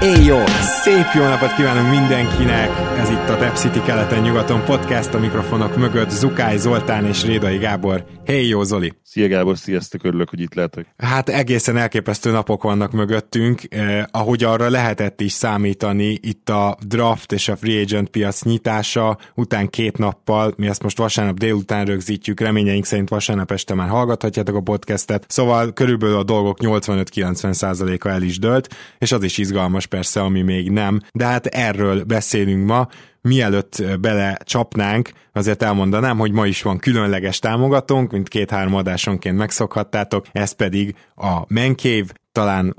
Éjjó! Szép jó napot kívánunk mindenkinek! Ez itt a Dep City keleten-nyugaton podcast a mikrofonok mögött Zukály Zoltán és Rédai Gábor. Hey jó Zoli! Szia Gábor, sziasztok, örülök, hogy itt lehetek. Hát egészen elképesztő napok vannak mögöttünk, eh, ahogy arra lehetett is számítani, itt a draft és a free agent piac nyitása után két nappal, mi ezt most vasárnap délután rögzítjük, reményeink szerint vasárnap este már hallgathatjátok a podcastet, szóval körülbelül a dolgok 85-90%-a el is dölt, és az is izgalmas persze, ami még nem, de hát erről beszélünk ma, mielőtt bele csapnánk, azért elmondanám, hogy ma is van különleges támogatónk, mint két-három adásonként megszokhattátok, ez pedig a Menkév, talán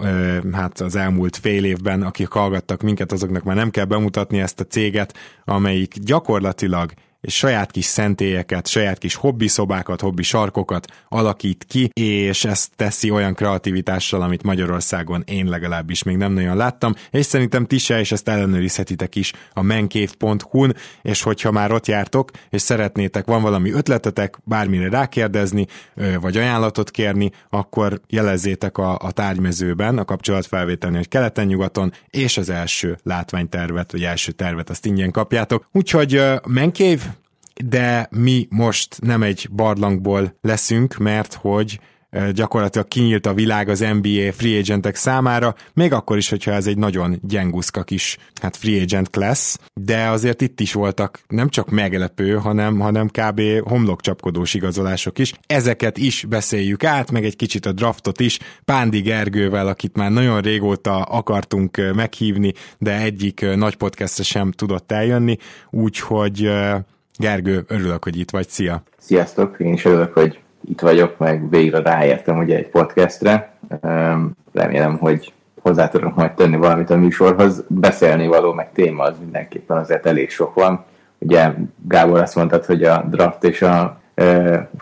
hát az elmúlt fél évben, akik hallgattak minket, azoknak már nem kell bemutatni ezt a céget, amelyik gyakorlatilag és saját kis szentélyeket, saját kis hobbi szobákat, hobbi sarkokat alakít ki, és ezt teszi olyan kreativitással, amit Magyarországon én legalábbis még nem nagyon láttam, és szerintem ti se, és ezt ellenőrizhetitek is a menkév.hu-n, és hogyha már ott jártok, és szeretnétek, van valami ötletetek, bármire rákérdezni, vagy ajánlatot kérni, akkor jelezzétek a, a tárgymezőben a kapcsolatfelvételni, hogy keleten-nyugaton, és az első látványtervet, vagy első tervet azt ingyen kapjátok. Úgyhogy menkév, de mi most nem egy barlangból leszünk, mert hogy gyakorlatilag kinyílt a világ az NBA free agentek számára, még akkor is, hogyha ez egy nagyon gyenguszka kis hát free agent class, de azért itt is voltak nem csak meglepő, hanem, hanem kb. homlokcsapkodós igazolások is. Ezeket is beszéljük át, meg egy kicsit a draftot is, Pándi Gergővel, akit már nagyon régóta akartunk meghívni, de egyik nagy podcast sem tudott eljönni, úgyhogy Gergő, örülök, hogy itt vagy, szia! Sziasztok, én is örülök, hogy itt vagyok, meg végre ráértem ugye egy podcastre. Remélem, hogy hozzá tudok majd tenni valamit a műsorhoz. Beszélni való, meg téma az mindenképpen azért elég sok van. Ugye Gábor azt mondtad, hogy a draft és a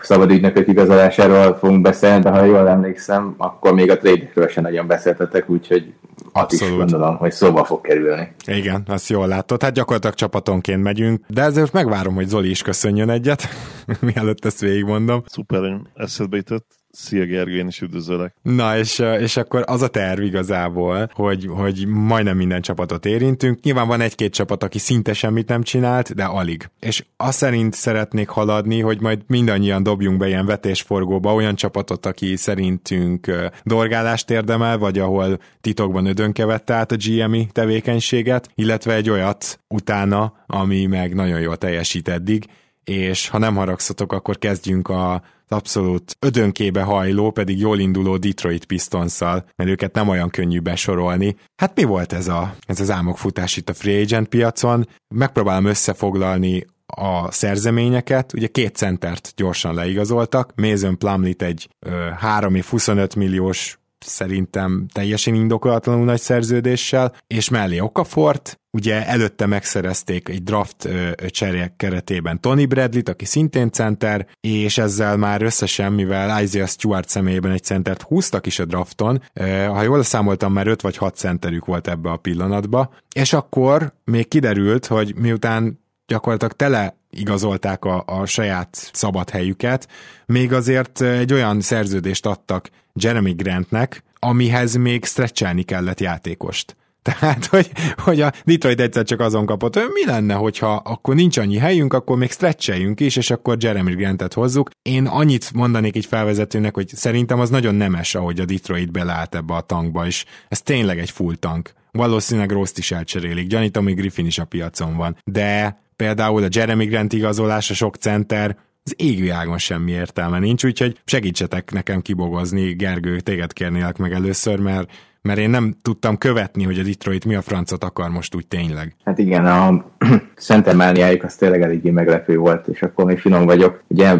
szabad ügynökök igazolásáról fogunk beszélni, de ha jól emlékszem, akkor még a trade sem nagyon beszéltetek, úgyhogy Abszolút. is gondolom, hogy szóba fog kerülni. Igen, azt jól látod. Hát gyakorlatilag csapatonként megyünk, de ezért megvárom, hogy Zoli is köszönjön egyet, mielőtt ezt végigmondom. Szuper, eszedbe jutott. Szia Gergő, én is üdvözöllek. Na, és, és akkor az a terv igazából, hogy, hogy majdnem minden csapatot érintünk. Nyilván van egy-két csapat, aki szinte semmit nem csinált, de alig. És azt szerint szeretnék haladni, hogy majd mindannyian dobjunk be ilyen vetésforgóba olyan csapatot, aki szerintünk dorgálást érdemel, vagy ahol titokban ödönke vette át a GMI tevékenységet, illetve egy olyat utána, ami meg nagyon jól teljesít eddig, és ha nem haragszatok, akkor kezdjünk a abszolút ödönkébe hajló, pedig jól induló Detroit pistons mert őket nem olyan könnyű besorolni. Hát mi volt ez, a, ez az álmokfutás itt a free agent piacon? Megpróbálom összefoglalni a szerzeményeket, ugye két centert gyorsan leigazoltak, Mason Plumlit egy ö, 3 év 25 milliós szerintem teljesen indokolatlanul nagy szerződéssel, és mellé Okafort, ugye előtte megszerezték egy draft cserék keretében Tony Bradley-t, aki szintén center, és ezzel már összesen, mivel Isaiah Stewart személyében egy centert húztak is a drafton, ha jól számoltam, már 5 vagy 6 centerük volt ebbe a pillanatba, és akkor még kiderült, hogy miután gyakorlatilag tele igazolták a, a saját szabad helyüket, még azért egy olyan szerződést adtak Jeremy Grantnek, amihez még stretchelni kellett játékost. Tehát, hogy, hogy a Detroit egyszer csak azon kapott, hogy mi lenne, hogyha akkor nincs annyi helyünk, akkor még stretcheljünk is, és akkor Jeremy Grantet hozzuk. Én annyit mondanék egy felvezetőnek, hogy szerintem az nagyon nemes, ahogy a Detroit beleállt ebbe a tankba, és ez tényleg egy full tank. Valószínűleg Rost is elcserélik, gyanítom, hogy Griffin is a piacon van. De például a Jeremy Grant igazolása, sok center, az égvilágon semmi értelme nincs, úgyhogy segítsetek nekem kibogozni, Gergő, téged kérnélek meg először, mert mert én nem tudtam követni, hogy a Detroit mi a francot akar most úgy tényleg. Hát igen, a szentemániájuk az tényleg eléggé meglepő volt, és akkor még finom vagyok. Ugye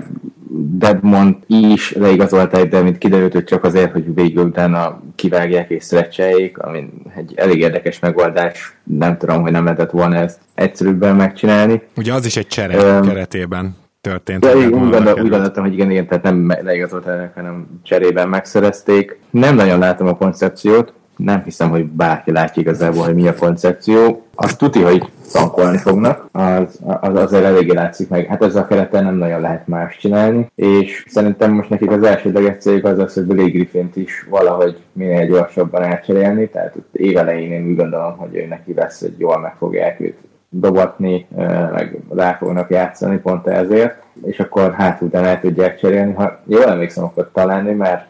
Dedmond is leigazolták, de mint kiderült, hogy csak azért, hogy végül utána kivágják és stretcheljék, ami egy elég érdekes megoldás. Nem tudom, hogy nem lehetett volna ezt egyszerűbben megcsinálni. Ugye az is egy csere um, keretében történt. Ja, úgy, gondol, úgy gondoltam, hogy igen, igen, tehát nem leigazolták, hanem cserében megszerezték. Nem nagyon látom a koncepciót, nem hiszem, hogy bárki látja igazából, hogy mi a koncepció. Azt tuti, hogy tankolni fognak, az, az azért eléggé látszik meg. Hát ezzel a kerettel nem nagyon lehet más csinálni, és szerintem most nekik az elsődleges céljuk az az, hogy Billy Griffint is valahogy minél gyorsabban elcserélni, tehát évelején én úgy gondolom, hogy ő neki lesz, hogy jól meg fogják őt dobatni, meg rá fognak játszani pont ezért, és akkor hát utána el tudják cserélni. Ha jól emlékszem, akkor találni, mert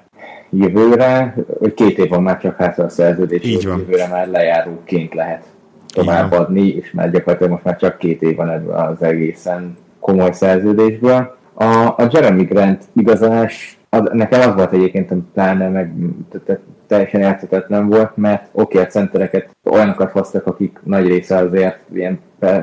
jövőre, hogy két év van már csak hátra a szerződés, Így van. jövőre már lejáróként lehet továbbadni, és már gyakorlatilag most már csak két év van az egészen komoly szerződésből. A, a Jeremy Grant igazolás, az, nekem az volt egyébként, pláne meg teljesen játszhatatlan volt, mert oké, okay, a centereket olyanokat hoztak, akik nagy része azért ilyen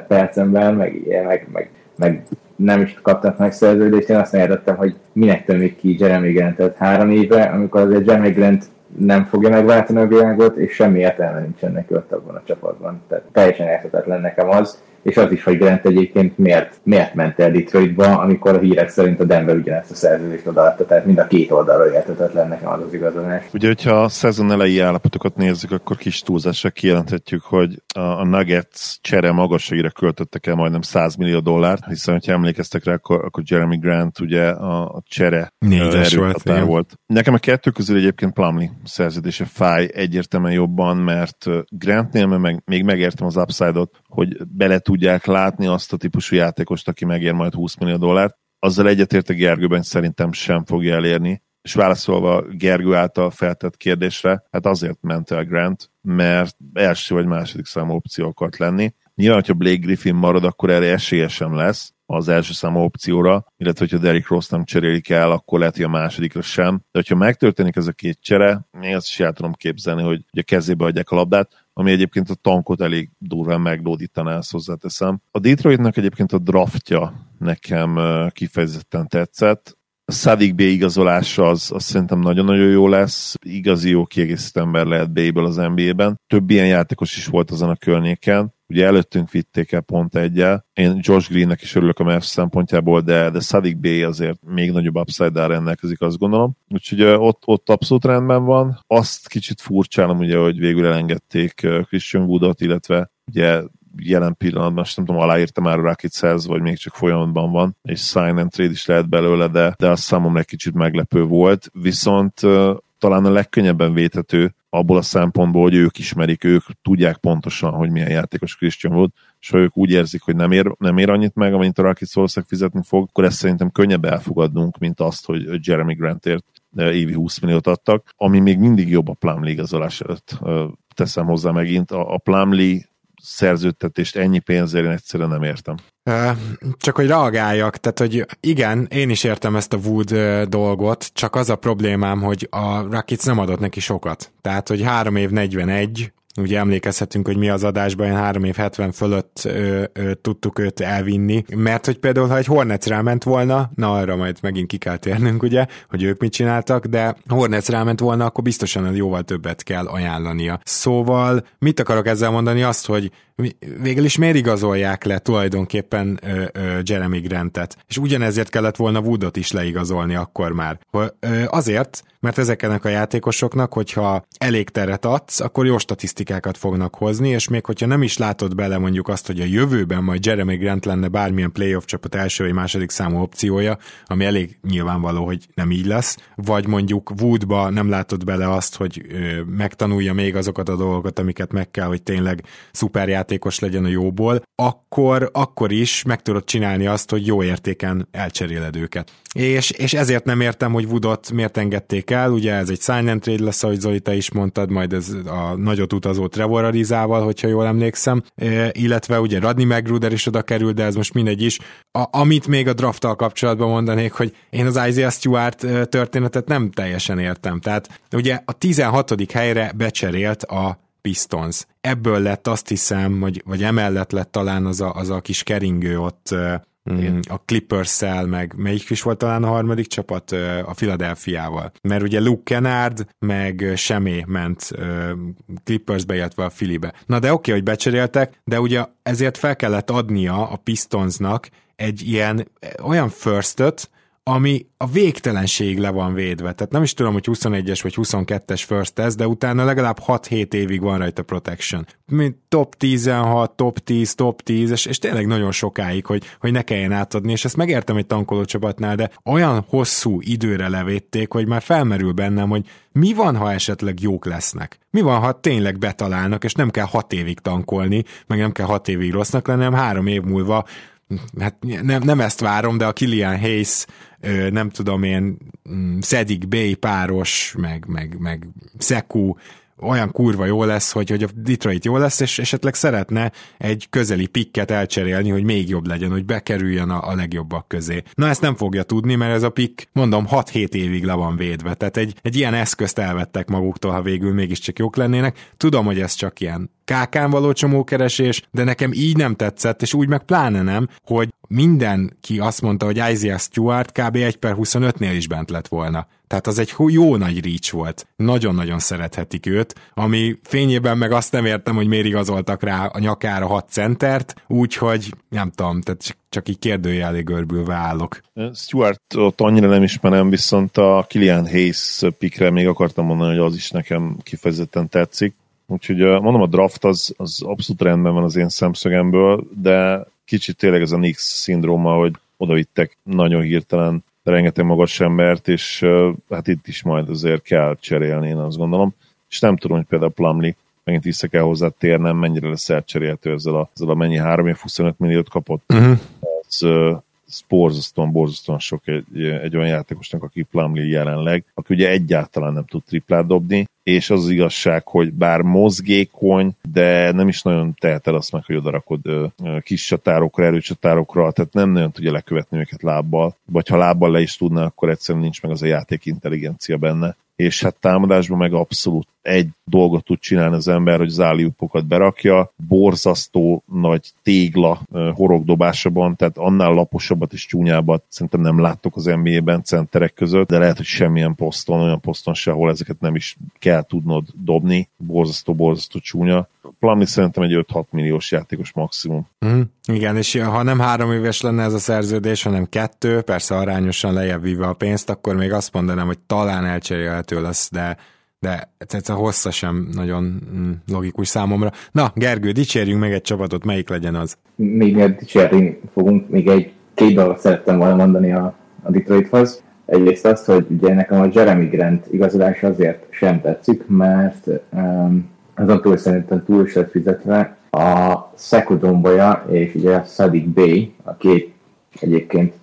percemben, meg, meg, meg, meg nem is kaptak meg szerződést, én azt értettem, hogy minek tömik ki Jeremy Grant három éve, amikor azért Jeremy Grant nem fogja megváltani a világot, és semmi értelme nincsen neki ott abban a csapatban. Tehát teljesen érthetetlen nekem az, és az is, hogy Grant egyébként miért, miért ment el Detroitba, amikor a hírek szerint a Denver ugyanezt a szerződést odaadta, tehát mind a két oldalra érthetetlen nekem az az igazolás. Ugye, hogyha a szezon elejé állapotokat nézzük, akkor kis túlzásra kijelenthetjük, hogy a, a Nuggets csere magasságra költöttek el majdnem 100 millió dollárt, hiszen, ha emlékeztek rá, akkor, akkor Jeremy Grant ugye a, a csere Négyes volt, volt. Nekem a kettő közül egyébként Plumlee szerződése fáj egyértelműen jobban, mert Grantnél meg, még megértem az upside-ot, hogy bele tudják látni azt a típusú játékost, aki megér majd 20 millió dollárt. Azzal egyetértek Gergőben szerintem sem fogja elérni. És válaszolva Gergő által feltett kérdésre, hát azért ment el Grant, mert első vagy második számú opció akart lenni. Nyilván, hogyha Blake Griffin marad, akkor erre esélye sem lesz, az első számú opcióra, illetve hogyha Derrick Ross nem cserélik el, akkor lehet, hogy a másodikra sem. De hogyha megtörténik ez a két csere, még azt is el tudom képzelni, hogy a kezébe adják a labdát, ami egyébként a tankot elég durván meglódítaná, ezt hozzáteszem. A Detroitnak egyébként a draftja nekem kifejezetten tetszett. A Sadik B igazolása az, az szerintem nagyon-nagyon jó lesz. Igazi jó kiegészítő ember lehet B-ből az NBA-ben. Több ilyen játékos is volt azon a környéken. Ugye előttünk vitték el pont egyel. Én Josh Greennek is örülök a Mavs szempontjából, de, de Sadik B azért még nagyobb upside-dal rendelkezik, azt gondolom. Úgyhogy ott, ott abszolút rendben van. Azt kicsit furcsálom, ugye, hogy végül elengedték Christian Woodot, illetve ugye jelen pillanatban, most nem tudom, aláírta már a Rocketshez, vagy még csak folyamatban van, és sign and trade is lehet belőle, de, de az számomra egy kicsit meglepő volt. Viszont talán a legkönnyebben védhető abból a szempontból, hogy ők ismerik, ők tudják pontosan, hogy milyen játékos Christian Wood, és ha ők úgy érzik, hogy nem ér, nem ér annyit meg, amennyit a Rockets valószínűleg fizetni fog, akkor ezt szerintem könnyebb elfogadnunk, mint azt, hogy Jeremy Grantért évi 20 milliót adtak, ami még mindig jobb a Plumlee igazolás előtt. Teszem hozzá megint, a, a Plumlee szerződtetést ennyi pénzért én egyszerűen nem értem. Csak hogy reagáljak, tehát hogy igen, én is értem ezt a Wood dolgot, csak az a problémám, hogy a Rakic nem adott neki sokat. Tehát, hogy három év 41, ugye emlékezhetünk, hogy mi az adásban, ilyen 3 év 70 fölött ö, ö, tudtuk őt elvinni, mert hogy például, ha egy Hornets ráment volna, na arra majd megint ki kell térnünk, ugye, hogy ők mit csináltak, de Hornets ráment volna, akkor biztosan jóval többet kell ajánlania. Szóval mit akarok ezzel mondani? Azt, hogy végül is miért igazolják le tulajdonképpen ö, ö, Jeremy Grantet? És ugyanezért kellett volna Woodot is leigazolni akkor már. Ö, azért, mert ezeknek a játékosoknak, hogyha elég teret adsz, akkor jó statisztikákat fognak hozni, és még hogyha nem is látod bele mondjuk azt, hogy a jövőben majd Jeremy Grant lenne bármilyen playoff csapat első vagy második számú opciója, ami elég nyilvánvaló, hogy nem így lesz, vagy mondjuk Woodba nem látod bele azt, hogy ö, megtanulja még azokat a dolgokat, amiket meg kell, hogy tényleg szuperjátékos legyen a jóból, akkor, akkor is meg tudod csinálni azt, hogy jó értéken elcseréled őket. És, és ezért nem értem, hogy Woodot miért engedték el, ugye ez egy and trade lesz, ahogy Zoli, te is mondtad, majd ez a nagyot utazó Trevor Arizával, hogyha jól emlékszem, e, illetve ugye Radni Magruder is oda kerül, de ez most mindegy is. A, amit még a drafttal kapcsolatban mondanék, hogy én az Isaiah Stewart történetet nem teljesen értem. Tehát ugye a 16. helyre becserélt a Pistons. Ebből lett azt hiszem, hogy, vagy emellett lett talán az a, az a kis keringő ott mm, a Clippers-szel, meg melyik is volt talán a harmadik csapat a Philadelphia-val. Mert ugye Luke Kennard, meg Semé ment Clippersbe, illetve a Filibe. Na de oké, okay, hogy becseréltek, de ugye ezért fel kellett adnia a Pistonsnak egy ilyen olyan firstöt, ami a végtelenség le van védve. Tehát nem is tudom, hogy 21-es vagy 22-es first test, de utána legalább 6-7 évig van rajta protection. Mint top 16, top 10, top 10, és, és tényleg nagyon sokáig, hogy, hogy ne kelljen átadni, és ezt megértem egy tankoló csapatnál, de olyan hosszú időre levédték, hogy már felmerül bennem, hogy mi van, ha esetleg jók lesznek? Mi van, ha tényleg betalálnak, és nem kell 6 évig tankolni, meg nem kell 6 évig rossznak lenni, hanem 3 év múlva hát nem, nem ezt várom, de a Kilian Hayes, nem tudom én, Szedik Bay páros, meg, meg, meg Seku, olyan kurva jó lesz, hogy, hogy a Detroit jó lesz, és esetleg szeretne egy közeli pikket elcserélni, hogy még jobb legyen, hogy bekerüljön a, a legjobbak közé. Na ezt nem fogja tudni, mert ez a pick, mondom, 6-7 évig le van védve, tehát egy, egy ilyen eszközt elvettek maguktól, ha végül mégiscsak jók lennének. Tudom, hogy ez csak ilyen kákán való csomókeresés, de nekem így nem tetszett, és úgy meg pláne nem, hogy mindenki azt mondta, hogy Isaiah Stewart kb. 1 per 25-nél is bent lett volna. Tehát az egy jó nagy reach volt. Nagyon-nagyon szerethetik őt, ami fényében meg azt nem értem, hogy miért igazoltak rá a nyakára 6 centert, úgyhogy nem tudom, tehát csak így kérdőjelé görbülve állok. Stuart ott annyira nem ismerem, viszont a Kilian Hayes pikre még akartam mondani, hogy az is nekem kifejezetten tetszik. Úgyhogy mondom, a draft az, az abszolút rendben van az én szemszögemből, de kicsit tényleg ez a Nix szindróma, hogy odavittek nagyon hirtelen rengeteg magas embert, és hát itt is majd azért kell cserélni, én azt gondolom. És nem tudom, hogy például Plumlee megint vissza kell hozzá térnem, mennyire lesz elcserélhető ezzel a, ezzel a mennyi 3 25 milliót kapott. Uh-huh. Ez, borzasztóan, borzasztóan sok egy, egy olyan játékosnak, aki Plumlee jelenleg, aki ugye egyáltalán nem tud triplát dobni, és az, az igazság, hogy bár mozgékony, de nem is nagyon teheted azt meg, hogy odarakod kis csatárokra, erőcsatárokra, tehát nem nagyon tudja lekövetni őket lábbal, vagy ha lábbal le is tudna, akkor egyszerűen nincs meg az a játék intelligencia benne. És hát támadásban meg abszolút egy dolgot tud csinálni az ember, hogy az berakja, borzasztó nagy tégla horogdobásában, tehát annál laposabbat és csúnyábbat szerintem nem láttok az NBA-ben centerek között, de lehet, hogy semmilyen poszton, olyan poszton se, ahol ezeket nem is kell tudnod dobni, borzasztó, borzasztó csúnya. Plumlee szerintem egy 5-6 milliós játékos maximum. Mm, igen, és ha nem három éves lenne ez a szerződés, hanem kettő, persze arányosan lejjebb víve a pénzt, akkor még azt mondanám, hogy talán elcserélhető lesz, de de ez a hossza sem nagyon mm, logikus számomra. Na, Gergő, dicsérjünk meg egy csapatot, melyik legyen az? Még dicsérni fogunk, még egy két dolgot szerettem volna mondani a, a Detroithoz. Egyrészt azt, hogy ugye nekem a Jeremy Grant igazolás azért sem tetszik, mert um, azon túl szerintem túl lett fizetve. A Szekudomboja és ugye a Sadik Bay, a két egyébként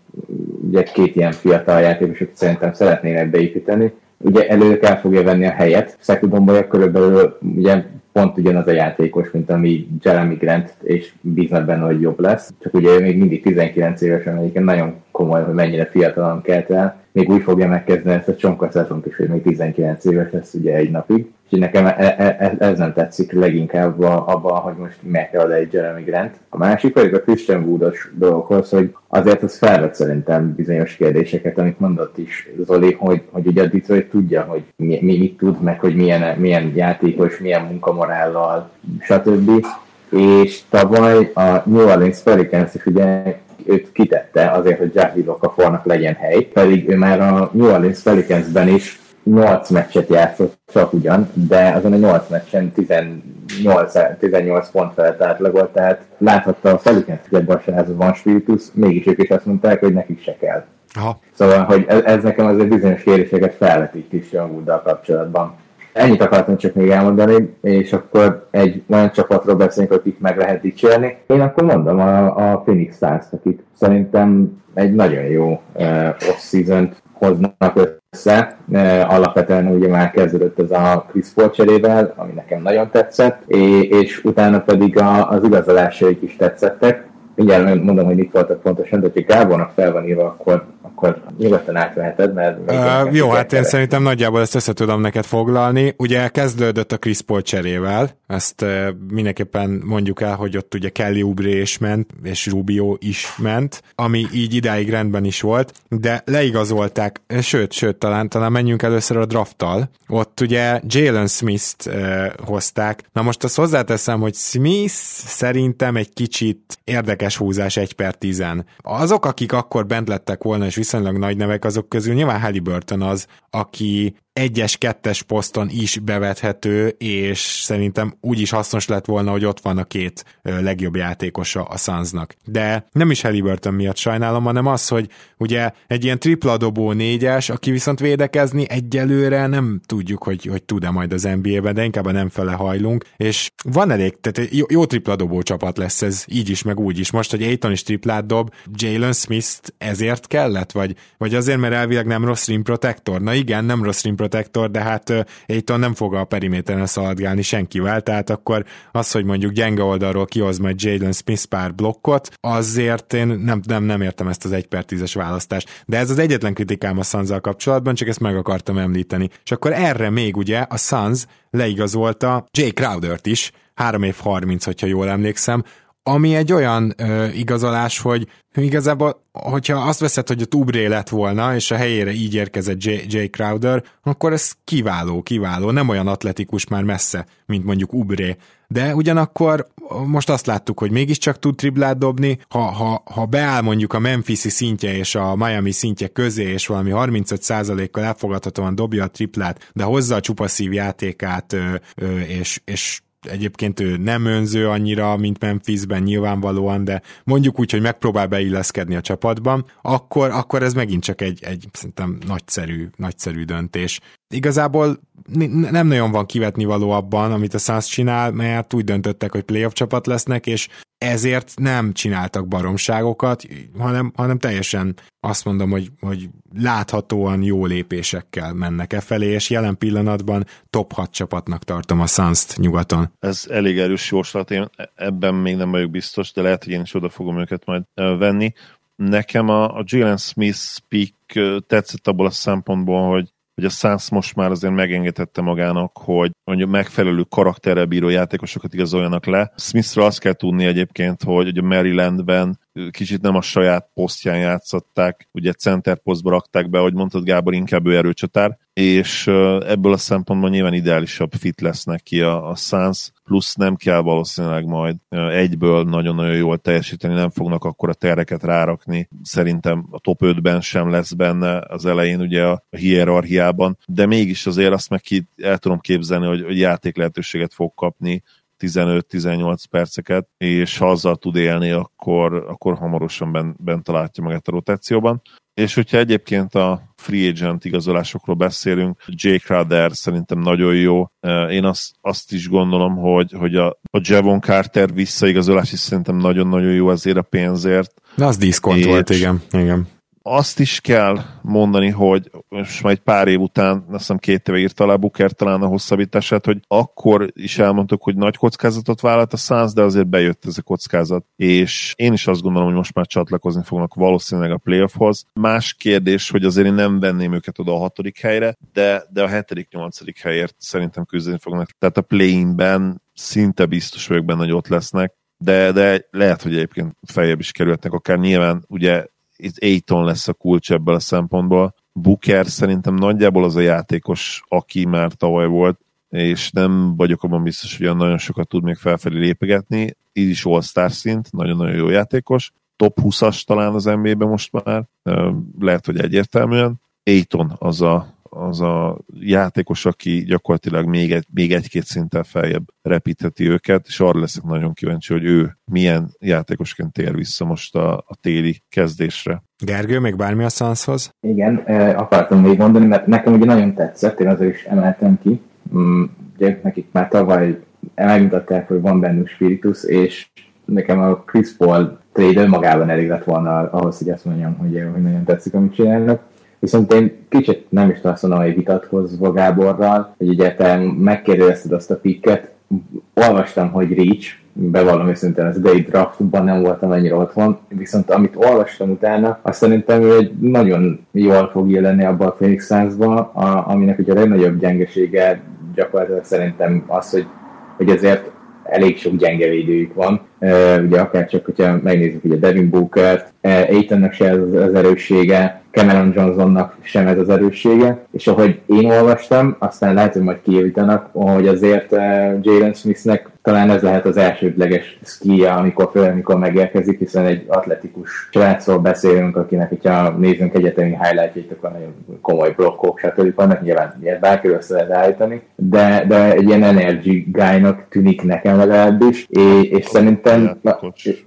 ugye két ilyen fiatal játékos, akit szerintem szeretnének beépíteni. Ugye elő kell fogja venni a helyet. Szekudomboja körülbelül ugye pont ugyanaz a játékos, mint ami Jeremy Grant, és bíznak benne, hogy jobb lesz. Csak ugye még mindig 19 évesen, egyébként nagyon komoly, hogy mennyire fiatalan kelt el. Még úgy fogja megkezdeni ezt a csonka szezont is, hogy még 19 éves lesz ugye egy napig. És nekem e, e, e, ez nem tetszik leginkább abban, hogy most meg kell egy Jeremy Grant. A másik pedig a Christian Woodos dolgokhoz, hogy azért az felvett szerintem bizonyos kérdéseket, amit mondott is Zoli, hogy, hogy ugye a Detroit tudja, hogy mi, mi mit tud, meg hogy milyen, milyen játékos, milyen munkamorállal, stb. És tavaly a New Orleans Pelicans is ugye őt kitette azért, hogy Jack Okafornak legyen hely, pedig ő már a New Orleans Pelicansben is 8 meccset játszott csak ugyan, de azon a 8 meccsen 18, 18 pont felett átlagolt, tehát láthatta a Pelicans, hogy ebben a srácban van spiritus, mégis ők is azt mondták, hogy nekik se kell. Aha. Szóval, hogy ez, ez nekem azért bizonyos kérdéseket felvetít Christian Wooddal kapcsolatban. Ennyit akartam csak még elmondani, és akkor egy olyan csapatról beszélünk, akik meg lehet dicsérni. Én akkor mondom a, a Phoenix stars akik szerintem egy nagyon jó uh, off-season hoznak össze. Uh, alapvetően ugye már kezdődött ez a Chris Paul cserével, ami nekem nagyon tetszett, és, és utána pedig a, az igazolásaik is tetszettek. Mindjárt mondom, hogy mit voltak pontosan, de ha Gábornak fel van írva, akkor akkor nyugodtan átveheted, mert... Uh, jó, hát én szerintem nagyjából ezt össze tudom neked foglalni. Ugye kezdődött a Chris Paul cserével, ezt uh, mindenképpen mondjuk el, hogy ott ugye Kelly Oubre is ment, és Rubio is ment, ami így idáig rendben is volt, de leigazolták, sőt, sőt, talán, talán menjünk először a drafttal. Ott ugye Jalen Smith-t uh, hozták. Na most azt hozzáteszem, hogy Smith szerintem egy kicsit érdekes húzás egy per tizen. Azok, akik akkor bent lettek volna, és viszonylag nagy nevek, azok közül. Nyilván Halliburton az, aki egyes, kettes poszton is bevethető, és szerintem úgy is hasznos lett volna, hogy ott van a két legjobb játékosa a Sunsnak. De nem is Halliburton miatt sajnálom, hanem az, hogy ugye egy ilyen tripla dobó négyes, aki viszont védekezni egyelőre nem tudjuk, hogy, hogy tud-e majd az NBA-ben, de inkább nem fele hajlunk, és van elég, tehát jó, jó tripla dobó csapat lesz ez, így is, meg úgy is. Most, hogy Aiton is triplát dob, Jalen Smith ezért kellett, vagy, vagy azért, mert elvileg nem rossz rim protector? Na igen, nem rossz rim protector, de hát Aiton nem fog a periméteren szaladgálni senkivel, tehát akkor az, hogy mondjuk gyenge oldalról kihoz majd Jalen Smith pár blokkot, azért én nem, nem, nem értem ezt az 1 per 10-es választást. De ez az egyetlen kritikám a suns kapcsolatban, csak ezt meg akartam említeni. És akkor erre még ugye a Suns leigazolta Jay Crowdert is, 3 év 30, hogyha jól emlékszem, ami egy olyan ö, igazolás, hogy igazából, hogyha azt veszed, hogy a Tubré lett volna, és a helyére így érkezett J. J. Crowder, akkor ez kiváló, kiváló, nem olyan atletikus már messze, mint mondjuk Ubré. De ugyanakkor most azt láttuk, hogy mégiscsak tud triplát dobni, ha, ha, ha beáll mondjuk a Memphisi szintje és a Miami szintje közé, és valami 35%-kal elfogadhatóan dobja a triplát, de hozza a csupaszív játékát, ö, ö, és, és egyébként ő nem önző annyira, mint Memphisben nyilvánvalóan, de mondjuk úgy, hogy megpróbál beilleszkedni a csapatban, akkor, akkor ez megint csak egy, egy szerintem nagyszerű, nagyszerű döntés. Igazából nem nagyon van kivetni való abban, amit a Suns csinál, mert úgy döntöttek, hogy playoff csapat lesznek, és ezért nem csináltak baromságokat, hanem, hanem teljesen azt mondom, hogy, hogy láthatóan jó lépésekkel mennek e felé, és jelen pillanatban top 6 csapatnak tartom a suns nyugaton. Ez elég erős jóslat, én ebben még nem vagyok biztos, de lehet, hogy én is oda fogom őket majd venni. Nekem a, a Jalen Smith speak tetszett abból a szempontból, hogy hogy a Suns most már azért megengedhette magának, hogy mondjuk megfelelő karakterrel bíró játékosokat igazoljanak le. Smithről azt kell tudni egyébként, hogy, hogy a Marylandben kicsit nem a saját posztján játszották, ugye center posztba rakták be, ahogy mondtad Gábor, inkább ő erőcsatár, és ebből a szempontból nyilván ideálisabb fit lesz neki a, a Suns, plusz nem kell valószínűleg majd egyből nagyon-nagyon jól teljesíteni, nem fognak akkor a terreket rárakni. Szerintem a top 5-ben sem lesz benne az elején ugye a hierarchiában, de mégis azért azt meg ki el tudom képzelni, hogy, hogy játék lehetőséget fog kapni, 15-18 perceket, és ha azzal tud élni, akkor, akkor hamarosan bent, bent találja magát a rotációban. És hogyha egyébként a free agent igazolásokról beszélünk, Jake Crowder szerintem nagyon jó. Én azt, azt is gondolom, hogy, hogy a, a Javon Carter visszaigazolás is szerintem nagyon-nagyon jó azért a pénzért. De az diszkont volt, igen. igen azt is kell mondani, hogy most már egy pár év után, azt hiszem két éve írta alá Booker talán a hosszabbítását, hogy akkor is elmondtuk, hogy nagy kockázatot vállalt a Suns, de azért bejött ez a kockázat. És én is azt gondolom, hogy most már csatlakozni fognak valószínűleg a playoffhoz. Más kérdés, hogy azért én nem venném őket oda a hatodik helyre, de, de a hetedik, nyolcadik helyért szerintem küzdeni fognak. Tehát a play-inben szinte biztos vagyok benne, hogy ott lesznek, de, de lehet, hogy egyébként feljebb is kerülhetnek, akár nyilván ugye itt Aiton lesz a kulcs ebből a szempontból. Booker szerintem nagyjából az a játékos, aki már tavaly volt, és nem vagyok abban biztos, hogy olyan nagyon sokat tud még felfelé lépegetni. Így is all-star szint, nagyon-nagyon jó játékos. Top 20-as talán az NBA-ben most már, lehet, hogy egyértelműen. Aiton az a az a játékos, aki gyakorlatilag még, egy, még egy-két szinten feljebb repítheti őket, és arra leszek nagyon kíváncsi, hogy ő milyen játékosként tér vissza most a, a téli kezdésre. Gergő, még bármi a Sanszhoz? Igen, akartam még mondani, mert nekem ugye nagyon tetszett, én azért is emeltem ki. Mm, ugye nekik már tavaly megmutatták, hogy van bennük spiritus, és nekem a Chris Paul trade önmagában elég lett volna ahhoz, hogy azt mondjam, hogy, hogy nagyon tetszik, amit csinálnak. Viszont én kicsit nem is azt mondom, hogy vitatkozva Gáborral, hogy te megkérdezted azt a pikket, olvastam, hogy Reach, bevallom őszintén, az idei draftban nem voltam ennyire otthon, viszont amit olvastam utána, azt szerintem ő egy nagyon jól fog jelenni abban a Phoenix Suns-ba, aminek ugye a legnagyobb gyengesége gyakorlatilag szerintem az, hogy, hogy ezért elég sok gyenge védőjük van. Ugye akár csak, hogyha megnézzük ugye Devin Booker-t, Aitonnak se ez az, erőssége, Cameron Johnsonnak sem ez az erőssége, és ahogy én olvastam, aztán lehet, hogy majd kijavítanak, hogy azért Jalen Smithnek talán ez lehet az elsődleges szkia, amikor föl, amikor megérkezik, hiszen egy atletikus srácról beszélünk, akinek, hogyha nézzünk egyetemi highlightjait, akkor nagyon komoly blokkok, stb. vannak, nyilván ilyet bárkiről össze lehet állítani, de, de egy ilyen energy guy-nak tűnik nekem legalábbis, és, és szerintem...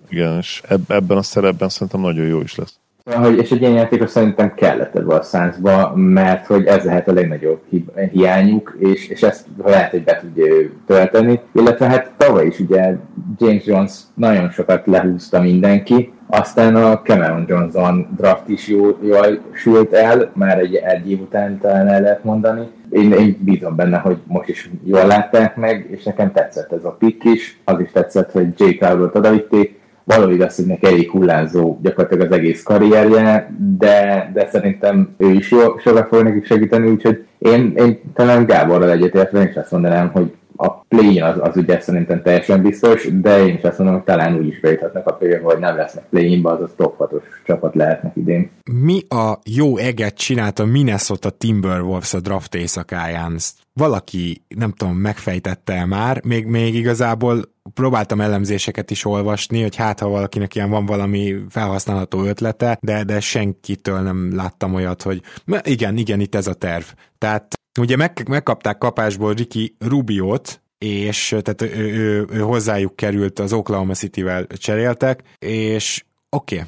Igen, és ebben a szerepben szerintem nagyon jó is lesz. Hogy, és egy ilyen játékos szerintem kellett ebbe a szánszba, mert hogy ez lehet a legnagyobb hi- hiányuk, és, és ezt lehet, hogy be tudja tölteni. Illetve hát tavaly is ugye James Jones nagyon sokat lehúzta mindenki, aztán a Cameron Johnson draft is jól, jól sült el, már egy, egy év után talán el lehet mondani. Én, én bízom benne, hogy most is jól látták meg, és nekem tetszett ez a pick is, az is tetszett, hogy J. Crowder-t odavitték, való igaz, hogy neki elég hullázó gyakorlatilag az egész karrierje, de, de szerintem ő is jó, sokat fog nekik segíteni, úgyhogy én, én talán Gáborral egyetértve én is azt mondanám, hogy a play az, az ugye szerintem teljesen biztos, de én is azt mondom, hogy talán úgy is bejuthatnak a play hogy nem lesznek play az a top 6 csapat lehetnek idén. Mi a jó eget csinált a Minnesota Timberwolves a draft éjszakáján? Valaki, nem tudom, megfejtette már, még, még igazából próbáltam elemzéseket is olvasni, hogy hát ha valakinek ilyen van valami felhasználható ötlete, de, de senkitől nem láttam olyat, hogy igen, igen, itt ez a terv. Tehát ugye meg, megkapták kapásból Ricky Rubiot, és tehát ő, ő, ő, hozzájuk került, az Oklahoma City-vel cseréltek, és oké, okay,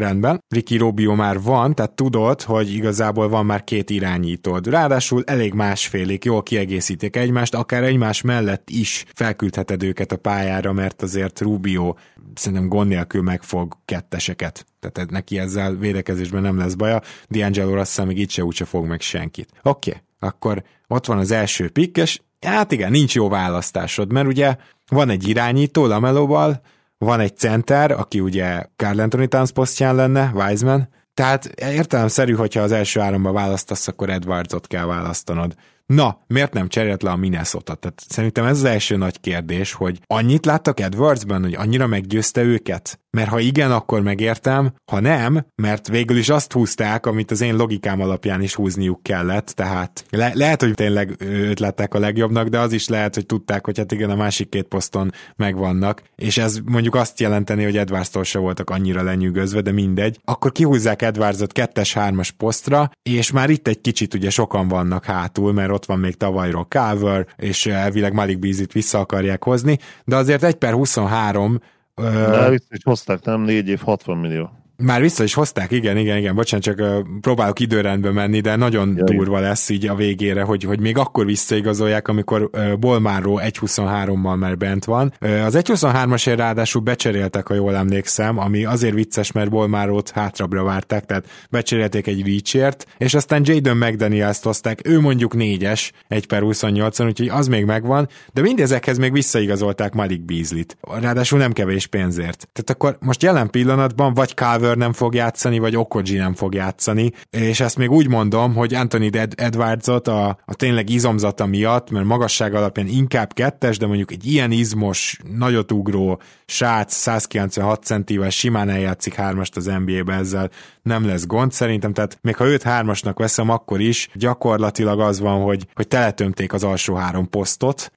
Rendben. Ricky Rubio már van, tehát tudod, hogy igazából van már két irányítód. Ráadásul elég másfélék, jól kiegészítik egymást, akár egymás mellett is felküldheted őket a pályára, mert azért Rubio szerintem gond nélkül megfog ketteseket. Tehát neki ezzel védekezésben nem lesz baja. D'Angelo Russell még itt se úgyse fog meg senkit. Oké, okay, akkor ott van az első pikk, és hát igen, nincs jó választásod, mert ugye van egy irányító Lamelóval, van egy center, aki ugye Carl Anthony Towns posztján lenne, Wiseman, tehát értelemszerű, hogyha az első áramban választasz, akkor Edwardsot kell választanod. Na, miért nem cserélt le a Minnesota? Tehát szerintem ez az első nagy kérdés, hogy annyit láttak Edwardsban, hogy annyira meggyőzte őket? Mert ha igen, akkor megértem, ha nem, mert végül is azt húzták, amit az én logikám alapján is húzniuk kellett, tehát le- lehet, hogy tényleg őt lettek a legjobbnak, de az is lehet, hogy tudták, hogy hát igen, a másik két poszton megvannak, és ez mondjuk azt jelenteni, hogy Edwardstól se voltak annyira lenyűgözve, de mindegy. Akkor kihúzzák Edwardsot kettes-hármas posztra, és már itt egy kicsit ugye sokan vannak hátul, mert ott van még tavalyról Calver, és elvileg Malik Beasley-t vissza akarják hozni, de azért 1 per 23 de vissza is hozták, nem 4 év 60 millió. Már vissza is hozták, igen, igen, igen, bocsánat, csak uh, próbálok időrendbe menni, de nagyon ja, durva igen. lesz így a végére, hogy, hogy még akkor visszaigazolják, amikor uh, Bolmáró 1.23-mal már bent van. Uh, az 1.23-asért ráadásul becseréltek, ha jól emlékszem, ami azért vicces, mert Bolmárót hátrabbra várták, tehát becserélték egy reachért, és aztán Jaden McDaniels-t hozták, ő mondjuk 4-es, 1 per 28-on, úgyhogy az még megvan, de mindezekhez még visszaigazolták Malik Beasley-t. Ráadásul nem kevés pénzért. Tehát akkor most jelen pillanatban vagy Calvert Taylor nem fog játszani, vagy Okoji nem fog játszani, és ezt még úgy mondom, hogy Anthony Ed- Edwardsot a, a tényleg izomzata miatt, mert magasság alapján inkább kettes, de mondjuk egy ilyen izmos, nagyot ugró srác 196 centivel simán eljátszik hármast az NBA-be, ezzel nem lesz gond szerintem, tehát még ha őt hármasnak veszem, akkor is gyakorlatilag az van, hogy, hogy teletömték az alsó három posztot,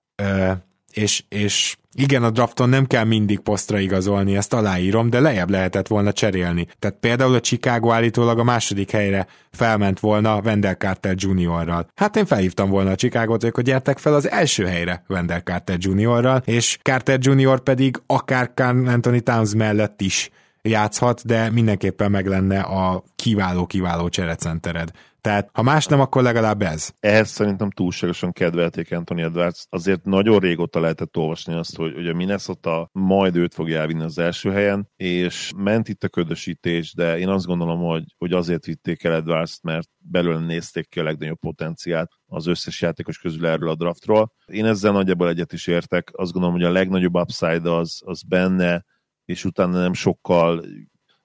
és, és igen, a drafton nem kell mindig posztra igazolni, ezt aláírom, de lejjebb lehetett volna cserélni. Tehát például a Chicago állítólag a második helyre felment volna Wendell Carter Juniorral. Hát én felhívtam volna a Chicago-t, hogy gyertek fel az első helyre Wendell Carter Juniorral, és Carter Junior pedig akár Carl Anthony Towns mellett is játszhat, de mindenképpen meg lenne a kiváló-kiváló cserecentered. Tehát ha más nem, akkor legalább ez. Ehhez szerintem túlságosan kedvelték Anthony Edwards. Azért nagyon régóta lehetett olvasni azt, hogy, hogy a Minnesota majd őt fogja elvinni az első helyen, és ment itt a ködösítés, de én azt gondolom, hogy, hogy azért vitték el Edwards, mert belőle nézték ki a legnagyobb potenciált az összes játékos közül erről a draftról. Én ezzel nagyjából egyet is értek. Azt gondolom, hogy a legnagyobb upside az, az benne, és utána nem sokkal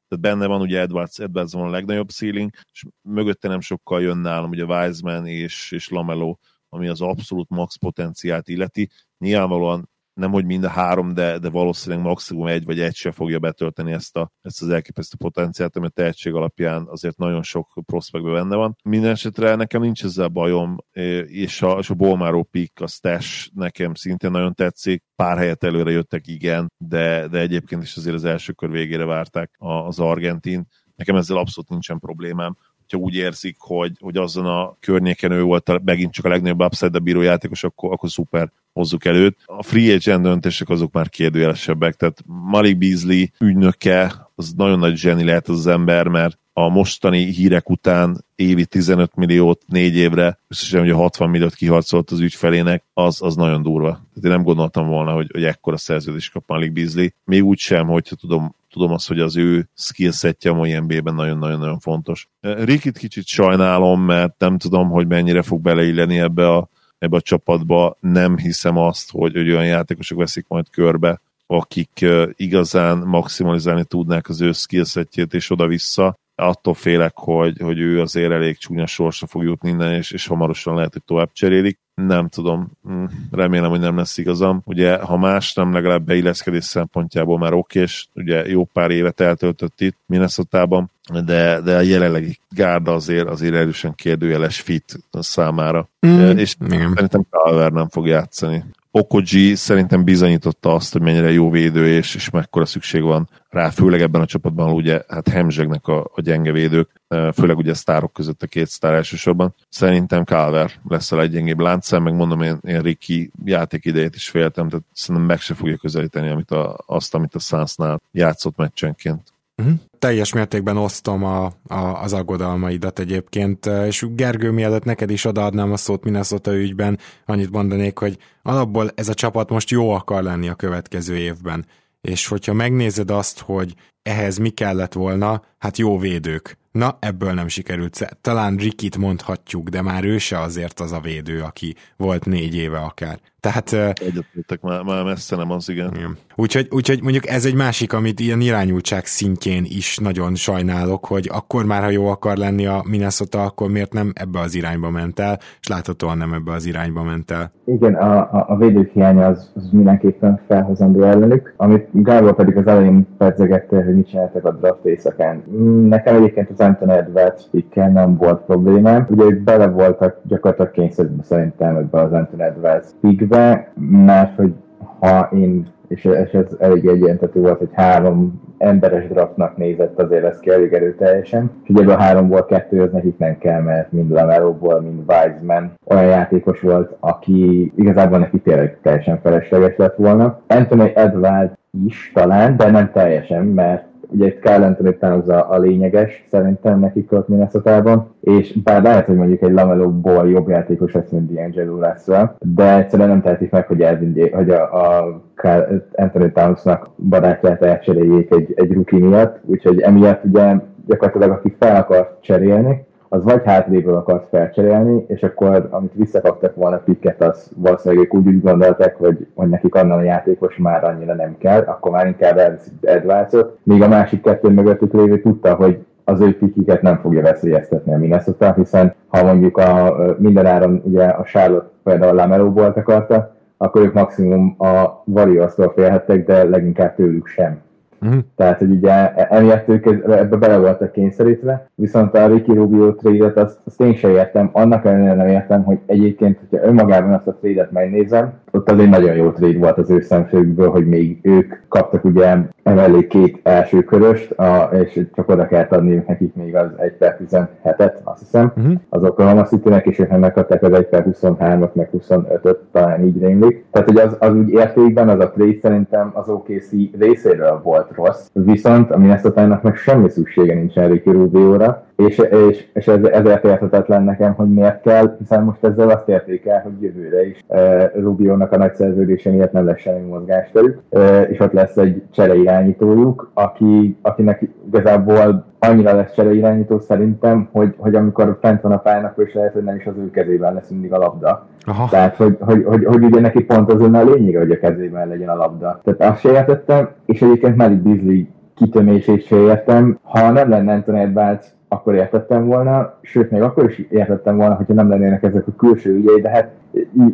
tehát benne van ugye Edwards, Edwards van a legnagyobb ceiling, és mögötte nem sokkal jön nálam ugye Wiseman és, és Lamelo, ami az abszolút max potenciált illeti. Nyilvánvalóan nem hogy mind a három, de, de valószínűleg maximum egy vagy egy se fogja betölteni ezt, a, ezt az elképesztő potenciált, ami a tehetség alapján azért nagyon sok prospektben benne van. Minden esetre nekem nincs ezzel bajom, és a, és a Bolmáró pick, a stash nekem szintén nagyon tetszik. Pár helyet előre jöttek, igen, de, de egyébként is azért az első kör végére várták az Argentin. Nekem ezzel abszolút nincsen problémám hogyha úgy érzik, hogy, hogy azon a környéken ő volt a, megint csak a legnagyobb upside bíró játékos, akkor, akkor szuper hozzuk előtt. A free agent döntések azok már kérdőjelesebbek, tehát Malik Beasley ügynöke, az nagyon nagy zseni lehet az, ember, mert a mostani hírek után évi 15 milliót négy évre, összesen ugye 60 milliót kiharcolt az ügyfelének, az, az nagyon durva. Tehát én nem gondoltam volna, hogy, hogy ekkora szerződés kap Malik Beasley. Még úgy sem, hogyha tudom, tudom azt, hogy az ő skillsetje a mai NBA-ben nagyon-nagyon-nagyon fontos. Rikit kicsit sajnálom, mert nem tudom, hogy mennyire fog beleilleni ebbe a ebbe a csapatba. Nem hiszem azt, hogy, hogy olyan játékosok veszik majd körbe, akik igazán maximalizálni tudnák az ő skillsetjét és oda-vissza. Attól félek, hogy, hogy ő azért elég csúnya sorsra fog jutni innen, és, és hamarosan lehet, hogy tovább cserélik nem tudom, hm, remélem, hogy nem lesz igazam. Ugye, ha más nem, legalább beilleszkedés szempontjából már és ugye jó pár évet eltöltött itt minnesota de, de a jelenlegi gárda azért, azért erősen kérdőjeles fit számára. Mm, és igen. szerintem Calver nem fog játszani. Okoji szerintem bizonyította azt, hogy mennyire jó védő, és, és mekkora szükség van rá, főleg ebben a csapatban, ugye hát hemzsegnek a, a gyenge védők, főleg ugye sztárok között a két sztár elsősorban. Szerintem Calver lesz a leggyengébb láncszem, meg mondom, én, én Ricky játékidejét is féltem, tehát szerintem meg se fogja közelíteni amit a, azt, amit a Sunsnál játszott meccsenként. Uh-huh. Teljes mértékben osztom a, a, az aggodalmaidat egyébként, és Gergő mielőtt neked is odaadnám a szót Minnesota ügyben, annyit mondanék, hogy alapból ez a csapat most jó akar lenni a következő évben. És hogyha megnézed azt, hogy ehhez mi kellett volna, hát jó védők. Na, ebből nem sikerült. Talán Rikit mondhatjuk, de már ő se azért az a védő, aki volt négy éve akár. Tehát... Egyetértek, már, már messze nem az, igen. igen. Úgyhogy, úgyhogy mondjuk ez egy másik, amit ilyen irányultság szintjén is nagyon sajnálok, hogy akkor már, ha jó akar lenni a Minnesota, akkor miért nem ebbe az irányba ment el, és láthatóan nem ebbe az irányba ment el. Igen, a, a, a védők hiánya az, az mindenképpen felhozandó ellenük, amit Gábor pedig az elején pedzegette, hogy mit csináltak a draft éjszakán. Nekem egyébként az Anthony Edwards pikkel nem volt problémám. Ugye ők bele voltak gyakorlatilag kényszerűen szerintem ebbe az Anthony Edwards pickbe, mert hogy ha én és, ez elég egyértelmű volt, hogy három emberes draftnak nézett azért ez ki elég erőteljesen. És ugye a háromból kettő az nekik nem kell, mert mind Lamelóból, mind Wiseman olyan játékos volt, aki igazából neki tényleg teljesen felesleges lett volna. Anthony Edwards is talán, de nem teljesen, mert ugye Kyle Anthony Towns a, a lényeges, szerintem nekik ott minnesota és bár lehet, hogy mondjuk egy Lamelo-ból jobb játékos lesz, mint D'Angelo lesz, de egyszerűen nem tehetik meg, hogy, Elvin, hogy a, a Kyle Anthony Townsnak barátját elcseréljék egy, egy rookie miatt, úgyhogy emiatt ugye gyakorlatilag aki fel akart cserélni, az vagy hátréből akart felcserélni, és akkor amit visszakaptak volna picket, az valószínűleg ők úgy, úgy gondolták, hogy, hogy nekik annan a játékos már annyira nem kell, akkor már inkább Edwardsot, míg a másik kettő mögöttük lévő tudta, hogy az ő pikiket nem fogja veszélyeztetni a Minnesota, hiszen ha mondjuk a, mindenáron ugye a Charlotte például Lamelo volt akarta, akkor ők maximum a Warriors-tól félhettek, de leginkább tőlük sem. Uh-huh. Tehát, hogy ugye emiatt ők ebbe bele voltak kényszerítve, viszont a Ricky Rubio trade-et azt, azt én sem értem, annak ellenére nem értem, hogy egyébként, hogyha önmagában azt a trade-et megnézem, ott az egy nagyon jó trade volt az ő szemszögből, hogy még ők kaptak ugye emellé két első köröst, a, és csak oda kell adni nekik még az 1 per 17-et, azt hiszem, uh-huh. az Oklahoma city és ők megkapták az 1 per 23-at, meg 25-öt, talán így rémlik. Tehát, hogy az, az úgy értékben az a trade szerintem az OKC részéről volt rossz, viszont a minnesota meg semmi szüksége nincsen Ricky Rubio-ra, és, és, és ez, ezért érthetetlen nekem, hogy miért kell, hiszen most ezzel azt érték el, hogy jövőre is uh, Rubio-nak a nagy szerződése miatt nem lesz semmi mozgásterük, uh, és ott lesz egy csereirányítójuk, aki, akinek igazából annyira lesz csereirányító szerintem, hogy, hogy amikor fent van a pályán, akkor is lehet, hogy nem is az ő kezében lesz mindig a labda. Aha. Tehát, hogy, hogy, hogy, hogy ugye neki pont az a lényege, hogy a kezében legyen a labda. Tehát azt se értettem, és egyébként Malik Beasley kitömését se értem. Ha nem lenne Anthony Edwards, akkor értettem volna, sőt, még akkor is értettem volna, hogyha nem lennének ezek a külső ügyei, de hát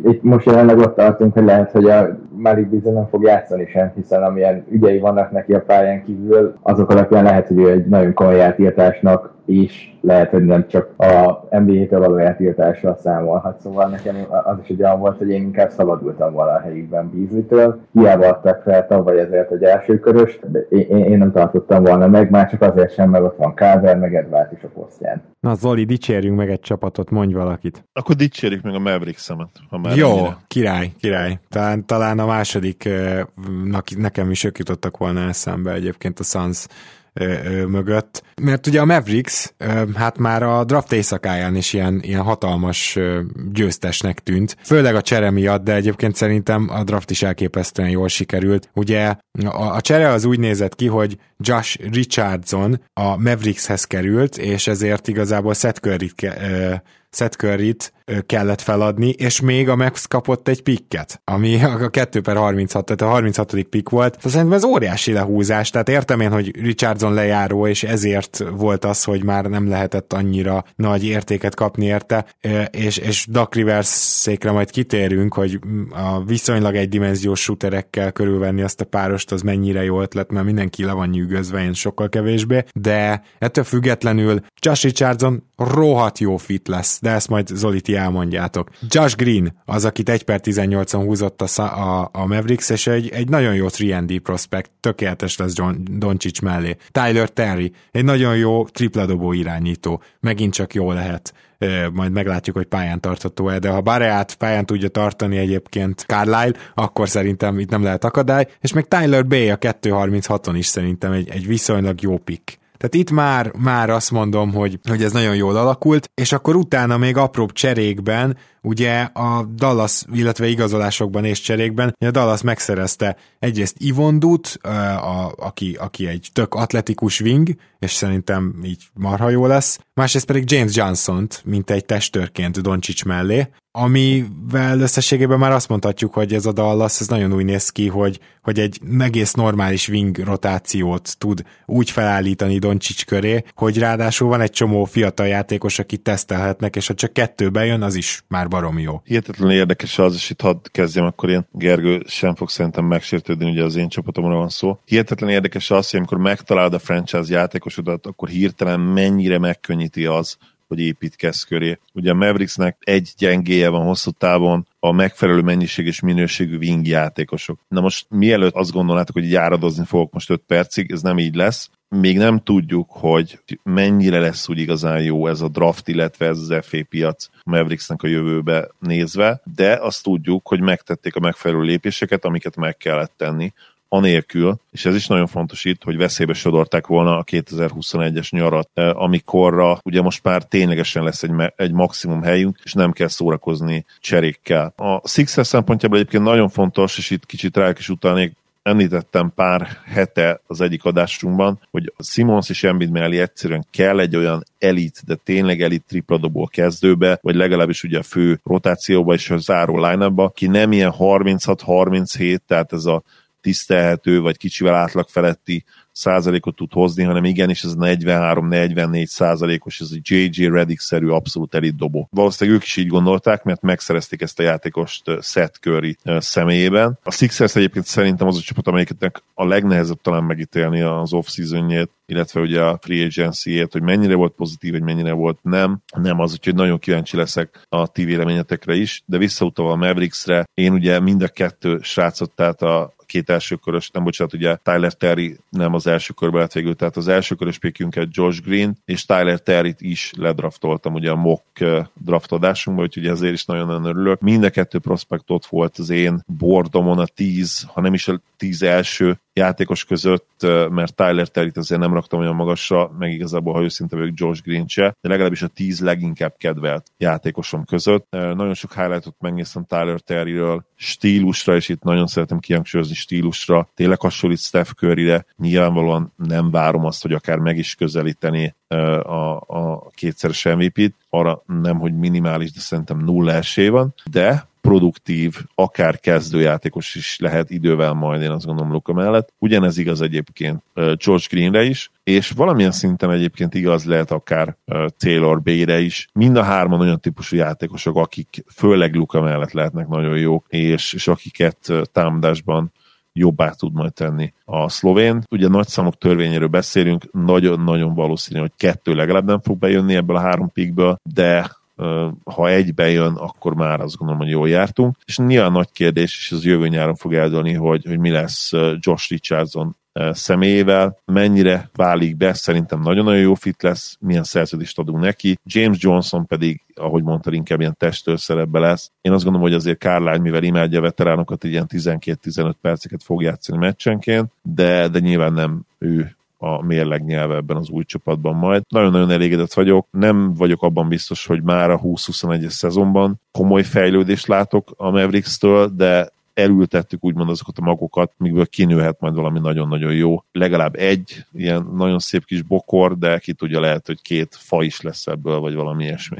itt most jelenleg ott tartunk, hogy lehet, hogy a Malik Beasley nem fog játszani sem, hiszen amilyen ügyei vannak neki a pályán kívül, azok alapján lehet, hogy ő egy nagyon komoly átiltásnak és lehet, hogy nem csak a NBA-től való eltiltással számolhat. Szóval nekem az is egy olyan volt, hogy én inkább szabadultam volna a helyükben Beasley-től. Hiába adtak fel tavaly ezért egy első köröst, de én, én, nem tartottam volna meg, már csak azért sem, mert ott van Káver, meg Edvárt is a posztján. Na Zoli, dicsérjünk meg egy csapatot, mondj valakit. Akkor dicsérjük meg a Mavericks-emet. Jó, ennyire. király, király. Talán, talán a második nekem is ők jutottak volna eszembe egyébként a Suns mögött. Mert ugye a Mavericks hát már a draft éjszakáján is ilyen, ilyen hatalmas győztesnek tűnt, főleg a csere miatt, de egyébként szerintem a draft is elképesztően jól sikerült. Ugye a, a csere az úgy nézett ki, hogy Josh Richardson a Maverickshez került, és ezért igazából Seth Curry-t Seth Curry-t kellett feladni, és még a Max kapott egy pikket, ami a 2 per 36, tehát a 36. pick volt. Tehát szerintem ez óriási lehúzás, tehát értem én, hogy Richardson lejáró, és ezért volt az, hogy már nem lehetett annyira nagy értéket kapni érte, és, és Duck Rivers székre majd kitérünk, hogy a viszonylag egydimenziós shooterekkel körülvenni azt a párost, az mennyire jó ötlet, mert mindenki le van nyűgözve, én sokkal kevésbé, de ettől függetlenül Josh Richardson rohadt jó fit lesz, de ezt majd Zoli ti elmondjátok. Josh Green az, akit 1 per 18-on húzott a, a, a Mavericks, és egy, egy nagyon jó 3D prospect, tökéletes lesz John, Doncic mellé. Tyler Terry, egy nagyon jó tripladobó irányító, megint csak jó lehet majd meglátjuk, hogy pályán tartható-e, de ha Bareát pályán tudja tartani egyébként Carlisle, akkor szerintem itt nem lehet akadály, és még Tyler Bay a 2.36-on is szerintem egy, egy viszonylag jó pick. Tehát itt már, már azt mondom, hogy, hogy ez nagyon jól alakult, és akkor utána még apróbb cserékben ugye a Dallas, illetve igazolásokban és cserékben, a Dallas megszerezte egyrészt Ivondut, aki, aki egy tök atletikus wing, és szerintem így marha jó lesz, másrészt pedig James Johnson-t, mint egy testőrként Doncsics mellé, amivel összességében már azt mondhatjuk, hogy ez a Dallas, ez nagyon úgy néz ki, hogy, hogy egy egész normális wing rotációt tud úgy felállítani Doncsics köré, hogy ráadásul van egy csomó fiatal játékos, akit tesztelhetnek, és ha csak kettő bejön, az is már baromi jó. Hihetetlenül érdekes az, és itt hadd kezdjem, akkor én Gergő sem fog szerintem megsértődni, ugye az én csapatomra van szó. Hihetetlen érdekes az, hogy amikor megtalálod a franchise játékosodat, akkor hirtelen mennyire megkönnyíti az, hogy építkez köré. Ugye a Mavericksnek egy gyengéje van hosszú távon, a megfelelő mennyiség és minőségű wing játékosok. Na most mielőtt azt gondolnátok, hogy járadozni fogok most 5 percig, ez nem így lesz. Még nem tudjuk, hogy mennyire lesz úgy igazán jó ez a draft, illetve ez az FA piac Mavericksnek a jövőbe nézve, de azt tudjuk, hogy megtették a megfelelő lépéseket, amiket meg kellett tenni anélkül, és ez is nagyon fontos itt, hogy veszélybe sodorták volna a 2021-es nyarat, eh, amikorra ugye most már ténylegesen lesz egy, egy maximum helyünk, és nem kell szórakozni cserékkel. A Sixers szempontjából egyébként nagyon fontos, és itt kicsit rá is utalnék, említettem pár hete az egyik adásunkban, hogy a Simons és Embiid mellé egyszerűen kell egy olyan elit, de tényleg elit tripladobó kezdőbe, vagy legalábbis ugye a fő rotációba és a záró line ki nem ilyen 36-37, tehát ez a tisztelhető, vagy kicsivel átlag feletti százalékot tud hozni, hanem igenis ez 43-44 százalékos, ez a JJ Redick-szerű abszolút elit dobó. Valószínűleg ők is így gondolták, mert megszerezték ezt a játékost Seth Curry személyében. A Sixers egyébként szerintem az a csapat, amelyiknek a legnehezebb talán megítélni az off-seasonjét, illetve ugye a free agency hogy mennyire volt pozitív, vagy mennyire volt nem. Nem az, úgyhogy nagyon kíváncsi leszek a ti véleményetekre is, de visszautalva a Mavericksre, én ugye mind a kettő srácot, tehát a két első körös, nem bocsánat, ugye Tyler Terry nem az első körbe lett végül, tehát az első körös pikünket Josh Green, és Tyler Terry-t is ledraftoltam ugye a mock draftodásunkba, úgyhogy ezért is nagyon-nagyon örülök. Mind a kettő prospekt ott volt az én bordomon a tíz, ha nem is a tíz első játékos között, mert Tyler Terry-t azért nem raktam olyan magasra, meg igazából, ha őszinte vagyok, Josh Green se, de legalábbis a tíz leginkább kedvelt játékosom között. Nagyon sok highlightot megnéztem Tyler Terryről, stílusra, és itt nagyon szeretem kihangsúlyozni stílusra, tényleg hasonlít Steph Curryre, nyilvánvalóan nem várom azt, hogy akár meg is közelíteni a, a kétszeres MVP-t, arra nem, hogy minimális, de szerintem nulla esély van, de produktív, akár kezdőjátékos is lehet idővel majd, én azt gondolom Luka mellett. Ugyanez igaz egyébként George Greenre is, és valamilyen szinten egyébként igaz lehet akár Taylor Bay-re is. Mind a hárman olyan típusú játékosok, akik főleg Luka mellett lehetnek nagyon jók, és, és akiket támadásban jobbá tud majd tenni a szlovén. Ugye nagy számok törvényéről beszélünk, nagyon-nagyon valószínű, hogy kettő legalább nem fog bejönni ebből a három pikből, de ha egy bejön, akkor már azt gondolom, hogy jól jártunk. És nyilván nagy kérdés, és az jövő nyáron fog eldőlni, hogy, hogy mi lesz Josh Richardson személyével, mennyire válik be, szerintem nagyon-nagyon jó fit lesz, milyen szerződést adunk neki. James Johnson pedig, ahogy mondta, inkább ilyen testőrszerepbe lesz. Én azt gondolom, hogy azért Kárlány, mivel imádja a veteránokat, ilyen 12-15 perceket fog játszani meccsenként, de, de nyilván nem ő a mérleg nyelve ebben az új csapatban majd. Nagyon-nagyon elégedett vagyok, nem vagyok abban biztos, hogy már a 20-21-es szezonban komoly fejlődést látok a Mavericks-től, de elültettük úgymond azokat a magokat, mikből kinőhet majd valami nagyon-nagyon jó. Legalább egy ilyen nagyon szép kis bokor, de ki tudja lehet, hogy két fa is lesz ebből, vagy valami ilyesmi.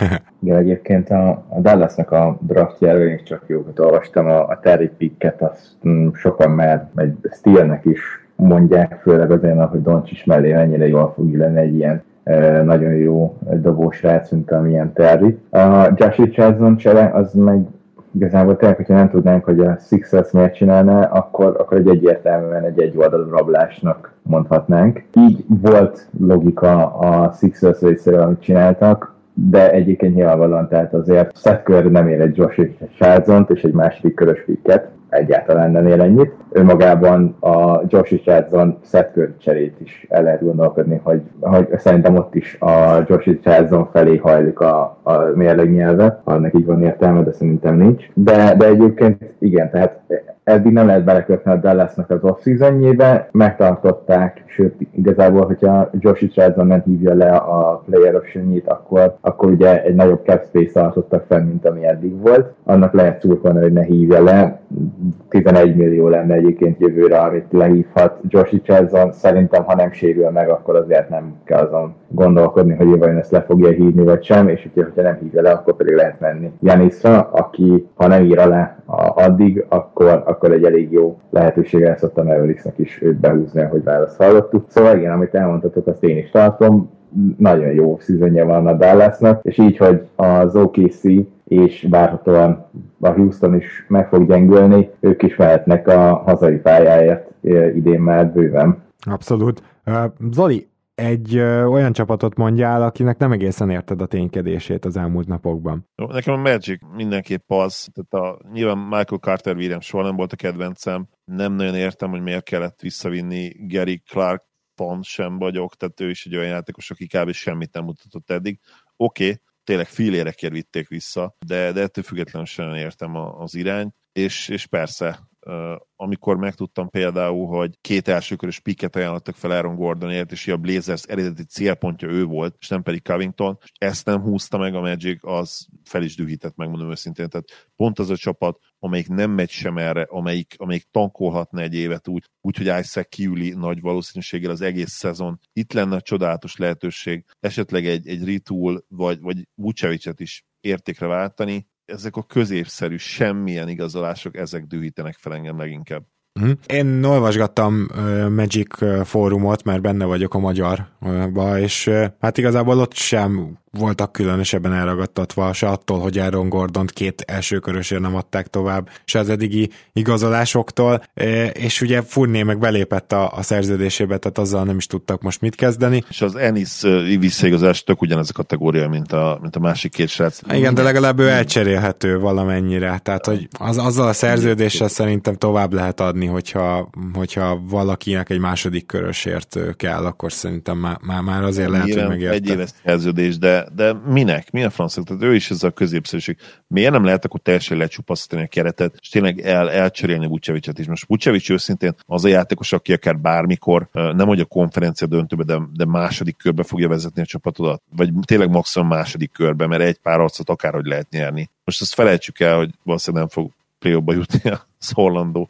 Igen, egyébként a, a Dallasnak a draftjáról én csak jókat olvastam, a, a Terry Picket, azt mm, sokan már egy Steelnek is mondják, főleg azért, hogy Doncsis mellé mennyire jól fog illeni egy ilyen e, nagyon jó dobós rác, mint amilyen Terry. A Josh Richardson csere, az meg igazából tényleg, hogyha nem tudnánk, hogy a Sixers miért csinálná, akkor, akkor egy egyértelműen egy egy oldalú rablásnak mondhatnánk. Így volt logika a Sixers részéről, amit csináltak, de egyébként nyilvánvalóan, tehát azért Seth Curry nem ér egy Josh Richardson-t és egy második körös picket, egyáltalán nem ér ennyit. Önmagában a Josh Richardson Curry cserét is el lehet gondolkodni, hogy, hogy szerintem ott is a Josh Richardson felé hajlik a, a mérleg nyelve, annak így van értelme, de szerintem nincs. De, de egyébként igen, tehát eddig nem lehet belekötni a Dallasnak az off megtartották, sőt igazából, hogyha Josh Richardson nem hívja le a player option akkor, akkor ugye egy nagyobb cap space tartottak fel, mint ami eddig volt. Annak lehet szurkolni, hogy ne hívja le. 11 millió lenne egyébként jövőre, amit lehívhat Josh Richardson. Szerintem, ha nem sérül meg, akkor azért nem kell azon gondolkodni, hogy vajon ezt le fogja hívni, vagy sem, és hogyha, hogyha nem hívja le, akkor pedig lehet menni Janisra, aki ha nem ír le addig, akkor, akkor egy elég jó lehetősége lesz ott a is őt behúzni, hogy választ hallottuk. Szóval igen, amit elmondhatok, azt én is tartom. Nagyon jó szűzönje van a Dallasnak, és így, hogy az OKC és várhatóan a Houston is meg fog gyengülni, ők is mehetnek a hazai pályáért idén már bőven. Abszolút. Zoli, egy ö, olyan csapatot mondjál, akinek nem egészen érted a ténykedését az elmúlt napokban. Nekem a Magic mindenképp az, tehát a, nyilván Michael Carter Williams soha nem volt a kedvencem, nem nagyon értem, hogy miért kellett visszavinni Gary Clark pont sem vagyok, tehát ő is egy olyan játékos, aki kb. semmit nem mutatott eddig. Oké, okay, tényleg filérekért vitték vissza, de, de ettől függetlenül sem értem az irányt, és, és persze amikor megtudtam például, hogy két elsőkörös piket ajánlottak fel Aaron Gordonért, és a Blazers eredeti célpontja ő volt, és nem pedig Covington, és ezt nem húzta meg a Magic, az fel is dühített, megmondom őszintén. Tehát pont az a csapat, amelyik nem megy sem erre, amelyik, amelyik tankolhatna egy évet úgy, úgy hogy Isaac kiüli nagy valószínűséggel az egész szezon. Itt lenne a csodálatos lehetőség, esetleg egy, egy Ritul, vagy, vagy Vucevicet is értékre váltani, ezek a középszerű, semmilyen igazolások, ezek dühítenek fel engem leginkább. Uh-huh. Én olvasgattam Magic fórumot, mert benne vagyok a magyarba, és hát igazából ott sem voltak különösebben elragadtatva, se attól, hogy Aaron Gordon két első körösért nem adták tovább, se az eddigi igazolásoktól, és ugye Furné meg belépett a, a szerződésébe, tehát azzal nem is tudtak most mit kezdeni. És az Ennis visszaigazás tök ugyanez a kategória, mint a, mint a másik két srác. Igen, de legalább ő elcserélhető valamennyire, tehát hogy az, azzal a szerződéssel szerintem tovább lehet adni, hogyha, hogyha valakinek egy második körösért kell, akkor szerintem már, már, azért lehet, hogy megérte. Egy éves szerződés, de de, minek? Milyen francok? Tehát ő is ez a középszerűség. Miért nem lehet akkor teljesen lecsupaszítani a keretet, és tényleg el, elcserélni Vucevicet is? Most Vucevic őszintén az a játékos, aki akár bármikor, nem hogy a konferencia döntőbe, de, de második körbe fogja vezetni a csapatodat, vagy tényleg maximum második körbe, mert egy pár arcot akárhogy lehet nyerni. Most azt felejtsük el, hogy valószínűleg nem fog play jutni a Orlando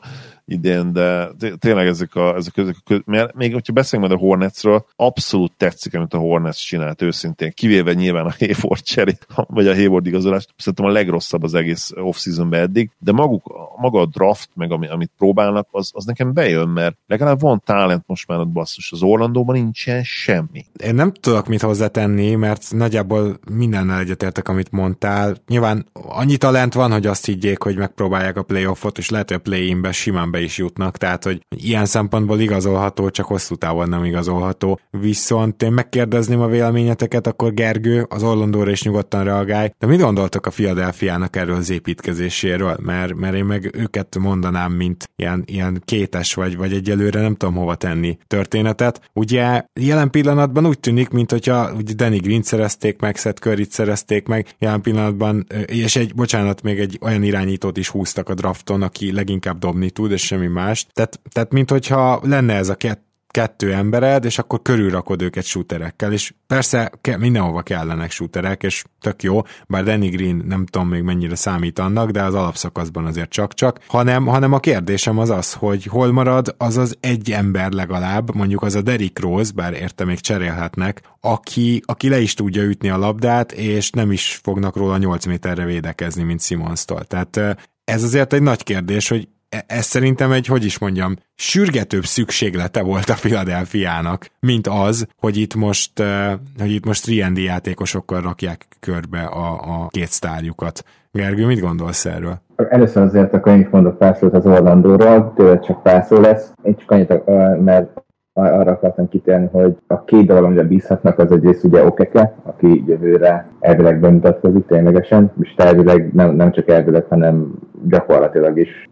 idén, de tényleg ezek a, ezek, ezek a mert még hogyha beszélünk majd a Hornetsről, abszolút tetszik, amit a Hornets csinált őszintén, kivéve nyilván a Hayward cserét, vagy a Hayward igazolást, szerintem a legrosszabb az egész off-seasonben eddig, de maguk, maga a draft, meg ami, amit próbálnak, az, az nekem bejön, mert legalább van talent most már ott basszus, az Orlandóban nincsen semmi. Én nem tudok mit hozzátenni, mert nagyjából mindennel egyetértek, amit mondtál. Nyilván annyi talent van, hogy azt higgyék, hogy megpróbálják a playoffot, és lehet, hogy a play-inbe simán be is jutnak, tehát hogy ilyen szempontból igazolható, csak hosszú távon nem igazolható. Viszont én megkérdezném a véleményeteket, akkor Gergő, az Orlandóra is nyugodtan reagálj. De mit gondoltok a Filadelfiának erről az építkezéséről? Mert, mert én meg őket mondanám, mint ilyen, ilyen kétes vagy, vagy egyelőre nem tudom hova tenni történetet. Ugye jelen pillanatban úgy tűnik, mint hogyha ugye Danny Green szerezték meg, Seth curry szerezték meg, jelen pillanatban, és egy, bocsánat, még egy olyan irányítót is húztak a drafton, aki leginkább dobni tud, és semmi más. Tehát, tehát mint hogyha lenne ez a kettő kettő embered, és akkor körülrakod őket shooterekkel, és persze ke- mindenhova kellenek shooterek, és tök jó, bár Danny Green nem tudom még mennyire számít annak, de az alapszakaszban azért csak-csak, hanem, hanem a kérdésem az az, hogy hol marad az az egy ember legalább, mondjuk az a Derrick Rose, bár érte még cserélhetnek, aki, aki le is tudja ütni a labdát, és nem is fognak róla 8 méterre védekezni, mint Simonstól. Tehát ez azért egy nagy kérdés, hogy ez szerintem egy, hogy is mondjam, sürgetőbb szükséglete volt a Philadelphiának, mint az, hogy itt most, e, hogy itt most triendi játékosokkal rakják körbe a, a két sztárjukat. Gergő, mit gondolsz erről? Először azért akkor én is mondok pár szót az Orlandóról, tőled csak pár szó lesz. Én csak annyit, mert arra akartam kitérni, hogy a két dolog, amire bízhatnak, az egyrészt ugye Okeke, aki jövőre elvileg bemutatkozik ténylegesen, és elvileg nem, nem csak elvileg, hanem gyakorlatilag is,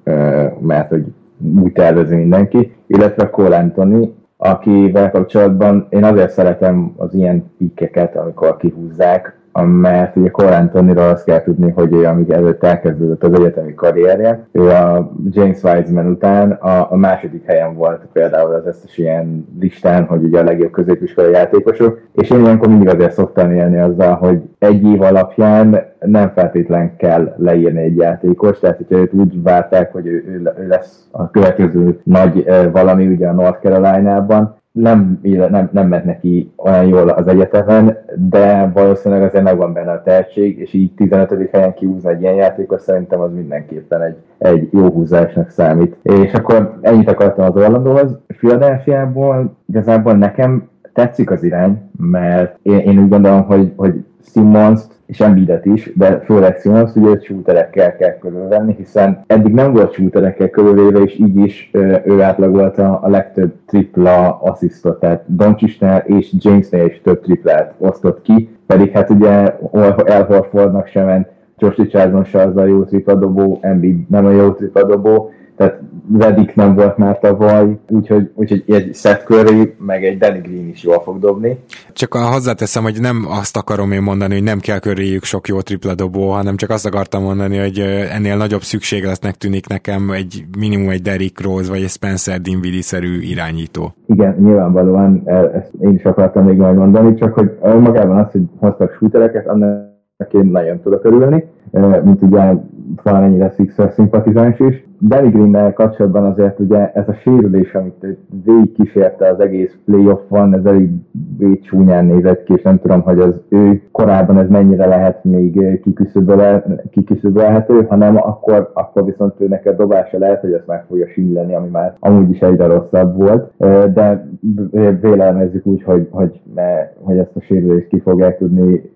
mert hogy úgy tervezi mindenki, illetve Cole Anthony, akivel kapcsolatban én azért szeretem az ilyen pikkeket, amikor kihúzzák, mert ugye Cole Anthony-ról azt kell tudni, hogy ő amíg előtt elkezdődött az egyetemi karrierje, ő a James Wiseman után a, a második helyen volt például az összes ilyen listán, hogy ugye a legjobb középiskolai játékosok, és én ilyenkor mindig azért szoktam élni azzal, hogy egy év alapján nem feltétlen kell leírni egy játékos, tehát hogyha őt úgy várták, hogy ő, ő, lesz a következő nagy valami ugye a North Carolina-ban, nem, nem, nem ment neki olyan jól az egyetemen, de valószínűleg azért megvan benne a tehetség, és így 15. helyen kihúzni egy ilyen játékot, szerintem az mindenképpen egy, egy jó húzásnak számít. És akkor ennyit akartam az Orlandóhoz. Philadelphiából igazából nekem tetszik az irány, mert én, én úgy gondolom, hogy, hogy simmons és Embiidet is, de főleg Simmons ugye shooterekkel kell körülvenni, hiszen eddig nem volt shooterekkel körülvéve, és így is ő átlagolta a legtöbb tripla asszisztot, tehát Doncsicsnál és Jamesnél is több triplát osztott ki, pedig hát ugye El Horfordnak sem ment, Josh Richardson se az a jó tripladobó, Embiid nem a jó tripladobó, tehát Vedik nem volt már tavaly, úgyhogy, úgyhogy egy Seth Curry, meg egy Danny Green is jól fog dobni. Csak hozzáteszem, hogy nem azt akarom én mondani, hogy nem kell körüljük sok jó tripla dobó, hanem csak azt akartam mondani, hogy ennél nagyobb szükségletnek tűnik nekem egy minimum egy Derrick Rose vagy egy Spencer Dinwiddie-szerű irányító. Igen, nyilvánvalóan e, ezt én is akartam még majd mondani, csak hogy magában az, hogy hoztak shootereket, annak én nagyon tudok örülni, mint ugye valamennyire Sixers szimpatizáns is. Danny green kapcsolatban azért ugye ez a sérülés, amit végig kísérte az egész playoff-on, ez elég csúnyán nézett ki, és nem tudom, hogy az ő korában ez mennyire lehet még kiküszöbölhető, hanem akkor, akkor viszont ő neked dobása lehet, hogy ezt meg fogja sínyelni, ami már amúgy is egyre rosszabb volt, de vélelmezzük úgy, hogy, hogy, hogy ezt a sérülést ki fogják tudni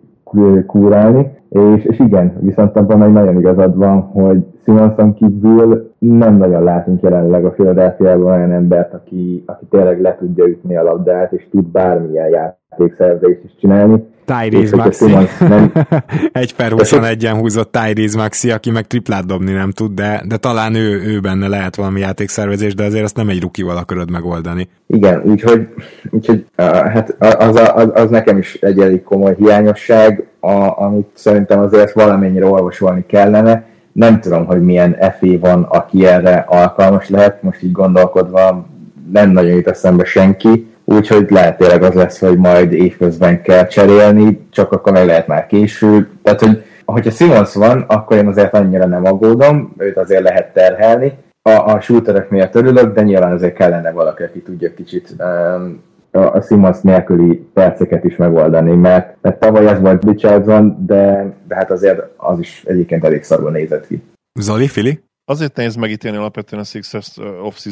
kúrálni, és, és igen, viszont abban egy nagyon igazad van, hogy Simonson kívül nem nagyon látunk jelenleg a Philadelphia-ban olyan embert, aki, aki tényleg le tudja ütni a labdát, és tud bármilyen játékszerzést is csinálni. Tyrese Maxi. Nem... Egy per 21-en húzott Tyrese Maxi, aki meg triplát dobni nem tud, de, de talán ő, ő benne lehet valami játékszervezés, de azért azt nem egy rukival akarod megoldani. Igen, úgyhogy, úgyhogy hát az, az, az, nekem is egy elég komoly hiányosság, a, amit szerintem azért valamennyire olvasolni kellene. Nem tudom, hogy milyen FA van, aki erre alkalmas lehet, most így gondolkodva nem nagyon jut eszembe senki úgyhogy lehet tényleg az lesz, hogy majd évközben kell cserélni, csak akkor meg lehet már később. Tehát, hogy hogyha Simons van, akkor én azért annyira nem aggódom, őt azért lehet terhelni. A, a shooterek miatt örülök, de nyilván azért kellene valaki, aki tudja kicsit um, a Simons nélküli perceket is megoldani, mert, mert tavaly ez volt Richardson, de, de hát azért az is egyébként elég szarul nézett ki. Zoli, Fili? Azért nehéz megítélni alapvetően a Sixers off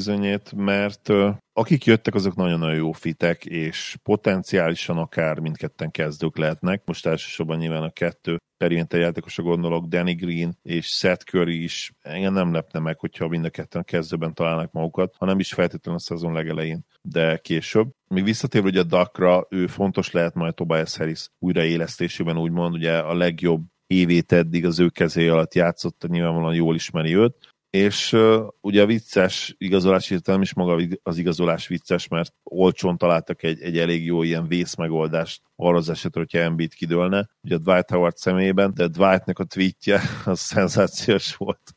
mert akik jöttek, azok nagyon-nagyon jó fitek, és potenciálisan akár mindketten kezdők lehetnek. Most elsősorban nyilván a kettő periméter játékosra gondolok, Danny Green és Seth Curry is engem nem lepne meg, hogyha mind a ketten a kezdőben találnak magukat, hanem is feltétlenül a szezon legelején, de később. Még visszatérve ugye a Dakra, ő fontos lehet majd Tobias Harris újraélesztésében, úgymond, ugye a legjobb évét eddig az ő kezé alatt játszott, nyilvánvalóan jól ismeri őt, és uh, ugye a vicces igazolás értelem is maga az igazolás vicces, mert olcsón találtak egy, egy elég jó ilyen vészmegoldást arra az esetre, hogyha Embiid kidőlne, ugye a Dwight Howard személyében, de Dwightnek a tweetje az szenzációs volt.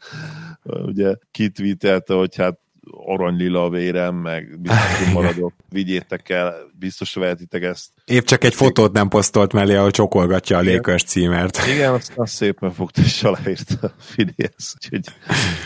ugye kitweetelte, hogy hát aranylila a vérem, meg biztos, hogy maradok, vigyétek el, biztos vehetitek ezt. Épp csak egy fotót nem posztolt mellé, ahol csokolgatja a Lakers címert. Igen, azt, azt szépen fogta és aláírta a Phineas, úgyhogy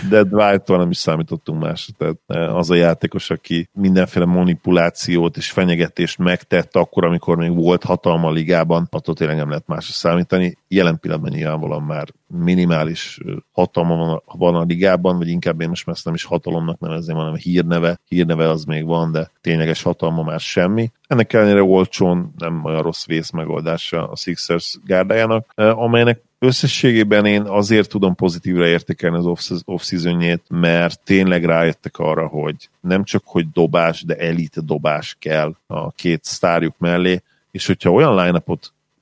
de dwight nem is számítottunk más. Tehát e, az a játékos, aki mindenféle manipulációt és fenyegetést megtett akkor, amikor még volt hatalma a ligában, attól tényleg nem lehet másra számítani. Jelen pillanatban nyilvánvalóan már minimális hatalma van a, van a ligában, vagy inkább én most ezt nem is hatalomnak nevezném, hanem hírneve. Hírneve az még van, de tényleges hatalma már semmi. Ennek ellenére olcsón nem olyan rossz vész megoldása a Sixers gárdájának, amelynek összességében én azért tudom pozitívra értékelni az off-seasonjét, mert tényleg rájöttek arra, hogy nem csak hogy dobás, de elit dobás kell a két sztárjuk mellé, és hogyha olyan line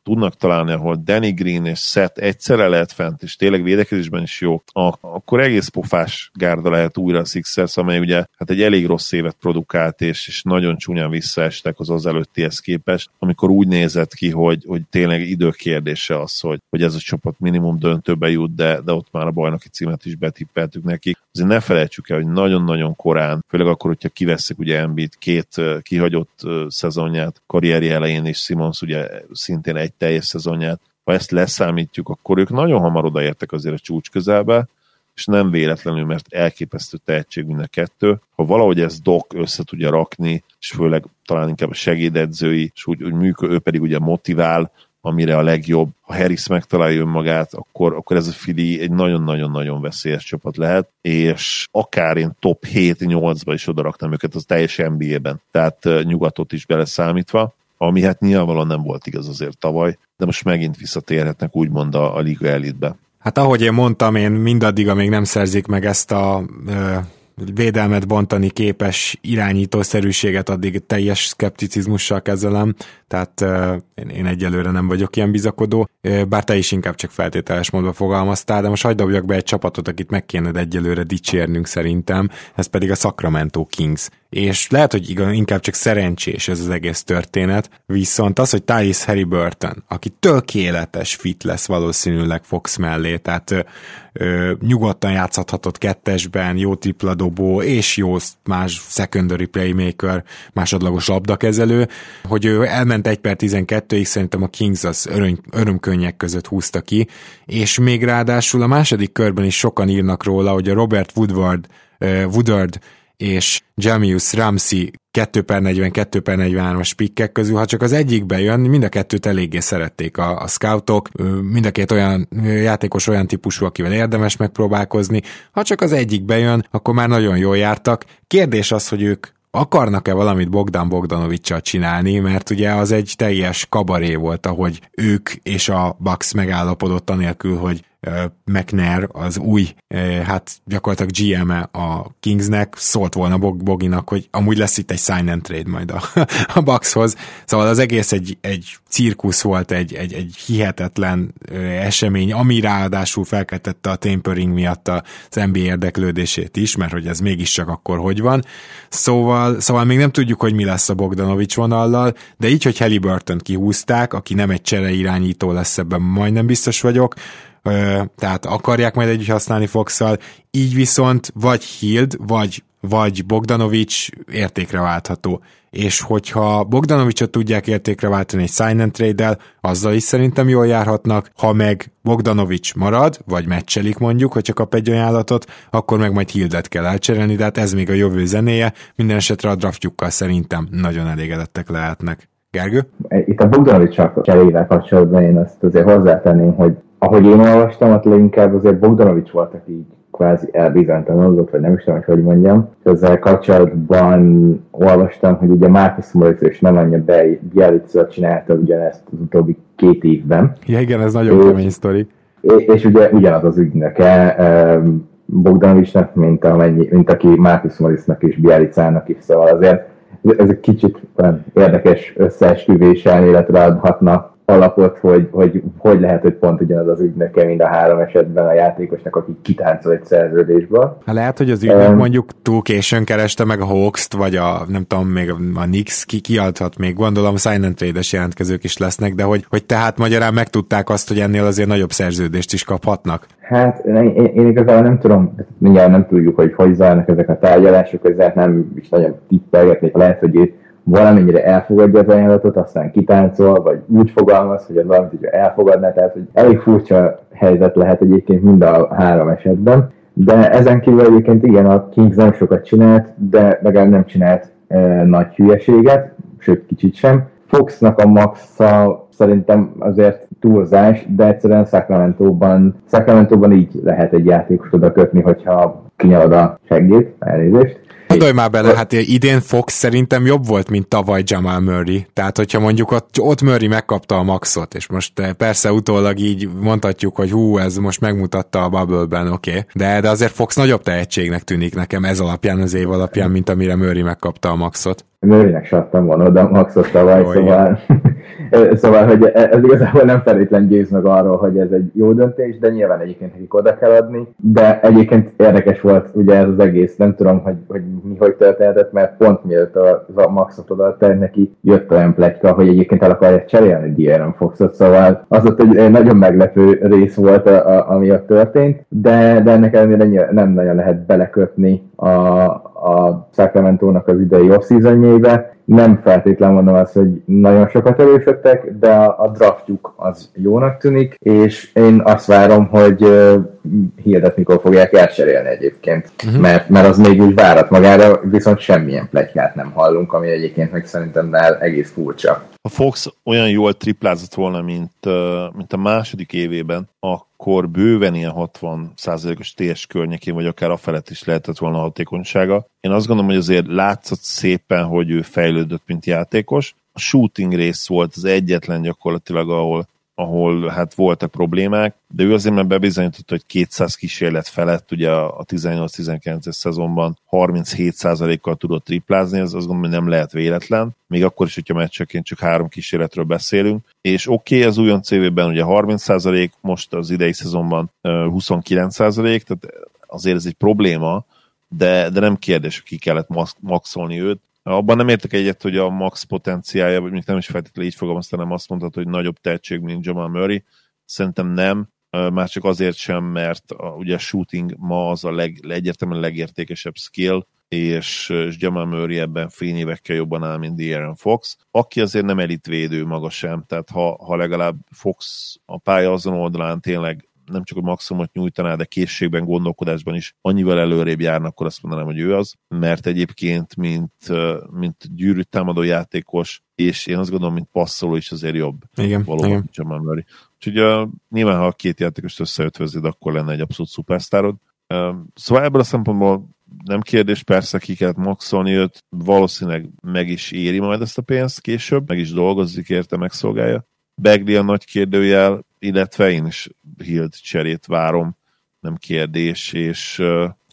tudnak találni, ahol Danny Green és Seth egyszerre lehet fent, és tényleg védekezésben is jó, akkor egész pofás gárda lehet újra a Sixers, amely ugye hát egy elég rossz évet produkált, és, és nagyon csúnyán visszaestek az az előttihez képest, amikor úgy nézett ki, hogy, hogy tényleg időkérdése az, hogy, hogy ez a csapat minimum döntőbe jut, de, de ott már a bajnoki címet is betippeltük neki. Azért ne felejtsük el, hogy nagyon-nagyon korán, főleg akkor, hogyha kiveszik ugye Embiid két kihagyott szezonját karrierje elején, és Simons ugye szintén egy teljes szezonját, ha ezt leszámítjuk, akkor ők nagyon hamar odaértek azért a csúcs közelbe, és nem véletlenül, mert elképesztő tehetség mind a kettő. Ha valahogy ez Doc össze tudja rakni, és főleg talán inkább a segédedzői, és úgy, úgy működ, ő pedig ugye motivál, amire a legjobb. Ha Harris megtalálja önmagát, akkor, akkor ez a Fili egy nagyon-nagyon-nagyon veszélyes csapat lehet, és akár én top 7-8-ba is odaraktam őket az teljes NBA-ben, tehát nyugatot is beleszámítva ami hát nyilvánvalóan nem volt igaz azért tavaly, de most megint visszatérhetnek úgymond a, a liga elitbe. Hát ahogy én mondtam, én mindaddig, amíg nem szerzik meg ezt a ö, védelmet bontani képes irányítószerűséget, addig teljes szkepticizmussal kezelem, tehát ö, én, én egyelőre nem vagyok ilyen bizakodó, ö, bár te is inkább csak feltételes módon fogalmaztál, de most hagyd dobjak be egy csapatot, akit meg kéne egyelőre dicsérnünk szerintem, ez pedig a Sacramento Kings és lehet, hogy igaz, inkább csak szerencsés ez az egész történet, viszont az, hogy Harry Burton, aki tökéletes fit lesz valószínűleg Fox mellé, tehát ö, nyugodtan játszhathatott kettesben, jó tripla dobó, és jó más secondary playmaker, másodlagos labdakezelő, hogy ő elment 1 per 12-ig, szerintem a Kings az öröm, örömkönnyek között húzta ki, és még ráadásul a második körben is sokan írnak róla, hogy a Robert Woodward, Woodward és Jamius Ramsey 2 per 40, 2 per 43-as pikkek közül, ha csak az egyikbe jön, mind a kettőt eléggé szerették a, a scoutok, mind a két olyan játékos olyan típusú, akivel érdemes megpróbálkozni, ha csak az egyikbe jön, akkor már nagyon jól jártak. Kérdés az, hogy ők akarnak-e valamit Bogdan Bogdanovicsal csinálni, mert ugye az egy teljes kabaré volt, ahogy ők és a Bucks megállapodott anélkül, hogy McNair, az új, hát gyakorlatilag GM-e a Kingsnek, szólt volna Bog Boginak, hogy amúgy lesz itt egy sign and trade majd a, a Buckshoz. Szóval az egész egy, egy cirkusz volt, egy, egy, egy hihetetlen esemény, ami ráadásul felkeltette a tampering miatt az NBA érdeklődését is, mert hogy ez mégiscsak akkor hogy van. Szóval, szóval még nem tudjuk, hogy mi lesz a Bogdanovics vonallal, de így, hogy Halliburton kihúzták, aki nem egy csere irányító lesz, ebben majdnem biztos vagyok, tehát akarják majd együtt használni fox így viszont vagy Hild, vagy, vagy Bogdanovics értékre váltható. És hogyha Bogdanovicsot tudják értékre váltani egy sign and trade azzal is szerintem jól járhatnak, ha meg Bogdanovics marad, vagy meccselik mondjuk, hogyha kap egy ajánlatot, akkor meg majd Hildet kell elcserélni, de hát ez még a jövő zenéje, minden esetre a draftjukkal szerintem nagyon elégedettek lehetnek. Gergő? Itt a Bogdanovics cserével kapcsolatban én azt azért hozzátenném, hogy ahogy én olvastam, ott leginkább azért Bogdanovics volt, aki így kvázi elbizonytalanodott, vagy nem is tudom, hogy mondjam. Ezzel kapcsolatban olvastam, hogy ugye Marcus Morris és nem annyi be Bielica csinálta ugyanezt az utóbbi két évben. Ja igen, ez nagyon és, kemény sztori. És, és ugye ugyanaz az ügynöke Bogdanovicsnak, mint, amennyi, mint aki Marcus Morrisnak és Bielicának is, szóval azért ez egy kicsit érdekes összeesküvés elméletre adhatna alapot, hogy, hogy hogy lehet, hogy pont ugyanaz az ügynöke, mind a három esetben a játékosnak, aki kitáncol egy szerződésből. Hát lehet, hogy az ügynök um, mondjuk túl későn kereste meg a Hawks-t, vagy a nem tudom, még a Nix ki kiadhat még, gondolom sign and trade jelentkezők is lesznek, de hogy, hogy tehát magyarán megtudták azt, hogy ennél azért nagyobb szerződést is kaphatnak. Hát én, én igazából nem tudom, mindjárt nem tudjuk, hogy hogy zajlanak ezek a tárgyalások, ezért nem is nagyon tippelgetnék, lehet, hogy itt valamennyire elfogadja az ajánlatot, aztán kitáncol, vagy úgy fogalmaz, hogy az valamit, hogy elfogadná, tehát hogy elég furcsa helyzet lehet egyébként mind a három esetben. De ezen kívül egyébként igen, a Kings nem sokat csinált, de legalább nem csinált e, nagy hülyeséget, sőt kicsit sem. Foxnak a maxa szerintem azért túlzás, de egyszerűen Sacramento-ban, Sacramento-ban így lehet egy játékos oda kötni, hogyha kinyalod a seggét, elnézést. Gondolj már bele, hát idén Fox szerintem jobb volt, mint tavaly Jamal Murray. Tehát, hogyha mondjuk ott, ott Murray megkapta a maxot, és most eh, persze utólag így mondhatjuk, hogy hú, ez most megmutatta a bubble-ben, oké. Okay. De, de azért Fox nagyobb tehetségnek tűnik nekem ez alapján, az év alapján, mint amire Murray megkapta a maxot. Murraynek sattam volna oda a maxot tavaly, oh, szóval, szóval, hogy ez igazából nem feltétlen győz meg arról, hogy ez egy jó döntés, de nyilván egyébként nekik oda kell adni. De egyébként érdekes volt ugye ez az egész, nem tudom, hogy, hogy mi hogy történhetett, mert pont mielőtt a, a maxot odaadták neki, jött olyan pletyka, hogy egyébként el akarják cserélni De'Aaron Foxot, szóval az ott egy, egy nagyon meglepő rész volt, a, a, ami ott történt, de, de ennek ellenére nem nagyon lehet belekötni a, a Sacramento-nak az idei off Nem feltétlenül mondom azt, hogy nagyon sokat erősödtek, de a, a draftjuk az jónak tűnik, és én azt várom, hogy uh, hirdet mikor fogják elcserélni egyébként, uh-huh. mert, mert az még úgy várat magára, viszont semmilyen plegykát nem hallunk, ami egyébként meg szerintem egész furcsa. A Fox olyan jól triplázott volna, mint, mint a második évében, akkor bőven ilyen 60%-os TS környékén, vagy akár a felett is lehetett volna a hatékonysága. Én azt gondolom, hogy azért látszott szépen, hogy ő fejlődött, mint játékos. A shooting rész volt az egyetlen gyakorlatilag, ahol ahol hát voltak problémák, de ő azért már bebizonyította, hogy 200 kísérlet felett, ugye a 18-19-es szezonban 37%-kal tudott triplázni, ez azt gondolom, hogy nem lehet véletlen, még akkor is, hogyha meccseként csak három kísérletről beszélünk, és oké, okay, az újon CV-ben ugye 30%, most az idei szezonban 29%, tehát azért ez egy probléma, de, de nem kérdés, ki kellett maxolni őt. Abban nem értek egyet, hogy a max potenciálja, vagy még nem is feltétlenül így fogalmazta, nem azt mondtad, hogy nagyobb tehetség, mint Jamal Murray. Szerintem nem, már csak azért sem, mert a, ugye a shooting ma az a leg, egyértelműen legértékesebb skill, és, és Jamal Murray ebben fényévekkel jobban áll, mint De'Aaron Fox, aki azért nem elitvédő maga sem, tehát ha, ha legalább Fox a pálya azon oldalán tényleg nem csak a maximumot nyújtaná, de készségben, gondolkodásban is annyival előrébb járnak, akkor azt mondanám, hogy ő az, mert egyébként, mint, mint gyűrű támadó játékos, és én azt gondolom, mint passzoló is azért jobb. Igen, valóban, igen. Jamal Murray. Úgyhogy uh, nyilván, ha a két játékost összeötvözed, akkor lenne egy abszolút szupersztárod. Uh, szóval ebből a szempontból nem kérdés, persze ki kellett maxolni őt, valószínűleg meg is éri majd ezt a pénzt később, meg is dolgozik érte, megszolgálja. Bagley a nagy kérdőjel, illetve én is Hild cserét várom, nem kérdés, és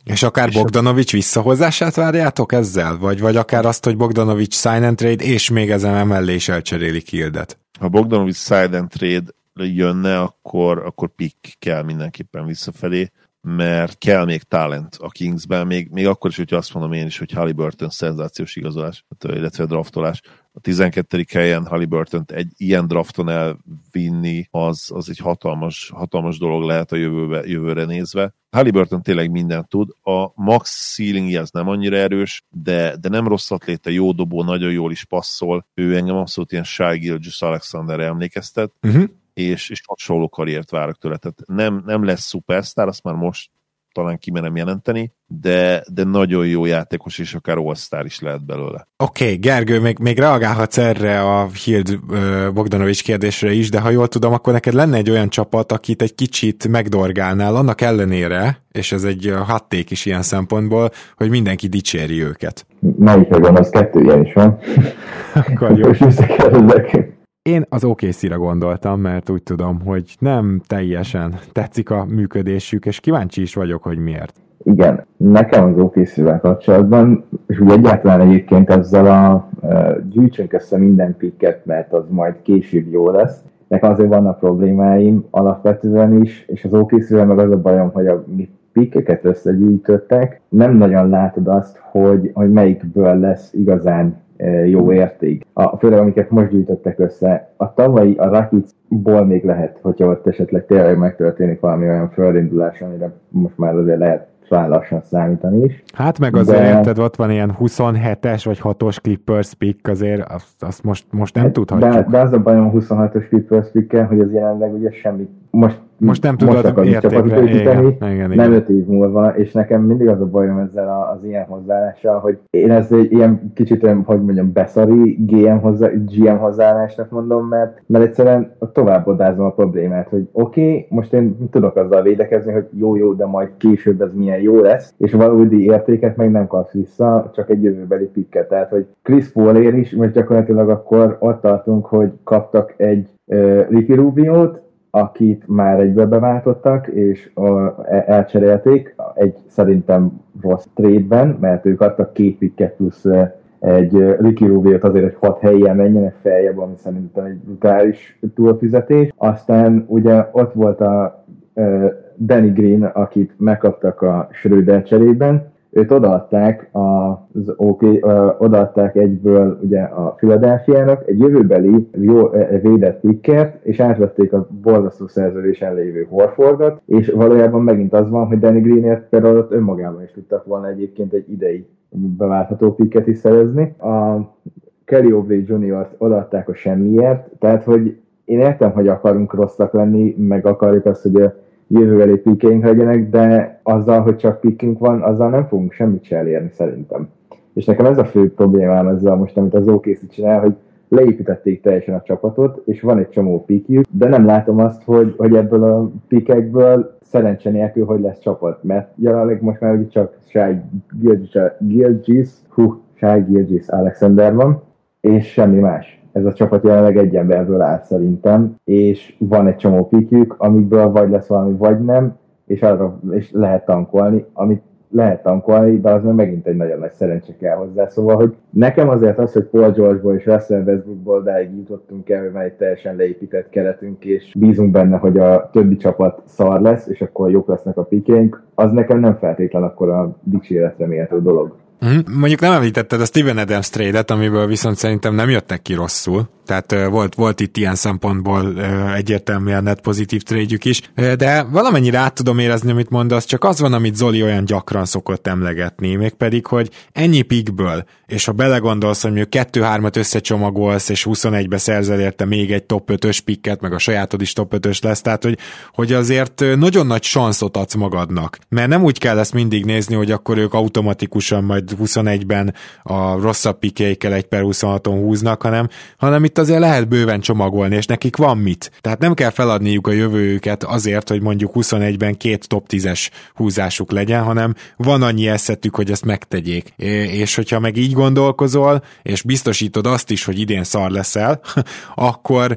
és akár és Bogdanovics visszahozását várjátok ezzel? Vagy, vagy akár azt, hogy Bogdanovics sign and trade, és még ezen emellé is elcserélik Hildet? Ha Bogdanovics sign and trade jönne, akkor, akkor pick kell mindenképpen visszafelé mert kell még talent a Kingsben, még, még akkor is, hogyha azt mondom én is, hogy Halliburton szenzációs igazolás, illetve draftolás. A 12. helyen Halliburton egy ilyen drafton elvinni, az, az egy hatalmas, hatalmas dolog lehet a jövőbe, jövőre nézve. Halliburton tényleg mindent tud. A max ceiling az nem annyira erős, de, de nem rossz atléta, jó dobó, nagyon jól is passzol. Ő engem abszolút ilyen Shai Gilgis Alexanderre emlékeztet. Uh-huh és, és hasonló karriert várok tőle. Tehát nem, nem lesz szupersztár, azt már most talán kimerem jelenteni, de, de nagyon jó játékos, és akár all is lehet belőle. Oké, okay, Gergő, még, még reagálhatsz erre a Hild uh, Bogdanovics kérdésre is, de ha jól tudom, akkor neked lenne egy olyan csapat, akit egy kicsit megdorgálnál, annak ellenére, és ez egy hatték is ilyen szempontból, hogy mindenki dicséri őket. Melyikre van, az kettő ilyen is van. akkor jó. Én az OKC-re gondoltam, mert úgy tudom, hogy nem teljesen tetszik a működésük, és kíváncsi is vagyok, hogy miért. Igen, nekem az okc kapcsolatban, és úgy egyáltalán egyébként ezzel a uh, gyűjtsünk össze minden pikket, mert az majd később jó lesz. Nekem azért vannak problémáim alapvetően is, és az okc meg az a bajom, hogy a mi pikkeket összegyűjtöttek, nem nagyon látod azt, hogy, hogy melyikből lesz igazán jó érték. A, főleg amiket most gyűjtöttek össze. A tavalyi a Rakicból még lehet, hogyha ott esetleg tényleg megtörténik valami olyan földindulás, amire most már azért lehet rá lassan számítani is. Hát meg azért de... érted, ott van ilyen 27-es vagy 6-os Clippers pick, azért azt, azt most, most nem de, tudhatjuk. De, de az a bajom 26-os Clippers pick hogy az jelenleg ugye semmi most, most nem tudod most értékre, igen, igen, igen, nem öt év múlva, és nekem mindig az a bajom ezzel az ilyen hozzáállással, hogy én ezt egy ilyen kicsit olyan, hogy mondjam, beszari GM, hozzá, GM hozzáállásnak mondom, mert, mert egyszerűen tovább odázom a problémát, hogy oké, okay, most én tudok azzal védekezni, hogy jó-jó, de majd később ez milyen jó lesz, és valódi értéket meg nem kapsz vissza, csak egy jövőbeli pikket. Tehát, hogy Chris Paul is, most gyakorlatilag akkor ott tartunk, hogy kaptak egy Ricky Rubio-t, akit már egybe beváltottak, és e, elcserélték egy szerintem rossz trade-ben, mert ők adtak két pikket plusz egy Ricky Rubio-t azért, hogy hat helyen menjenek feljebb, ami szerintem egy brutális túlfizetés. Aztán ugye ott volt a Danny Green, akit megkaptak a Schröder cserében, őt odaadták, az OK, odaadták egyből ugye a Philadelphia-nak egy jövőbeli jó védett pickert, és átvették a borzasztó szerződésen lévő Horfordot, és valójában megint az van, hogy Danny Greenért például ott önmagában is tudtak volna egyébként egy idei beváltható picket is szerezni. A Kelly Oubre Jr. odaadták a semmiért, tehát hogy én értem, hogy akarunk rosszak lenni, meg akarjuk azt, hogy jövőbeli pikeink legyenek, de azzal, hogy csak pikünk van, azzal nem fogunk semmit se elérni szerintem. És nekem ez a fő problémám ezzel most, amit az OKC csinál, hogy leépítették teljesen a csapatot, és van egy csomó pikjük, de nem látom azt, hogy, hogy ebből a pikekből szerencse nélkül, hogy lesz csapat, mert jelenleg most már ugye csak Shai Gilgis, hú, Shai Gilgis Alexander van, és semmi más ez a csapat jelenleg egy emberből áll szerintem, és van egy csomó pikjük, amikből vagy lesz valami, vagy nem, és arra és lehet tankolni, amit lehet tankolni, de az meg megint egy nagyon nagy szerencse kell hozzá. Szóval, hogy nekem azért az, hogy Paul George-ból és Russell Westbrookból odáig jutottunk el, már egy teljesen leépített keretünk, és bízunk benne, hogy a többi csapat szar lesz, és akkor jók lesznek a pikénk, az nekem nem feltétlen akkor a dicséretre méltó dolog. Mm, mondjuk nem említetted a Steven Adams trade amiből viszont szerintem nem jöttek ki rosszul. Tehát volt, volt itt ilyen szempontból egyértelműen net pozitív trade is, de valamennyire át tudom érezni, amit mondasz, csak az van, amit Zoli olyan gyakran szokott emlegetni, mégpedig, hogy ennyi pikből, és ha belegondolsz, hogy mondjuk 2-3-at összecsomagolsz, és 21-be szerzel érte még egy top 5-ös pikket, meg a sajátod is top 5-ös lesz, tehát hogy, hogy azért nagyon nagy sanszot adsz magadnak. Mert nem úgy kell ezt mindig nézni, hogy akkor ők automatikusan majd 21-ben a rosszabb pikjeikkel egy per 26-on húznak, hanem, hanem itt azért lehet bőven csomagolni, és nekik van mit. Tehát nem kell feladniuk a jövőjüket azért, hogy mondjuk 21-ben két top 10-es húzásuk legyen, hanem van annyi eszetük, hogy ezt megtegyék. És hogyha meg így gondolkozol, és biztosítod azt is, hogy idén szar leszel, akkor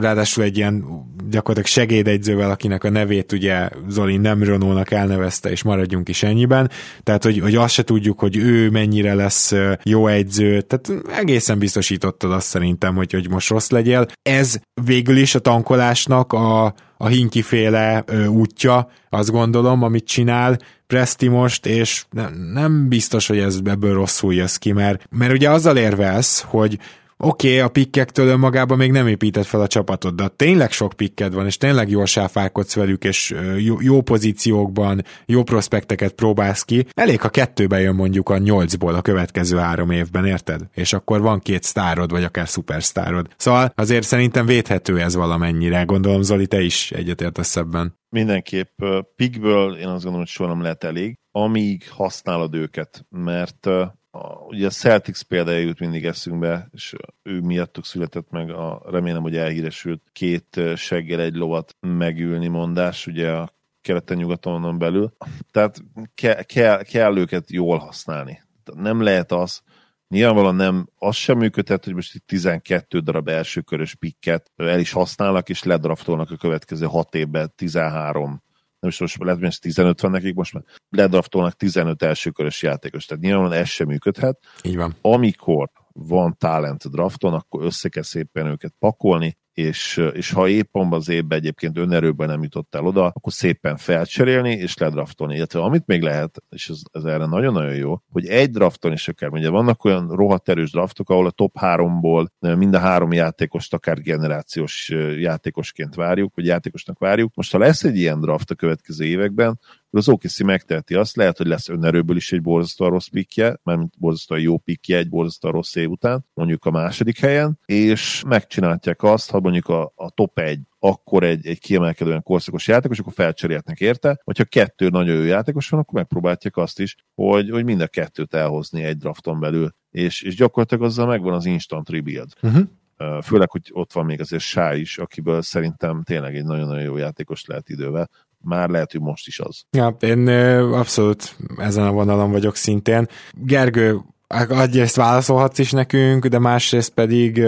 ráadásul egy ilyen gyakorlatilag segédegyzővel, akinek a nevét ugye Zoli nem Ronónak elnevezte, és maradjunk is ennyiben, tehát hogy, hogy azt se tudjuk, hogy ő mennyire lesz jó egyző, tehát egészen biztosítottad azt szerintem, hogy, hogy most rossz legyél. Ez végül is a tankolásnak a, a hinkiféle útja, azt gondolom, amit csinál Presti most, és nem, nem biztos, hogy ez ebből rosszul jössz ki, mert, mert ugye azzal érvelsz, hogy oké, okay, a pikkektől önmagában még nem épített fel a csapatod, de tényleg sok pikked van, és tényleg jól sáfálkodsz velük, és jó, jó pozíciókban, jó prospekteket próbálsz ki. Elég, ha kettőbe jön mondjuk a nyolcból a következő három évben, érted? És akkor van két sztárod, vagy akár szupersztárod. Szóval azért szerintem védhető ez valamennyire. Gondolom, Zoli, te is egyetértesz ebben. Mindenképp pikből én azt gondolom, hogy soha nem lehet elég, amíg használod őket, mert a, ugye a Celtics példája jut mindig eszünkbe, és ő miattuk született meg a, remélem, hogy elhíresült két seggel egy lovat megülni mondás, ugye a keleten-nyugaton belül. Tehát ke, kell, kell őket jól használni. Nem lehet az, Nyilvánvalóan nem, az sem működhet, hogy most itt 12 darab elsőkörös pikket el is használnak, és ledraftolnak a következő 6 évben 13 nem is most lehet, hogy 15 van nekik, most már ledraftolnak 15 elsőkörös játékos, tehát nyilván ez sem működhet. Így van. Amikor van talent drafton, akkor össze kell szépen őket pakolni, és, és ha épp az évben egyébként önerőben nem jutott el oda, akkor szépen felcserélni és ledraftolni. Illetve amit még lehet, és ez, ez erre nagyon-nagyon jó, hogy egy drafton is akár, ugye vannak olyan rohadt erős draftok, ahol a top háromból mind a három játékost akár generációs játékosként várjuk, vagy játékosnak várjuk. Most ha lesz egy ilyen draft a következő években, az OKC megteheti azt, lehet, hogy lesz önerőből is egy borzasztóan rossz pikje, mert borzasztóan jó pikje egy borzasztóan rossz év után, mondjuk a második helyen, és megcsinálják azt, ha mondjuk a, a top 1 akkor egy, egy kiemelkedően korszakos játékos, akkor felcserélhetnek érte, vagy ha kettő nagyon jó játékos van, akkor megpróbálják azt is, hogy, hogy mind a kettőt elhozni egy drafton belül, és, és gyakorlatilag azzal megvan az instant rebuild. Uh-huh. Főleg, hogy ott van még azért Sá is, akiből szerintem tényleg egy nagyon-nagyon jó játékos lehet idővel, már lehet, hogy most is az. Ja, én abszolút ezen a vonalon vagyok szintén. Gergő, egyrészt válaszolhatsz is nekünk, de másrészt pedig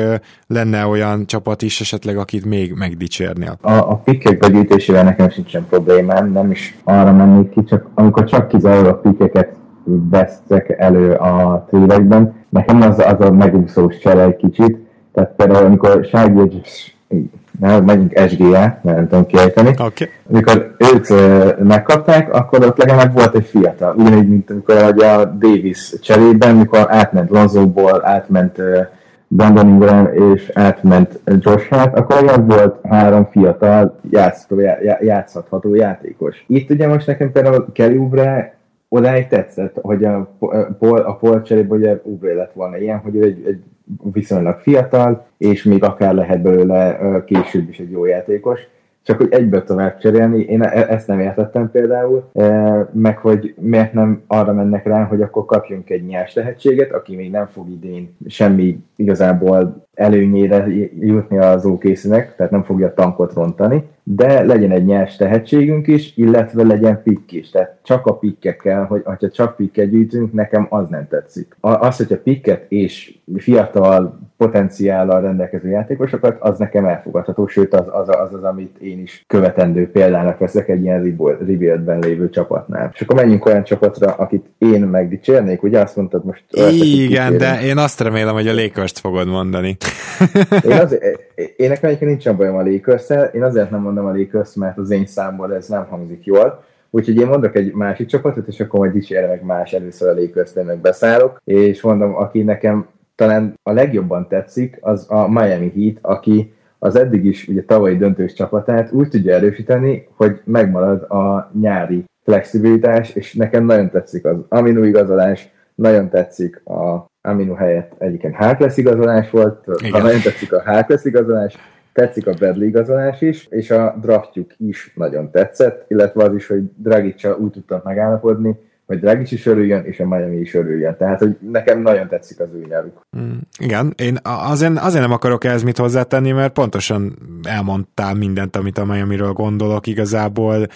lenne olyan csapat is esetleg, akit még megdicsérnél. A, a pikkek begyűjtésével nekem sincsen problémám, nem is arra mennék ki, csak amikor csak kizárólag a pikkeket vesztek elő a trédekben, nekem az, az a megúszós csere egy kicsit, tehát például amikor Ságy na, megyünk SGA, mert nem tudom kiejteni. Okay. Amikor őt megkapták, akkor ott legalább volt egy fiatal. Ugyanígy, mint amikor a Davis cserében, mikor átment Lonzoból, átment Brandon Ingram és átment Josh Hart, akkor legalább volt három fiatal játszható, játszható játékos. Itt ugye most nekem például Kelly Oubre odáig tetszett, hogy a, a, a Paul cserében ugye Oubre lett volna ilyen, hogy ő egy, egy viszonylag fiatal, és még akár lehet belőle később is egy jó játékos, csak hogy egyből tovább cserélni, én e-, ezt nem értettem például, meg hogy miért nem arra mennek rá, hogy akkor kapjunk egy nyers tehetséget, aki még nem fog idén semmi igazából előnyére jutni az okc tehát nem fogja a tankot rontani, de legyen egy nyers tehetségünk is, illetve legyen pikk is. Tehát csak a pikkekkel, hogy ha csak pikket gyűjtünk, nekem az nem tetszik. Az, hogyha pikket és fiatal potenciállal rendelkező játékosokat, az nekem elfogadható, sőt az az, az, az amit én is követendő példának veszek egy ilyen rebuildben lévő csapatnál. És akkor menjünk olyan csapatra, akit én megdicsérnék, ugye azt mondtad most... Igen, de én azt remélem, hogy a lakers fogod mondani. Én, az, én nekem egyébként nincsen bajom a lakers én azért nem mondom a Lakers, mert az én számból ez nem hangzik jól, Úgyhogy én mondok egy másik csapatot, és akkor majd dicsérem meg más először a lakers meg beszállok, és mondom, aki nekem talán a legjobban tetszik, az a Miami Heat, aki az eddig is ugye tavalyi döntős csapatát úgy tudja erősíteni, hogy megmarad a nyári flexibilitás, és nekem nagyon tetszik az amino igazolás, nagyon tetszik a amino helyett egyiken Harkless igazolás volt, Igen. ha nagyon tetszik a Harkless igazolás, tetszik a Bradley igazolás is, és a draftjuk is nagyon tetszett, illetve az is, hogy Dragic úgy tudtak megállapodni, hogy Dragic is örüljön, és a Miami is örüljön. Tehát, hogy nekem nagyon tetszik az ő nyelvük. Mm, igen, én azért, azért nem akarok ehhez mit hozzátenni, mert pontosan elmondtál mindent, amit a Miami-ről gondolok. Igazából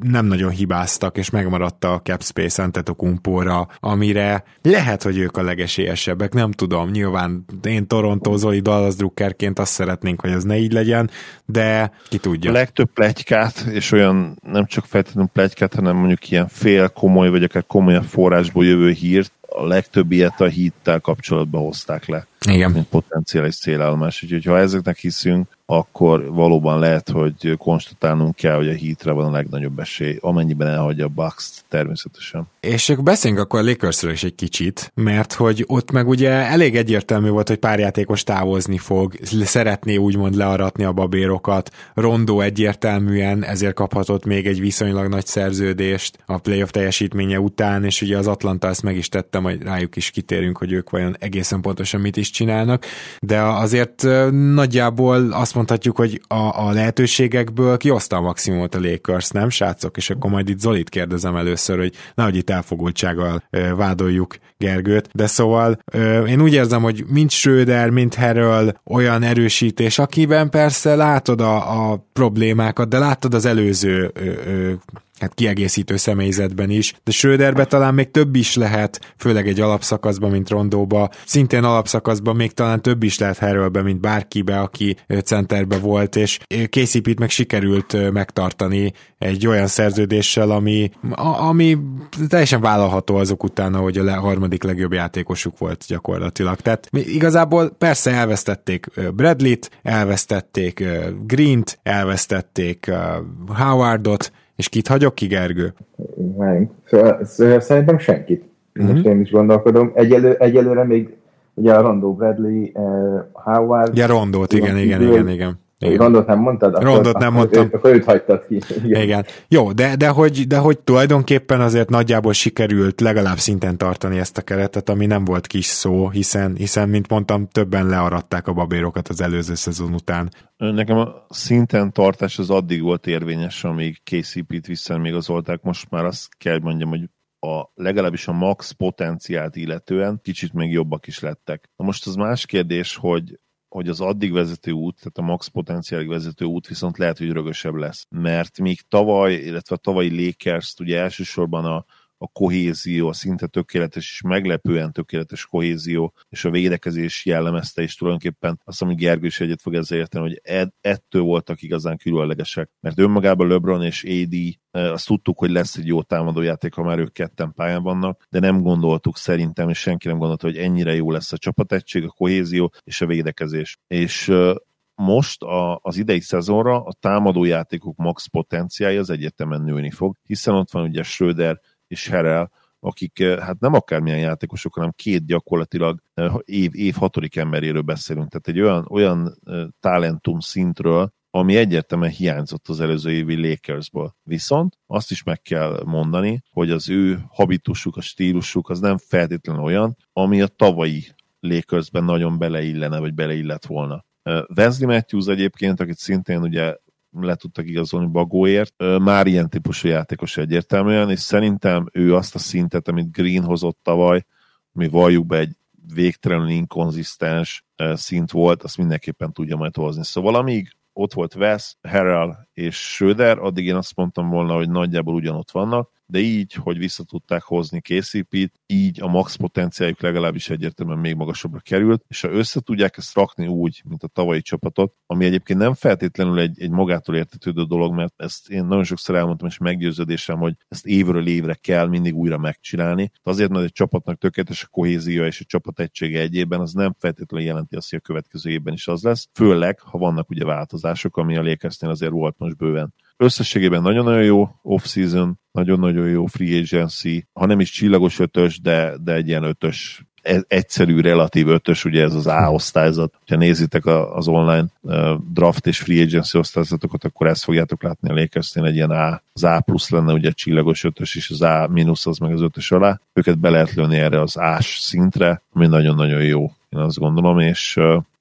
nem nagyon hibáztak, és megmaradt a cap space Antetokumpóra, amire lehet, hogy ők a legesélyesebbek, nem tudom, nyilván én Toronto Zoli Dallas Druckerként azt szeretnénk, hogy ez ne így legyen, de ki tudja. A legtöbb plegykát, és olyan nem csak feltétlenül plegykát, hanem mondjuk ilyen fél komoly, vagy akár komolyabb forrásból jövő hírt, a legtöbb ilyet a hittel kapcsolatban hozták le. Igen. Mint potenciális célállomás. Úgyhogy ha ezeknek hiszünk, akkor valóban lehet, hogy konstatálnunk kell, hogy a hitre van a legnagyobb esély, amennyiben elhagyja a Bucks természetesen. És beszéljünk akkor a Lakersről is egy kicsit, mert hogy ott meg ugye elég egyértelmű volt, hogy pár játékos távozni fog, szeretné úgymond learatni a babérokat, Rondó egyértelműen ezért kaphatott még egy viszonylag nagy szerződést a playoff teljesítménye után, és ugye az Atlanta ezt meg is tette, majd rájuk is kitérünk, hogy ők vajon egészen pontosan mit is csinálnak, de azért nagyjából azt mondhatjuk, hogy a, a lehetőségekből kihozta a maximumot a Lakers, nem srácok? És akkor majd itt Zolit kérdezem először, hogy nehogy itt elfogultsággal vádoljuk Gergőt, de szóval én úgy érzem, hogy mind Schröder, mind Harrell olyan erősítés, akiben persze látod a, a problémákat, de látod az előző ö, ö, hát kiegészítő személyzetben is, de Schröderbe talán még több is lehet, főleg egy alapszakaszban, mint Rondóba, szintén alapszakaszban még talán több is lehet Harrelbe, mint bárkibe, aki centerbe volt, és készítít meg sikerült megtartani egy olyan szerződéssel, ami, ami teljesen vállalható azok után, hogy a harmadik legjobb játékosuk volt gyakorlatilag. Tehát igazából persze elvesztették Bradley-t, elvesztették Green-t, elvesztették Howardot, és kit hagyok ki, Gergő? Várjunk. Szóval, szóval szerintem senkit. Uh-huh. Most én is gondolkodom. Egyelő, egyelőre még ugye a Rondo Bradley, uh, Howard. Ja, Rondót, igen, igen, igen, igen, igen. Igen. Rondot nem mondtad? Akkor, Rondot nem mondtam. Őt, akkor őt hagytad ki. Igen. Igen. Jó, de, de, hogy, de hogy tulajdonképpen azért nagyjából sikerült legalább szinten tartani ezt a keretet, ami nem volt kis szó, hiszen, hiszen mint mondtam, többen learadták a babérokat az előző szezon után. Nekem a szinten tartás az addig volt érvényes, amíg KCP-t vissza még. Most már azt kell mondjam, hogy a, legalábbis a max potenciált illetően kicsit még jobbak is lettek. Na most az más kérdés, hogy hogy az addig vezető út, tehát a max potenciálig vezető út viszont lehet, hogy rögösebb lesz. Mert még tavaly, illetve a tavalyi Lakers ugye elsősorban a, a kohézió, a szinte tökéletes és meglepően tökéletes kohézió, és a védekezés jellemezte, és tulajdonképpen azt, amit Gergő is egyet fog ezzel érteni, hogy ed, ettől voltak igazán különlegesek. Mert önmagában LeBron és AD azt tudtuk, hogy lesz egy jó támadójáték, ha már ők ketten pályán vannak, de nem gondoltuk szerintem, és senki nem gondolta, hogy ennyire jó lesz a csapategység, a kohézió és a védekezés. És most a, az idei szezonra a támadójátékok max potenciálja az egyetemen nőni fog, hiszen ott van ugye Schröder, és Herel, akik eh, hát nem akármilyen játékosok, hanem két gyakorlatilag eh, év, év hatodik emberéről beszélünk. Tehát egy olyan, olyan eh, talentum szintről, ami egyértelműen hiányzott az előző évi Lakersból. Viszont azt is meg kell mondani, hogy az ő habitusuk, a stílusuk az nem feltétlenül olyan, ami a tavalyi Lakersben nagyon beleillene, vagy beleillett volna. Wesley Matthews egyébként, akit szintén ugye le tudtak igazolni Bagóért, már ilyen típusú játékos egyértelműen, és szerintem ő azt a szintet, amit Green hozott tavaly, ami valljuk be egy végtelenül inkonzisztens szint volt, azt mindenképpen tudja majd hozni. Szóval amíg ott volt Wes, Harrell és Schröder, addig én azt mondtam volna, hogy nagyjából ugyanott vannak, de így, hogy vissza tudták hozni KCP-t, így a max potenciáljuk legalábbis egyértelműen még magasabbra került, és ha össze tudják ezt rakni úgy, mint a tavalyi csapatot, ami egyébként nem feltétlenül egy, egy magától értetődő dolog, mert ezt én nagyon sokszor elmondtam, és meggyőződésem, hogy ezt évről évre kell mindig újra megcsinálni. De azért, mert egy csapatnak tökéletes a kohézió és a csapat egysége egyében, az nem feltétlenül jelenti azt, hogy a következő évben is az lesz, főleg, ha vannak ugye változások, ami a Lakersnél azért volt most bőven. Összességében nagyon-nagyon jó off-season, nagyon-nagyon jó free agency, ha nem is csillagos ötös, de, de egy ilyen ötös e, egyszerű, relatív ötös, ugye ez az A osztályzat. Ha nézitek az online draft és free agency osztályzatokat, akkor ezt fogjátok látni a Lakersnél egy ilyen A, az A plusz lenne ugye csillagos ötös, és az A mínusz az meg az ötös alá. Őket be lehet lőni erre az ás szintre, ami nagyon-nagyon jó, én azt gondolom, és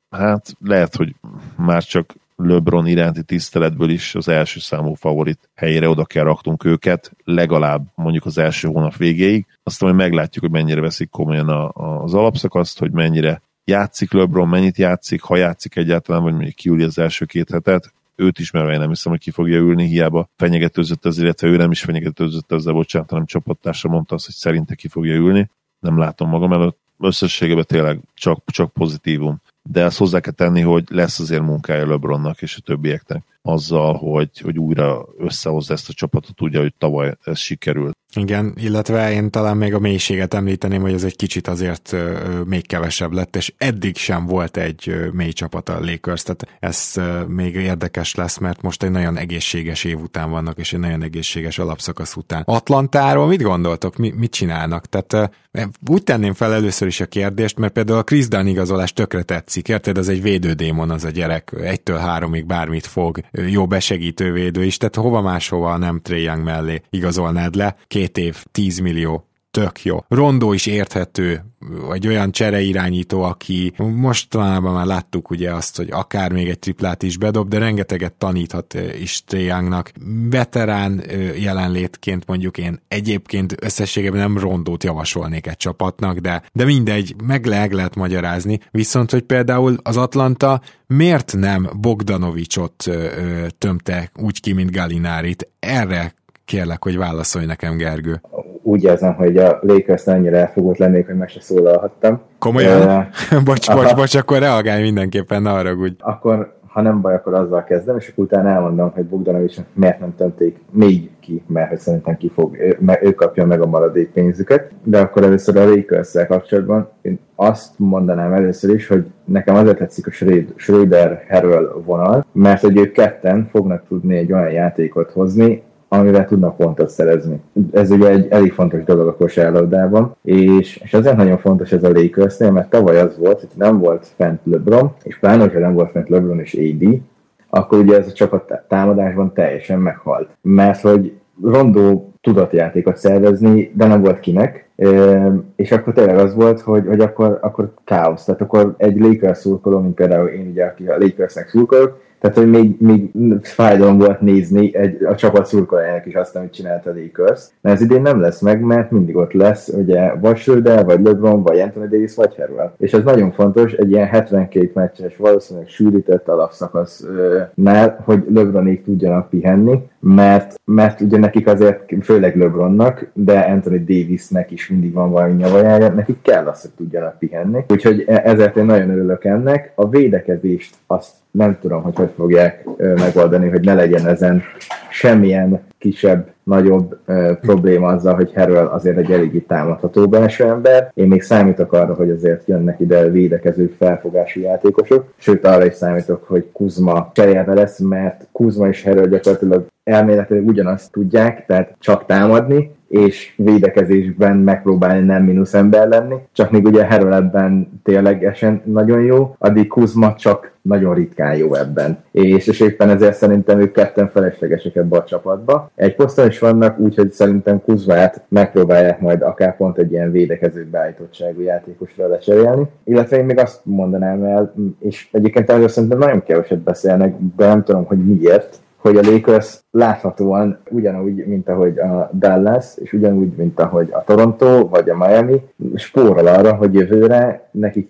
hát lehet, hogy már csak LeBron iránti tiszteletből is az első számú favorit helyére oda kell raktunk őket, legalább mondjuk az első hónap végéig. Aztán majd meglátjuk, hogy mennyire veszik komolyan a, a, az alapszakaszt, hogy mennyire játszik LeBron, mennyit játszik, ha játszik egyáltalán, vagy mondjuk kiüli az első két hetet, őt ismerve én nem hiszem, hogy ki fogja ülni, hiába fenyegetőzött ez, illetve ő nem is fenyegetőzött ezzel, bocsánat, hanem csapattársa mondta azt, hogy szerinte ki fogja ülni. Nem látom magam előtt. Összességében tényleg csak, csak pozitívum de ezt hozzá kell tenni, hogy lesz azért munkája LeBronnak és a többieknek azzal, hogy, hogy újra összehozza ezt a csapatot, ugye, hogy tavaly ez sikerült. Igen, illetve én talán még a mélységet említeném, hogy ez egy kicsit azért még kevesebb lett, és eddig sem volt egy mély csapat a Lakers, tehát ez még érdekes lesz, mert most egy nagyon egészséges év után vannak, és egy nagyon egészséges alapszakasz után. Atlantáról mit gondoltok, mi, mit csinálnak? Tehát úgy tenném fel először is a kérdést, mert például a Chris Dunn igazolás tökre tetszik, érted? Ez egy védődémon az a gyerek, egytől háromig bármit fog, jó besegítő védő is, tehát hova máshova nem Trae Young mellé igazolnád le, két év, 10 millió tök jó. Rondó is érthető, vagy olyan csereirányító, aki mostanában már láttuk ugye azt, hogy akár még egy triplát is bedob, de rengeteget taníthat is Triangnak. Veterán jelenlétként mondjuk én egyébként összességében nem Rondót javasolnék egy csapatnak, de, de mindegy, meg le, lehet magyarázni. Viszont, hogy például az Atlanta miért nem Bogdanovicsot tömte úgy ki, mint Galinárit? Erre kérlek, hogy válaszolj nekem, Gergő úgy érzem, hogy a lakers annyira elfogult lennék, hogy meg se szólalhattam. Komolyan? Uh, bocs, bocs, bocs, akkor reagálj mindenképpen, ne arra úgy. Akkor, ha nem baj, akkor azzal kezdem, és akkor utána elmondom, hogy Bogdanovics miért nem tönték még ki, mert hogy szerintem ki fog, mert ő kapja meg a maradék pénzüket. De akkor először a lakers kapcsolatban én azt mondanám először is, hogy nekem azért tetszik a Schröder Harrell vonal, mert hogy ők ketten fognak tudni egy olyan játékot hozni, amivel tudnak pontot szerezni. Ez ugye egy elég fontos dolog a kosárlabdában, és, és azért nagyon fontos ez a lakers mert tavaly az volt, hogy nem volt fent LeBron, és pláne, hogyha nem volt fent LeBron és AD, akkor ugye ez a csapat támadásban teljesen meghalt. Mert hogy Rondó tudott játékot szervezni, de nem volt kinek, és akkor tényleg az volt, hogy, hogy akkor, akkor káosz. Tehát akkor egy Lakers szurkoló, mint például én ugye, aki a Lakersnek szurkolok, tehát, hogy még, még fájdalom volt nézni egy, a csapat szurkolójának is azt, amit csinált a Lakers. Mert ez idén nem lesz meg, mert mindig ott lesz, ugye, vagy Schröder, vagy LeBron, vagy Anthony Davis, vagy Harrell. És ez nagyon fontos, egy ilyen 72 meccses, valószínűleg sűrített alapszakasznál, hogy LeBronék tudjanak pihenni, mert, mert ugye nekik azért, főleg LeBronnak, de Anthony Davisnek is mindig van valami nyavajája, nekik kell azt, hogy tudjanak pihenni. Úgyhogy e- ezért én nagyon örülök ennek. A védekezést azt nem tudom, hogy hogy fogják megoldani, hogy ne legyen ezen semmilyen kisebb, nagyobb uh, probléma azzal, hogy Harrell azért egy eléggé támadható belső ember. Én még számítok arra, hogy azért jönnek ide védekező felfogású játékosok, sőt arra is számítok, hogy Kuzma cserélve lesz, mert Kuzma és Harrell gyakorlatilag elméletileg ugyanazt tudják, tehát csak támadni, és védekezésben megpróbálni nem mínusz ember lenni, csak még ugye Harrell ebben ténylegesen nagyon jó, addig Kuzma csak nagyon ritkán jó ebben. És, és éppen ezért szerintem ők ketten feleslegesek ebbe a csapatba. Egy poszton is vannak, úgyhogy szerintem Kuzmát megpróbálják majd akár pont egy ilyen védekező beállítottságú játékosra lecserélni. Illetve én még azt mondanám el, és egyébként erről szerintem nagyon keveset beszélnek, de nem tudom, hogy miért, hogy a Lakers láthatóan ugyanúgy, mint ahogy a Dallas, és ugyanúgy, mint ahogy a Toronto, vagy a Miami, spórol arra, hogy jövőre nekik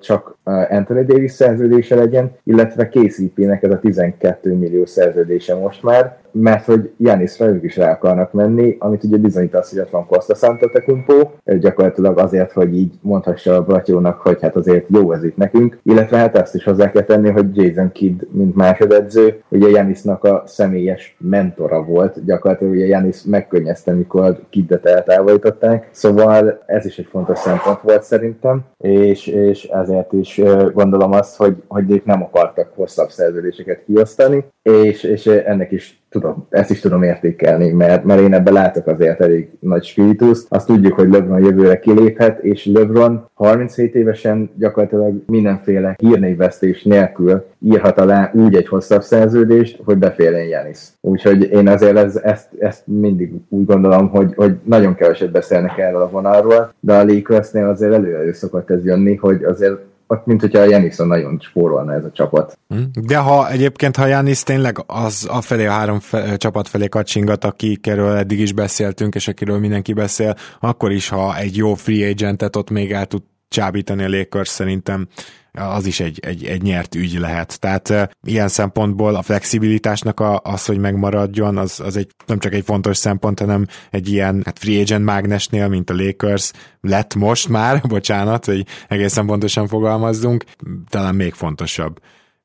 csak Anthony Davis szerződése legyen, illetve KCP-nek ez a 12 millió szerződése most már, mert hogy Janisra ők is rá akarnak menni, amit ugye bizonyít az, hogy ott van Costa Santatekumpó, gyakorlatilag azért, hogy így mondhassa a Bratyónak, hogy hát azért jó ez itt nekünk, illetve hát ezt is hozzá kell tenni, hogy Jason Kidd, mint másodedző, ugye Janisnak a személyes mentora volt, gyakorlatilag ugye Janis megkönnyezte, mikor Kiddet eltávolították, szóval ez is egy fontos szempont volt szerintem, és, és ezért is gondolom azt, hogy, hogy ők nem akartak hosszabb szerződéseket kiosztani, és, és ennek is tudom, ezt is tudom értékelni, mert, mert én ebben látok azért elég nagy spirituszt. Azt tudjuk, hogy LeBron jövőre kiléphet, és LeBron 37 évesen gyakorlatilag mindenféle hírnévvesztés nélkül írhat alá úgy egy hosszabb szerződést, hogy beférjen Janis. Úgyhogy én azért ez, ezt, ezt mindig úgy gondolom, hogy, hogy nagyon keveset beszélnek erről a vonalról, de a Lakersnél azért elő szokott ez jönni, hogy azért ott mint hogyha a Janison nagyon spórolna ez a csapat. Hm? De ha egyébként, ha Janis tényleg az a felé a három fe, csapat felé kacsingat, akikről eddig is beszéltünk, és akiről mindenki beszél, akkor is, ha egy jó free agentet ott még el tud csábítani a Lakers szerintem az is egy, egy, egy nyert ügy lehet. Tehát ilyen szempontból a flexibilitásnak a, az, hogy megmaradjon, az, az egy, nem csak egy fontos szempont, hanem egy ilyen hát free agent mágnesnél, mint a Lakers lett most már, bocsánat, hogy egészen pontosan fogalmazzunk, talán még fontosabb.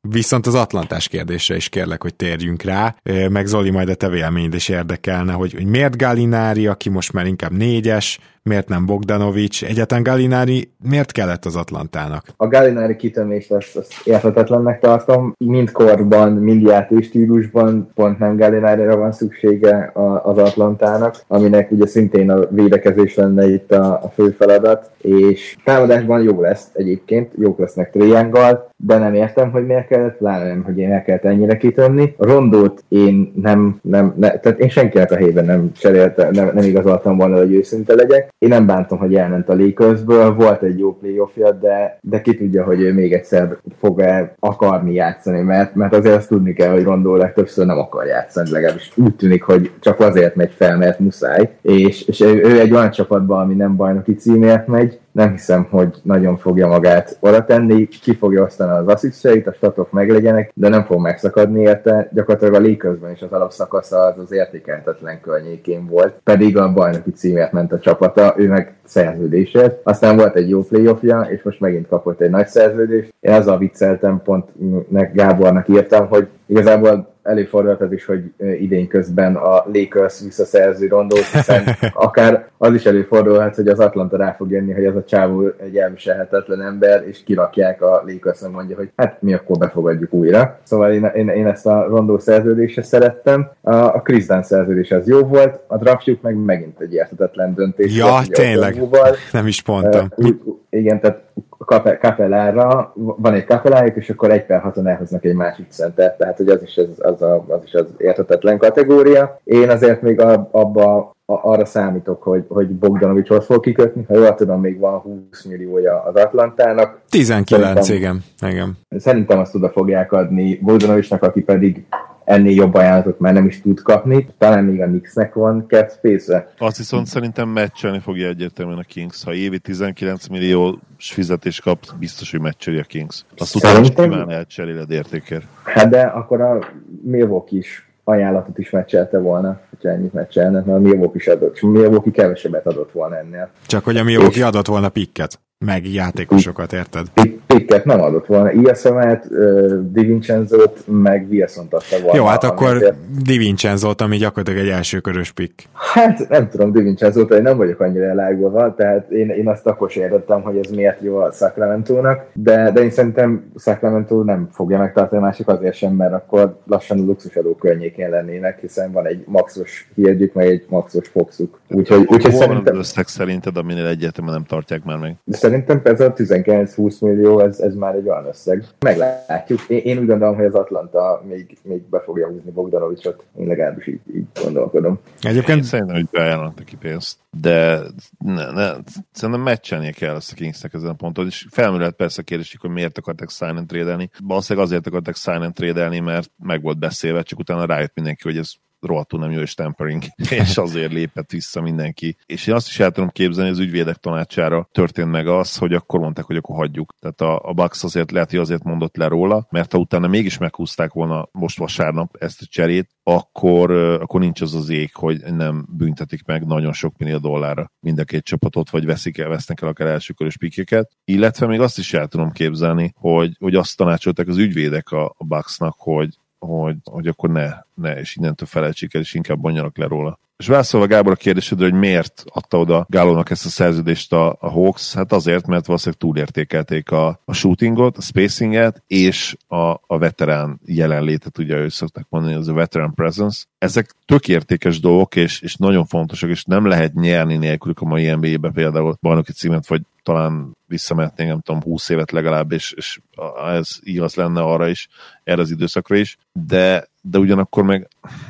Viszont az atlantás kérdésre is kérlek, hogy térjünk rá, meg Zoli majd a te véleményed is érdekelne, hogy, hogy miért Galinári, aki most már inkább négyes, miért nem Bogdanovics? Egyetlen Galinári miért kellett az Atlantának? A Galinári kitömést azt, azt érthetetlennek tartom. Mind korban, mind játék stílusban pont nem Galinárira van szüksége az Atlantának, aminek ugye szintén a védekezés lenne itt a, a fő feladat, és támadásban jó lesz egyébként, jók lesznek triangle, de nem értem, hogy miért kellett, pláne nem, hogy én el kellett ennyire kitömni. A rondót én nem, nem, ne, tehát én senkinek a helyben nem cseréltem, nem, nem igazoltam volna, hogy őszinte legyek. Én nem bántom, hogy elment a Lakersből, volt egy jó playoffja, de, de ki tudja, hogy ő még egyszer fog-e akarni játszani, mert, mert azért azt tudni kell, hogy Rondó legtöbbször nem akar játszani, legalábbis úgy tűnik, hogy csak azért megy fel, mert muszáj, és, és ő egy olyan csapatban, ami nem bajnoki címért megy, nem hiszem, hogy nagyon fogja magát oda tenni, ki fogja osztani az asszisztjait, a statok meglegyenek, de nem fog megszakadni érte. Gyakorlatilag a Lakers-ben is az alapszakasza az az értékelhetetlen környékén volt, pedig a bajnoki címért ment a csapata, ő meg szerződésért. Aztán volt egy jó playoffja, és most megint kapott egy nagy szerződést. Én azzal vicceltem, pont Gábornak írtam, hogy igazából előfordult az is, hogy idén közben a Lakers visszaszerző rondót, hiszen akár az is előfordulhat, hogy az Atlanta rá fog jönni, hogy ez a csávó egy elviselhetetlen ember, és kirakják a Lakers mondja, hogy hát mi akkor befogadjuk újra. Szóval én, én, én ezt a rondó szerződésre szerettem. A, a Chris Dunn szerződés az jó volt, a draftjuk meg megint egy értetetlen döntés. Ja, volt, tényleg. Nem is mondtam. Uh, igen, tehát Kapellára, van egy Kapellájuk, és akkor egy per haton elhoznak egy másik center, tehát hogy az is az, az, a, az, is az értetetlen kategória. Én azért még a, abba arra számítok, hogy, hogy Bogdanovicshoz fog kikötni, ha jól tudom, még van 20 milliója az Atlantának. 19, szerintem, igen. igen. Szerintem azt oda fogják adni Bogdanovicsnak, aki pedig ennél jobb ajánlatot már nem is tud kapni. Talán még a Knicksnek van cap space Azt viszont szerintem meccselni fogja egyértelműen a Kings. Ha évi 19 millió fizetés kap, biztos, hogy meccseli a Kings. Azt utána is simán elcseréled értékért. Hát de akkor a Milwaukee is ajánlatot is meccselte volna, hogyha ennyit meccselne, mert a Milwaukee is adott, Milwaukee kevesebbet adott volna ennél. Csak hogy a Milwaukee és... adott volna pikket, meg játékosokat, érted? pikket nem adott volna. Iaszomet, uh, Di Vincenzo-t, meg Wilson-t adta volna. Jó, hát akkor azért... Di Vincenzo-t, ami gyakorlatilag egy elsőkörös pick. Hát nem tudom, Di Vincenzo-t, én nem vagyok annyira elágulva, tehát én, én azt akkor értettem, hogy ez miért jó a Sacramento-nak, de, de én szerintem Sacramento nem fogja megtartani a másik azért sem, mert akkor lassan a luxusadó környékén lennének, hiszen van egy maxos hírgyük, meg egy maxos foxuk. Úgyhogy, úgyhogy szerintem... összeg szerinted, aminél egyértelműen nem tartják már meg? Szerintem ez a 19-20 millió, ez, ez már egy olyan összeg. Meglátjuk. Én, én úgy gondolom, hogy az Atlanta még, még be fogja húzni Bogdanovicsot. Én legalábbis így, így gondolkodom. Egyébként én szerintem, hogy beajánlott neki pénzt, de ne, ne, szerintem meccselnie kell ezt a Kingsnek ezen a ponton, és felmerülhet persze a kérdés, hogy miért akartak sign and trade Valószínűleg azért akartak sign and trade mert meg volt beszélve, csak utána rájött mindenki, hogy ez rohadtul nem jó, és tempering, és azért lépett vissza mindenki. És én azt is el tudom képzelni, az ügyvédek tanácsára történt meg az, hogy akkor mondták, hogy akkor hagyjuk. Tehát a, a Bucks azért lehet, hogy azért mondott le róla, mert ha utána mégis meghúzták volna most vasárnap ezt a cserét, akkor, akkor nincs az az ég, hogy nem büntetik meg nagyon sok millió dollárra mind a két csapatot, vagy veszik el, vesznek el akár elsőkörös pikeket. Illetve még azt is el tudom képzelni, hogy, hogy azt tanácsolták az ügyvédek a, a Bucksnak, hogy hogy, hogy akkor ne, ne, és innentől felejtsék el, és inkább bonjanak le róla. És válaszolva Gábor a kérdésedre, hogy miért adta oda Gálónak ezt a szerződést a, a Hawks, hát azért, mert valószínűleg túlértékelték a, a shootingot, a spacinget, és a, a veterán jelenlétet, ugye ő szokták mondani, az a veteran presence. Ezek tök értékes dolgok, és, és nagyon fontosak, és nem lehet nyerni nélkülük a mai NBA-be például bajnoki címet, vagy talán visszamehetnénk, nem tudom, 20 évet legalább, és, és ez igaz lenne arra is, erre az időszakra is, de, de ugyanakkor meg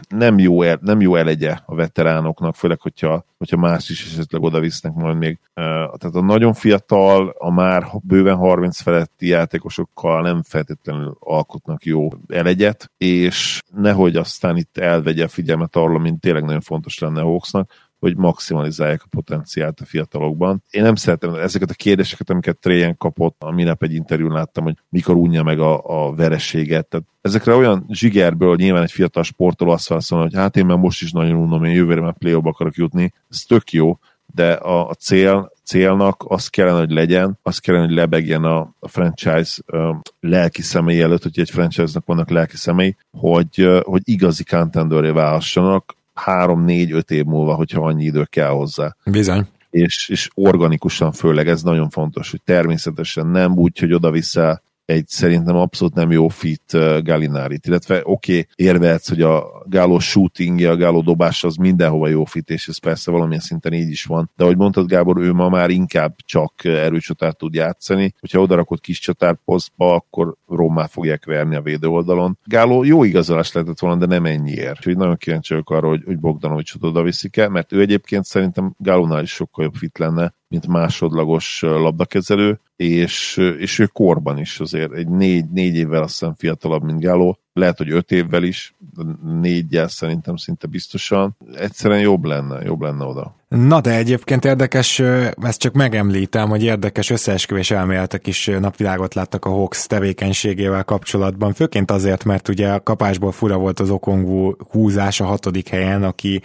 nem jó, el, nem jó elegye a veteránoknak, főleg, hogyha, hogyha más is esetleg oda visznek majd még. Tehát a nagyon fiatal, a már bőven 30 feletti játékosokkal nem feltétlenül alkotnak jó elegyet, és nehogy aztán itt elvegye a figyelmet arról, mint tényleg nagyon fontos lenne a Hawksnak, hogy maximalizálják a potenciált a fiatalokban. Én nem szeretem ezeket a kérdéseket, amiket Tréjen kapott, a minap egy interjún láttam, hogy mikor unja meg a, a vereséget. Tehát ezekre olyan zsigerből nyilván egy fiatal sportoló azt válaszol, hogy hát én már most is nagyon unom, én jövőre már play akarok jutni. Ez tök jó, de a, a cél, célnak az kellene, hogy legyen, az kellene, hogy lebegjen a, a franchise uh, lelki személy előtt, hogy egy franchise-nak vannak lelki személy, hogy, uh, hogy igazi contenderé válhassanak, három-négy-öt év múlva, hogyha annyi idő kell hozzá. Bizony. És, és organikusan főleg, ez nagyon fontos, hogy természetesen nem úgy, hogy oda-vissza egy szerintem abszolút nem jó fit uh, Galinárit, illetve oké, okay, érvehetsz, hogy a Gáló shootingja, a Gáló dobása az mindenhova jó fit, és ez persze valamilyen szinten így is van, de ahogy mondtad Gábor, ő ma már inkább csak erőcsatát tud játszani, hogyha odarakod kis csatár posztba, akkor rommá fogják verni a védő oldalon. Gáló jó igazolás lehetett volna, de nem ennyiért. Úgyhogy nagyon kíváncsi vagyok arra, hogy, hogy Bogdanovicsot oda viszik el, mert ő egyébként szerintem Gálónál is sokkal jobb fit lenne, mint másodlagos labdakezelő, és, és ő korban is azért egy négy, négy évvel azt hiszem fiatalabb, mint Gáló, lehet, hogy öt évvel is, négyel szerintem szinte biztosan. Egyszerűen jobb lenne, jobb lenne oda. Na de egyébként érdekes, ezt csak megemlítem, hogy érdekes összeesküvés elméletek is napvilágot láttak a Hawks tevékenységével kapcsolatban, főként azért, mert ugye a kapásból fura volt az Okongú húzás a hatodik helyen, aki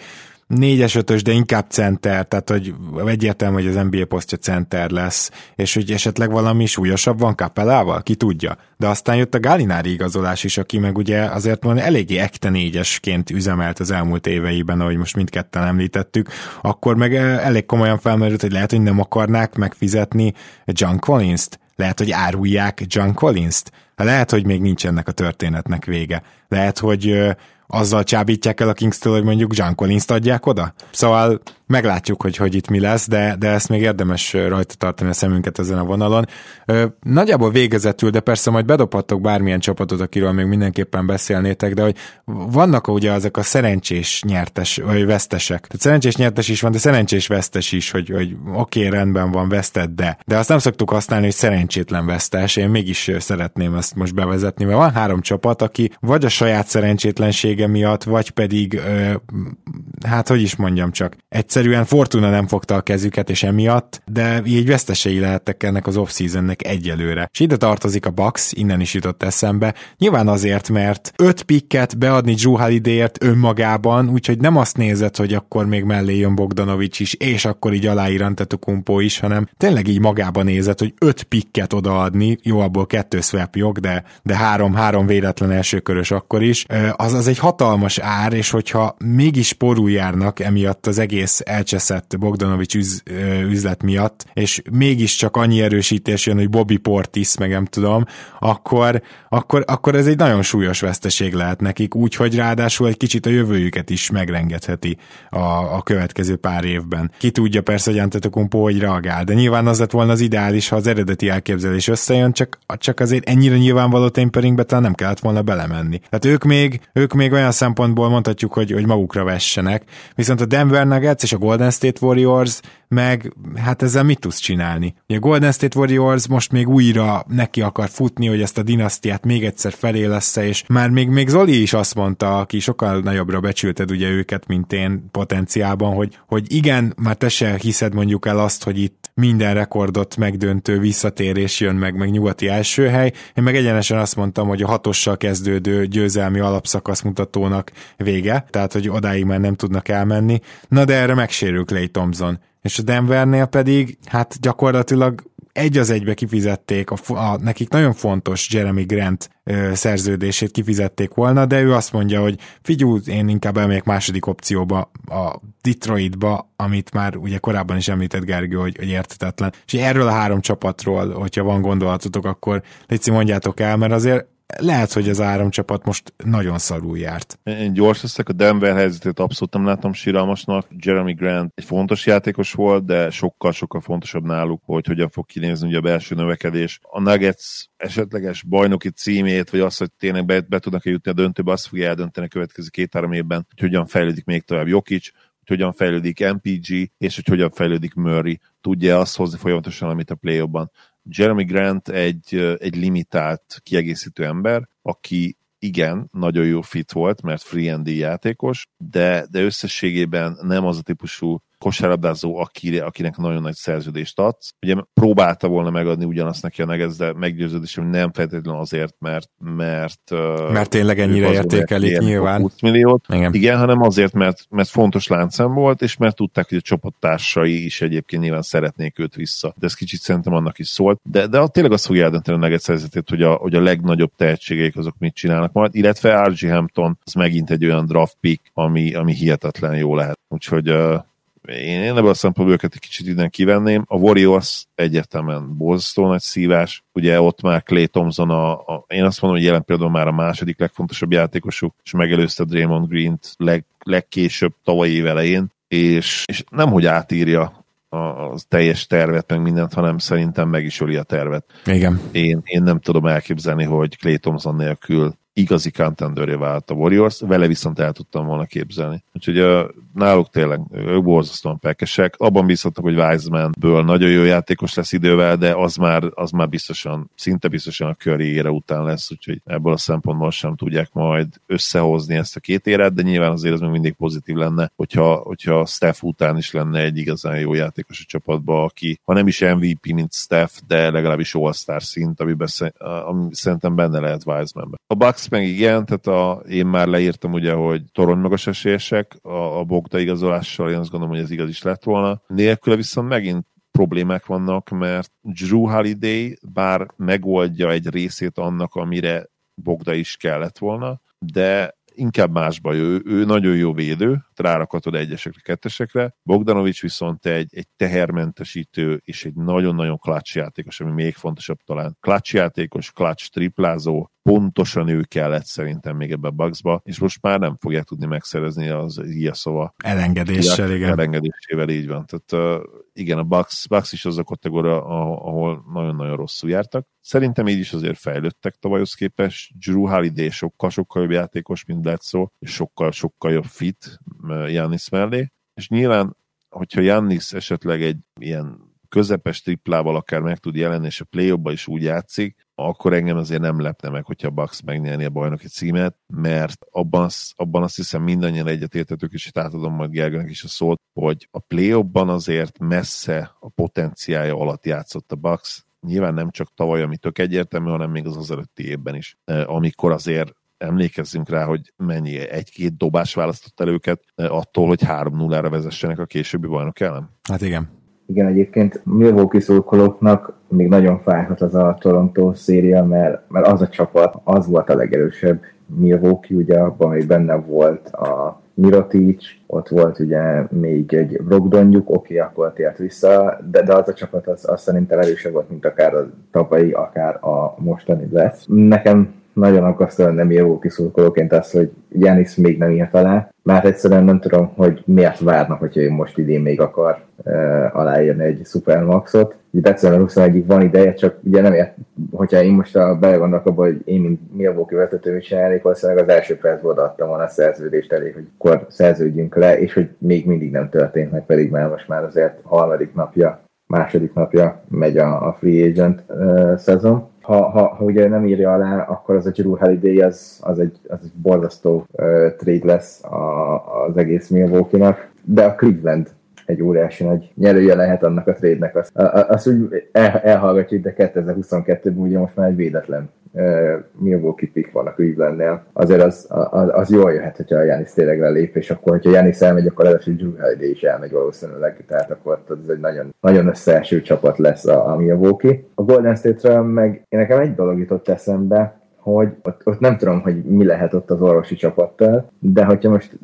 négyes, ötös, de inkább center, tehát hogy egyértelmű, hogy az NBA posztja center lesz, és hogy esetleg valami súlyosabb van Kapelával, ki tudja. De aztán jött a Galinári igazolás is, aki meg ugye azért mondani eléggé ekte négyesként üzemelt az elmúlt éveiben, ahogy most mindketten említettük, akkor meg eh, elég komolyan felmerült, hogy lehet, hogy nem akarnák megfizetni John Collins-t, lehet, hogy árulják John Collins-t, lehet, hogy még nincs ennek a történetnek vége. Lehet, hogy eh, azzal csábítják el a Kings-től, hogy mondjuk John Collins-t adják oda. Szóval meglátjuk, hogy, hogy itt mi lesz, de, de ezt még érdemes rajta tartani a szemünket ezen a vonalon. Nagyjából végezetül, de persze majd bedobhatok bármilyen csapatot, akiről még mindenképpen beszélnétek, de hogy vannak ugye ezek a szerencsés nyertes, vagy vesztesek. Tehát szerencsés nyertes is van, de szerencsés vesztes is, hogy, hogy oké, rendben van, veszted, de. De azt nem szoktuk használni, hogy szerencsétlen vesztes. Én mégis szeretném ezt most bevezetni, mert van három csapat, aki vagy a saját szerencsétlensége miatt, vagy pedig, hát hogy is mondjam csak, egyszer egyszerűen Fortuna nem fogta a kezüket, és emiatt, de így vesztesei lehettek ennek az off-seasonnek egyelőre. És ide tartozik a Bucks, innen is jutott eszembe. Nyilván azért, mert öt pikket beadni Drew Holiday-ért önmagában, úgyhogy nem azt nézett, hogy akkor még mellé jön Bogdanovics is, és akkor így aláír Antetokumpo is, hanem tényleg így magában nézett, hogy öt pikket odaadni, jó abból kettő swap jog, de, de három, három véletlen elsőkörös akkor is, az, az egy hatalmas ár, és hogyha mégis porul járnak emiatt az egész elcseszett Bogdanovics üz, üzlet miatt, és mégiscsak annyi erősítés jön, hogy Bobby Portis, meg nem tudom, akkor, akkor, akkor ez egy nagyon súlyos veszteség lehet nekik, úgyhogy ráadásul egy kicsit a jövőjüket is megrengetheti a, a következő pár évben. Ki tudja persze, hogy Antetokounmpo hogy reagál, de nyilván az lett volna az ideális, ha az eredeti elképzelés összejön, csak, csak azért ennyire nyilvánvaló taperingbe talán nem kellett volna belemenni. Tehát ők még, ők még olyan szempontból mondhatjuk, hogy, hogy magukra vessenek, viszont a Denver Nuggets és a Golden State Warriors meg hát ezzel mit tudsz csinálni? A Golden State Warriors most még újra neki akar futni, hogy ezt a dinasztiát még egyszer felé lesz és már még, még Zoli is azt mondta, aki sokkal nagyobbra becsülted ugye őket, mint én potenciálban, hogy, hogy igen, már te se hiszed mondjuk el azt, hogy itt minden rekordot megdöntő visszatérés jön meg, meg nyugati első hely. Én meg egyenesen azt mondtam, hogy a hatossal kezdődő győzelmi alapszakasz mutatónak vége, tehát hogy odáig már nem tudnak elmenni. Na de erre megsérül Clay Thompson és a Denvernél pedig hát gyakorlatilag egy az egybe kifizették, a, a, nekik nagyon fontos Jeremy Grant ö, szerződését kifizették volna, de ő azt mondja, hogy figyú, én inkább elmegyek második opcióba, a Detroitba, amit már ugye korábban is említett Gergő, hogy, hogy értetetlen. És erről a három csapatról, hogyha van gondolatotok, akkor légy mondjátok el, mert azért lehet, hogy az áramcsapat most nagyon szarul járt. Én gyors leszek, a Denver helyzetét abszolút nem látom síralmasnak. Jeremy Grant egy fontos játékos volt, de sokkal-sokkal fontosabb náluk, hogy hogyan fog kinézni ugye a belső növekedés. A Nuggets esetleges bajnoki címét, vagy azt, hogy tényleg be, be tudnak-e jutni a döntőbe, azt fogja eldönteni a következő két-három évben, hogy hogyan fejlődik még tovább Jokic, hogy hogyan fejlődik MPG, és hogy hogyan fejlődik Murray. Tudja azt hozni folyamatosan, amit a play Jeremy Grant egy, egy limitált kiegészítő ember, aki igen, nagyon jó fit volt, mert free játékos, de, de összességében nem az a típusú kosárlabdázó, akire, akinek nagyon nagy szerződést adsz. Ugye próbálta volna megadni ugyanazt neki a negez, de meggyőződésem nem feltétlenül azért, mert mert, mert tényleg ennyire értékelik nyilván. 20 milliót. Igen. Igen, hanem azért, mert, mert fontos láncem volt, és mert tudták, hogy a csapattársai is egyébként nyilván szeretnék őt vissza. De ez kicsit szerintem annak is szólt. De, de tényleg azt fogja eldönteni a Nuggets helyzetét, hogy a, hogy a legnagyobb tehetségeik azok mit csinálnak majd, illetve R.G. Hampton az megint egy olyan draft pick, ami, ami hihetetlen jó lehet. Úgyhogy én, én ebből a szempontból őket egy kicsit innen kivenném. A Warriors egyértelműen borzasztó nagy szívás. Ugye ott már Clay Thompson, a, a, én azt mondom, hogy jelen például már a második legfontosabb játékosuk, és megelőzte Draymond Green-t leg, legkésőbb tavalyi év elején, és, és nem hogy átírja a, a teljes tervet, meg mindent, hanem szerintem meg is öli a tervet. Igen. Én, én nem tudom elképzelni, hogy Clay Thompson nélkül igazi contenderé vált a Warriors, vele viszont el tudtam volna képzelni. Úgyhogy uh, náluk tényleg ők borzasztóan pekesek. Abban bízhatok, hogy Wiseman-ből nagyon jó játékos lesz idővel, de az már, az már biztosan, szinte biztosan a Curry után lesz, úgyhogy ebből a szempontból sem tudják majd összehozni ezt a két éret, de nyilván azért ez még mindig pozitív lenne, hogyha, hogyha Steph után is lenne egy igazán jó játékos a csapatba, aki ha nem is MVP, mint Steph, de legalábbis All-Star szint, amiben, ami szerintem benne lehet Wiseman-ben. A Bucks meg igen, tehát a, én már leírtam ugye, hogy torony magas esélyesek, a, a Bogda igazolással én azt gondolom, hogy ez igaz is lett volna. Nélküle viszont megint problémák vannak, mert Drew Holiday bár megoldja egy részét annak, amire Bogda is kellett volna, de inkább másba. Ő, ő nagyon jó védő, rárakatod egyesekre, kettesekre. Bogdanovics viszont egy, egy tehermentesítő és egy nagyon-nagyon klács játékos, ami még fontosabb talán. Klács játékos, klács triplázó, pontosan ő kellett szerintem még ebbe a Bugsba, és most már nem fogják tudni megszerezni az Iaszova. Elengedéssel, igen. Elengedésével, így van. Tehát uh, igen, a Bucks, Bucks is az a kategória, ahol nagyon-nagyon rosszul jártak. Szerintem így is azért fejlődtek tavalyhoz képest. Drew Holiday sokkal-sokkal jobb játékos, mint Bledsoe, és sokkal-sokkal jobb fit Jannis mellé. És nyilván, hogyha Jannis esetleg egy ilyen közepes triplával akár meg tud jelenni, és a play is úgy játszik, akkor engem azért nem lepne meg, hogyha a Bucks megnyerni a bajnoki címet, mert abban, abban azt hiszem mindannyian egyetértetők, és itt átadom majd Gergőnek is a szót, hogy a play azért messze a potenciája alatt játszott a Bucks, nyilván nem csak tavaly, ami tök egyértelmű, hanem még az az előtti évben is, amikor azért emlékezzünk rá, hogy mennyi egy-két dobás választott el őket attól, hogy 3-0-ra vezessenek a későbbi bajnok ellen. Hát igen. Igen, egyébként Milwaukee szurkolóknak még nagyon fájhat az a Toronto széria, mert, mert az a csapat, az volt a legerősebb. Milwaukee ugye abban még benne volt a Mirotic, ott volt ugye még egy Brogdonjuk, oké, akkor tért vissza, de, de az a csapat az, az szerintem erősebb volt, mint akár a tavalyi, akár a mostani lesz. Nekem nagyon aggasztó lenne Milwaukee szurkolóként az, hogy Janis még nem írt alá, mert egyszerűen nem tudom, hogy miért várnak, hogyha ő most idén még akar uh, aláírni egy Supermaxot. Ugye december 21-ig van ideje, csak ugye nem ért, hogyha én most a belegondolok abban, hogy én, mint Milwaukee vezető mit csinálnék, valószínűleg az első percből adtam volna a szerződést elég, hogy akkor szerződjünk le, és hogy még mindig nem történt meg, pedig már most már azért harmadik napja, második napja megy a, a free agent uh, szezon ha, ha, ha ugye nem írja alá, akkor az a Drew Holiday az, az, egy, az egy borzasztó uh, trade lesz a, az egész Milwaukee-nak, de a Cleveland egy óriási nagy nyerője lehet annak a trade-nek. Azt, azt úgy el, elhallgatjuk, de 2022-ben ugye most már egy védetlen Milwaukee pick van a Clevelandnél, azért az, az, az jól jöhet, hogyha a Janis tényleg lelép, és akkor, hogyha Janis elmegy, akkor először Drew is elmegy valószínűleg, tehát akkor ez egy nagyon, nagyon összeeső csapat lesz a, a Milwaukee. A Golden State-ről meg nekem egy dolog jutott eszembe, hogy ott, ott nem tudom, hogy mi lehet ott az orvosi csapattal, de hogyha most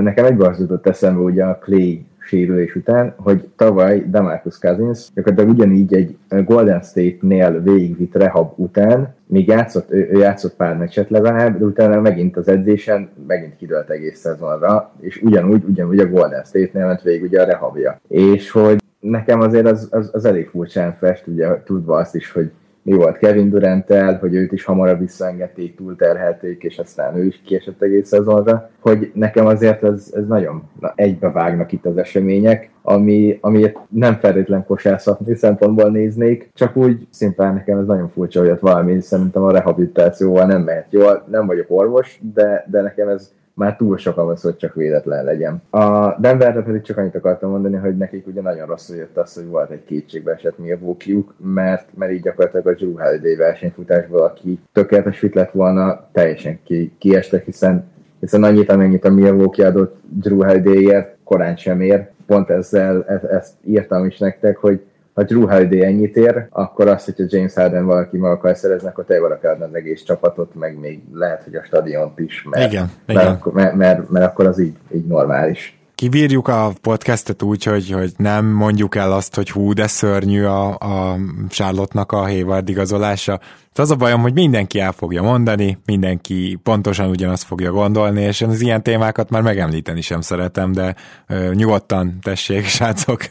nekem egy jutott eszembe ugye a Clay sérülés után, hogy tavaly Demarcus Cousins gyakorlatilag ugyanígy egy Golden State-nél végigvitt rehab után, még játszott, ő, ő játszott pár meccset legalább, de utána megint az edzésen megint kidőlt egész szezonra, és ugyanúgy, ugyanúgy a Golden State-nél ment végig ugye a rehabja. És hogy nekem azért az, az, az elég furcsán fest, ugye tudva azt is, hogy mi volt Kevin durant hogy őt is hamarabb visszaengedték, túlterhelték, és aztán ő is kiesett egész szezonra, hogy nekem azért ez, ez nagyon na, egybevágnak itt az események, ami, ami nem feltétlen kosászatni szempontból néznék, csak úgy szimplán nekem ez nagyon furcsa, hogy ott valami szerintem a rehabilitációval nem mehet jól, nem vagyok orvos, de, de nekem ez már túl sok ahhoz, hogy csak véletlen legyen. A Denverre pedig csak annyit akartam mondani, hogy nekik ugye nagyon rosszul jött az, hogy volt egy kétségbe esett milwaukee mert, mert így gyakorlatilag a Drew Holiday versenyfutásból, aki tökéletes fit lett volna, teljesen ki, kiestek, hiszen hiszen annyit, amennyit a Milwaukee adott Drew Holiday-ért, korán sem ér. Pont ezzel ezt, ezt írtam is nektek, hogy ha Drew Holiday ennyit ér, akkor azt, hogyha James Harden valaki meg akar szerezni, akkor te valaki adna az egész csapatot, meg még lehet, hogy a stadiont is, mert, igen, mert, igen. Akkor, mert, mert, mert akkor az így, így normális kibírjuk a podcastet úgy, hogy, hogy nem mondjuk el azt, hogy hú, de szörnyű a, a Charlotte-nak a Hayward igazolása. Az a bajom, hogy mindenki el fogja mondani, mindenki pontosan ugyanazt fogja gondolni, és én az ilyen témákat már megemlíteni sem szeretem, de ö, nyugodtan tessék, srácok.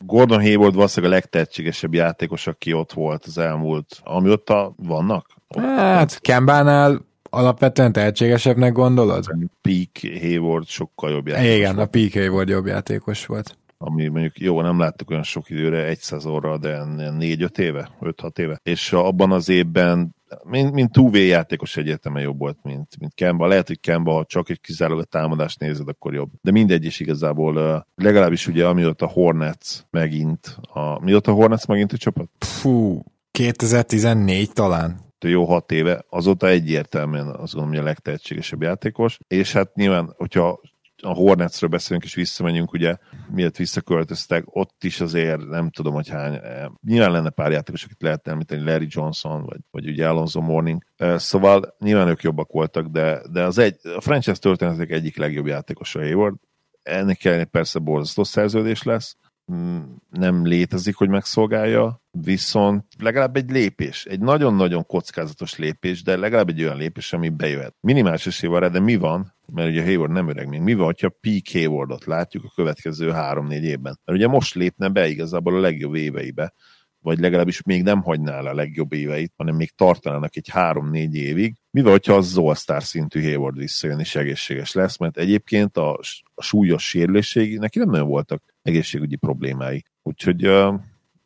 Gordon Hayward valószínűleg a legtehetségesebb játékos, aki ott volt az elmúlt, amióta vannak? Ott hát, Kembánál alapvetően tehetségesebbnek gondolod? Peak Hayward sokkal jobb játékos Igen, volt. a Peak Hayward jobb játékos volt. Ami mondjuk jó, nem láttuk olyan sok időre, egy szezonra, de 4-5 éve, 5-6 éve. És abban az évben mint, mint 2 játékos egyetemen jobb volt, mint, mint Kemba. Lehet, hogy Kemba, ha csak egy kizárólag a támadást nézed, akkor jobb. De mindegy is igazából, legalábbis ugye amióta Hornets megint, a, mióta Hornets megint a csapat? Fú, 2014 talán jó hat éve, azóta egyértelműen azt gondolom, hogy a legtehetségesebb játékos, és hát nyilván, hogyha a Hornetsről beszélünk és visszamegyünk, ugye, miért visszaköltöztek, ott is azért nem tudom, hogy hány, nyilván lenne pár játékos, akit lehet említeni, Larry Johnson, vagy, vagy ugye Alonso Morning, szóval nyilván ők jobbak voltak, de, de az egy, a franchise történetek egyik legjobb játékos a Hayward, ennek ellenére persze borzasztó szerződés lesz, nem létezik, hogy megszolgálja, viszont legalább egy lépés, egy nagyon-nagyon kockázatos lépés, de legalább egy olyan lépés, ami bejöhet. Minimális esély van de mi van, mert ugye Hayward nem öreg még, mi van, ha Peak Haywardot látjuk a következő három-négy évben? Mert ugye most lépne be igazából a legjobb éveibe, vagy legalábbis még nem hagyná el a legjobb éveit, hanem még tartanának egy három-négy évig. Mi van, hogyha az Zolstar szintű Hayward visszajön és egészséges lesz, mert egyébként a, a súlyos sérüléség neki nem nagyon voltak egészségügyi problémái. Úgyhogy uh,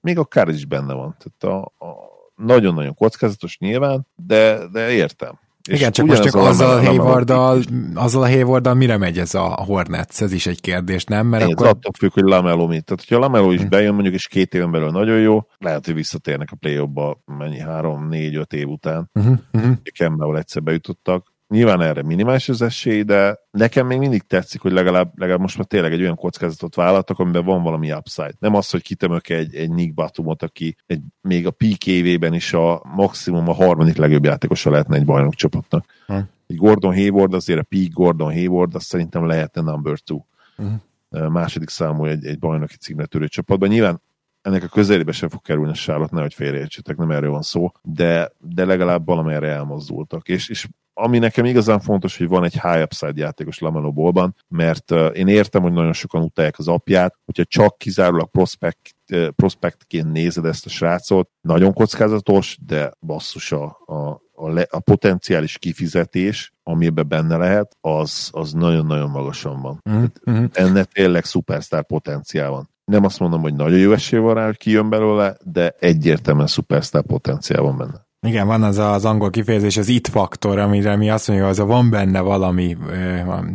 még akár is benne van. Tehát a, a nagyon-nagyon kockázatos nyilván, de, de értem. Igen, csak most csak azzal a Haywarddal, azzal a Haywarddal mire megy ez a Hornets? Ez is egy kérdés, nem? Mert Én, akkor... attól függ, hogy Lamelo mit. Tehát, hogyha Lamelo is hm. bejön mondjuk, és két éven belül nagyon jó, lehet, hogy visszatérnek a play ba mennyi, három, négy, öt év után. Uh-huh, uh-huh. Egyszer bejutottak, nyilván erre minimális az esély, de nekem még mindig tetszik, hogy legalább, legalább most már tényleg egy olyan kockázatot vállaltak, amiben van valami upside. Nem az, hogy kitömök egy, egy Nick Batumot, aki egy, még a peak évében is a maximum a harmadik legjobb játékosa lehetne egy bajnok csapatnak. Hm. Egy Gordon Hayward, azért a peak Gordon Hayward, azt szerintem lehetne number two. Hm. Második számú egy, egy bajnoki címre törő csapatban. Nyilván ennek a közelébe sem fog kerülni a Charlotte, nehogy félreértsétek, nem erről van szó, de, de legalább valamelyre elmozdultak. És, és ami nekem igazán fontos, hogy van egy high upside játékos Lamelo Ballban, mert én értem, hogy nagyon sokan utálják az apját, hogyha csak kizárólag prospect, prospectként nézed ezt a srácot, nagyon kockázatos, de basszus a, a, a, le, a potenciális kifizetés, amiben benne lehet, az, az nagyon-nagyon magasan van. Mm-hmm. Ennek tényleg szupersztár potenciál van nem azt mondom, hogy nagyon jó esély van rá, hogy kijön belőle, de egyértelműen szupersztár potenciál van benne. Igen, van az az angol kifejezés, az it faktor, amire mi azt mondjuk, az a van benne valami,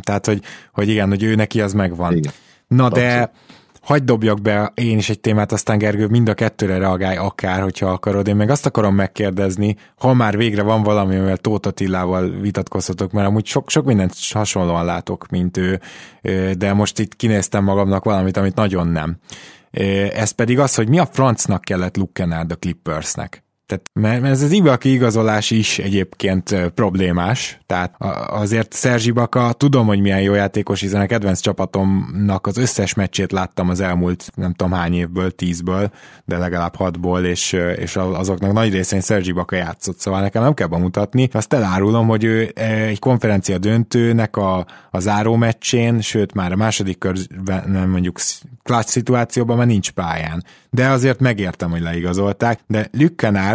tehát hogy, hogy igen, hogy ő neki az megvan. Igen. Na de Abszolút hagyd dobjak be én is egy témát, aztán Gergő mind a kettőre reagálj akár, hogyha akarod. Én meg azt akarom megkérdezni, ha már végre van valami, amivel Tóth Attilával vitatkozhatok, mert amúgy sok, sok mindent hasonlóan látok, mint ő, de most itt kinéztem magamnak valamit, amit nagyon nem. Ez pedig az, hogy mi a francnak kellett Luke Kennard a Clippersnek. Tehát, mert ez az Ibaki igazolás is egyébként problémás, tehát azért Szerzsi Baka, tudom, hogy milyen jó játékos, hiszen a kedvenc csapatomnak az összes meccsét láttam az elmúlt nem tudom hány évből, tízből, de legalább hatból, és, és azoknak nagy részén Szerzsi Baka játszott, szóval nekem nem kell bemutatni. Azt elárulom, hogy ő egy konferencia döntőnek a, a záró meccsén, sőt már a második körben mondjuk klassz szituációban már nincs pályán. De azért megértem, hogy leigazolták, de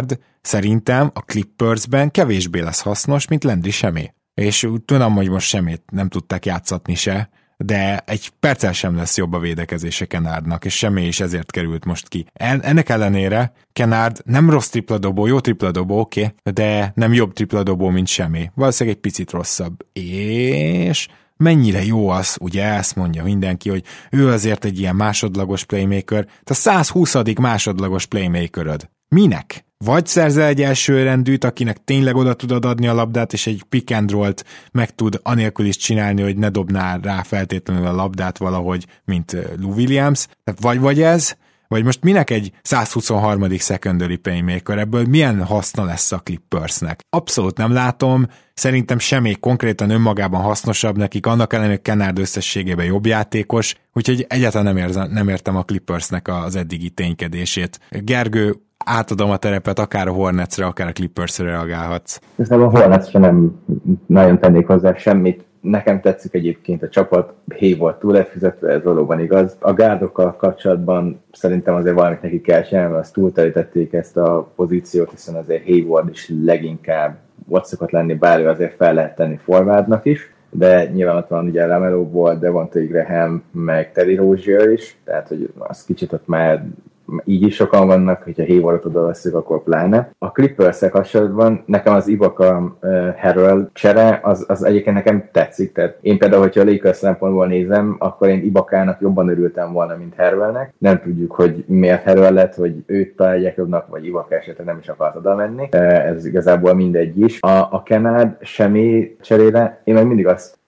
Lükkenárd szerintem a Clippersben kevésbé lesz hasznos, mint Landry semmi. És tudom, hogy most semmit nem tudták játszatni se, de egy perccel sem lesz jobb a védekezése Kenárdnak, és semmi is ezért került most ki. ennek ellenére Kenárd nem rossz tripladobó, jó tripladobó, oké, okay, de nem jobb tripladobó, mint semmi. Valószínűleg egy picit rosszabb. És mennyire jó az, ugye ezt mondja mindenki, hogy ő azért egy ilyen másodlagos playmaker, te 120. másodlagos playmakeröd. Minek? Vagy szerzel egy első rendűt, akinek tényleg oda tudod adni a labdát, és egy pick and roll-t meg tud anélkül is csinálni, hogy ne dobnál rá feltétlenül a labdát valahogy, mint Lou Williams. Vagy vagy ez, vagy most minek egy 123. secondary playmaker, ebből milyen haszna lesz a Clippersnek? Abszolút nem látom, szerintem semmi konkrétan önmagában hasznosabb nekik, annak ellenére, Kennard összességében jobb játékos, úgyhogy egyáltalán nem, érzem, nem értem a Clippersnek az eddigi ténykedését. Gergő, átadom a terepet, akár a Hornetsre, akár a Clippersre reagálhatsz. Szerintem a Hornetsre nem nagyon tennék hozzá semmit. Nekem tetszik egyébként a csapat, Hayward túl lefizetve, ez valóban igaz. A gárdokkal kapcsolatban szerintem azért valamit neki kell csinálni, azt túltelítették ezt a pozíciót, hiszen azért Hayward is leginkább ott szokott lenni, bár ő azért fel lehet tenni forwardnak is, de nyilván ott van ugye Lamelo volt, Devonta Graham, meg Teddy Rozier is, tehát hogy az kicsit ott már így is sokan vannak, hogyha Haywardot oda veszük, akkor pláne. A clippers kapcsolatban nekem az Ibaka uh, Harrell csere, az, az egyébként nekem tetszik, tehát én például, hogyha a Lakers szempontból nézem, akkor én Ibakának jobban örültem volna, mint Harrellnek. Nem tudjuk, hogy miért Harrell lett, hogy őt találják jobbnak, vagy Ibaka esetleg nem is akart oda menni. Ez igazából mindegy is. A, a Kenád semmi cserére, én meg mindig azt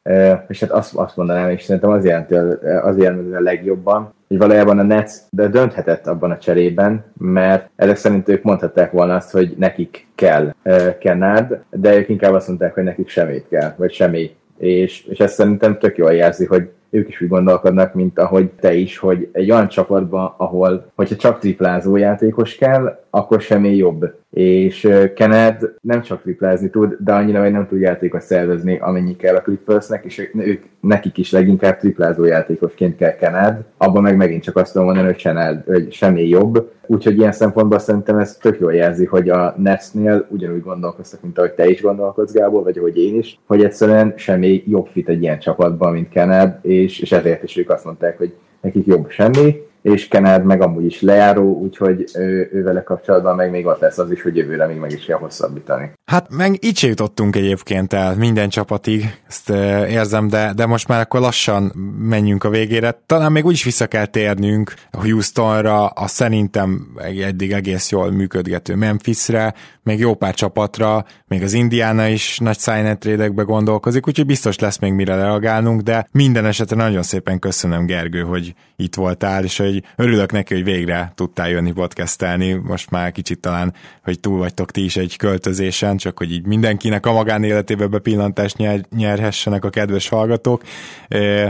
és hát azt, azt mondanám, és szerintem az jelenti, az jelenti a legjobban, hogy valójában a Nets de dönthetett abban a cserében, mert ezek szerint ők mondhatták volna azt, hogy nekik kell uh, Kennard, de ők inkább azt mondták, hogy nekik semmit kell, vagy semmi. És, és ezt szerintem tök jól jelzi, hogy ők is úgy gondolkodnak, mint ahogy te is, hogy egy olyan csapatban, ahol, hogyha csak triplázó játékos kell, akkor semmi jobb. És Kenneth nem csak triplázni tud, de annyira, hogy nem tud játékot szervezni, amennyi kell a Clippersnek, és ők, nekik is leginkább triplázó játékosként kell Kenneth. Abban meg megint csak azt tudom mondani, hogy, Kenneth, hogy semmi jobb. Úgyhogy ilyen szempontból szerintem ez tök jól jelzi, hogy a Netsnél ugyanúgy gondolkoztak, mint ahogy te is gondolkodsz, Gábor, vagy ahogy én is, hogy egyszerűen semmi jobb fit egy ilyen csapatban, mint Kenneth, és, és ezért is ők azt mondták, hogy nekik jobb semmi, és Kennard meg amúgy is lejáró, úgyhogy ő, ő vele kapcsolatban meg még ott lesz az is, hogy jövőre még meg is kell hosszabbítani. Hát meg így jutottunk egyébként el minden csapatig, ezt érzem, de, de most már akkor lassan menjünk a végére. Talán még úgyis vissza kell térnünk a Houstonra, a szerintem eddig egész jól működgető Memphisre, még jó pár csapatra, még az Indiana is nagy sign gondolkozik, úgyhogy biztos lesz még mire reagálnunk, de minden esetre nagyon szépen köszönöm Gergő, hogy itt voltál, és hogy örülök neki, hogy végre tudtál jönni podcastelni, most már kicsit talán, hogy túl vagytok ti is egy költözésen, csak hogy így mindenkinek a magánéletébe bepillantást nyer, nyerhessenek a kedves hallgatók,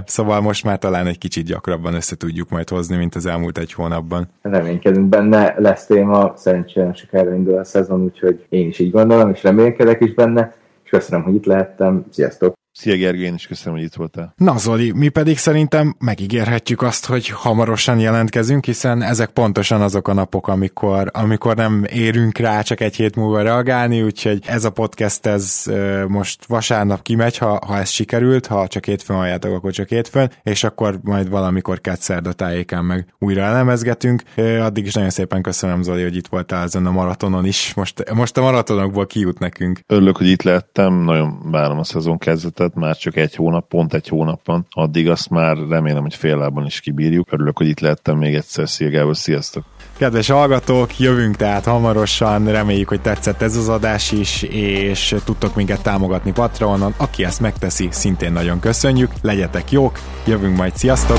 szóval most már talán egy kicsit gyakrabban össze tudjuk majd hozni, mint az elmúlt egy hónapban. Reménykedünk benne, lesz téma, szerencsére sikerre indul a szezon, úgyhogy én is így gondolom, és remélkedek is benne, és köszönöm, hogy itt lehettem. Sziasztok! Szia Gergő, én is köszönöm, hogy itt voltál. Na Zoli, mi pedig szerintem megígérhetjük azt, hogy hamarosan jelentkezünk, hiszen ezek pontosan azok a napok, amikor, amikor nem érünk rá csak egy hét múlva reagálni, úgyhogy ez a podcast ez most vasárnap kimegy, ha, ha ez sikerült, ha csak hétfőn halljátok, akkor csak hétfőn, és akkor majd valamikor kettszerda tájéken meg újra elemezgetünk. Addig is nagyon szépen köszönöm Zoli, hogy itt voltál ezen a maratonon is. Most, most a maratonokból kijut nekünk. Örülök, hogy itt lettem, nagyon várom a szezon kezdetet tehát már csak egy hónap, pont egy hónap van. Addig azt már remélem, hogy fél lábon is kibírjuk. Örülök, hogy itt lehettem még egyszer. Szia Gábor, sziasztok! Kedves hallgatók, jövünk tehát hamarosan, reméljük, hogy tetszett ez az adás is, és tudtok minket támogatni Patreonon. Aki ezt megteszi, szintén nagyon köszönjük. Legyetek jók, jövünk majd, sziasztok!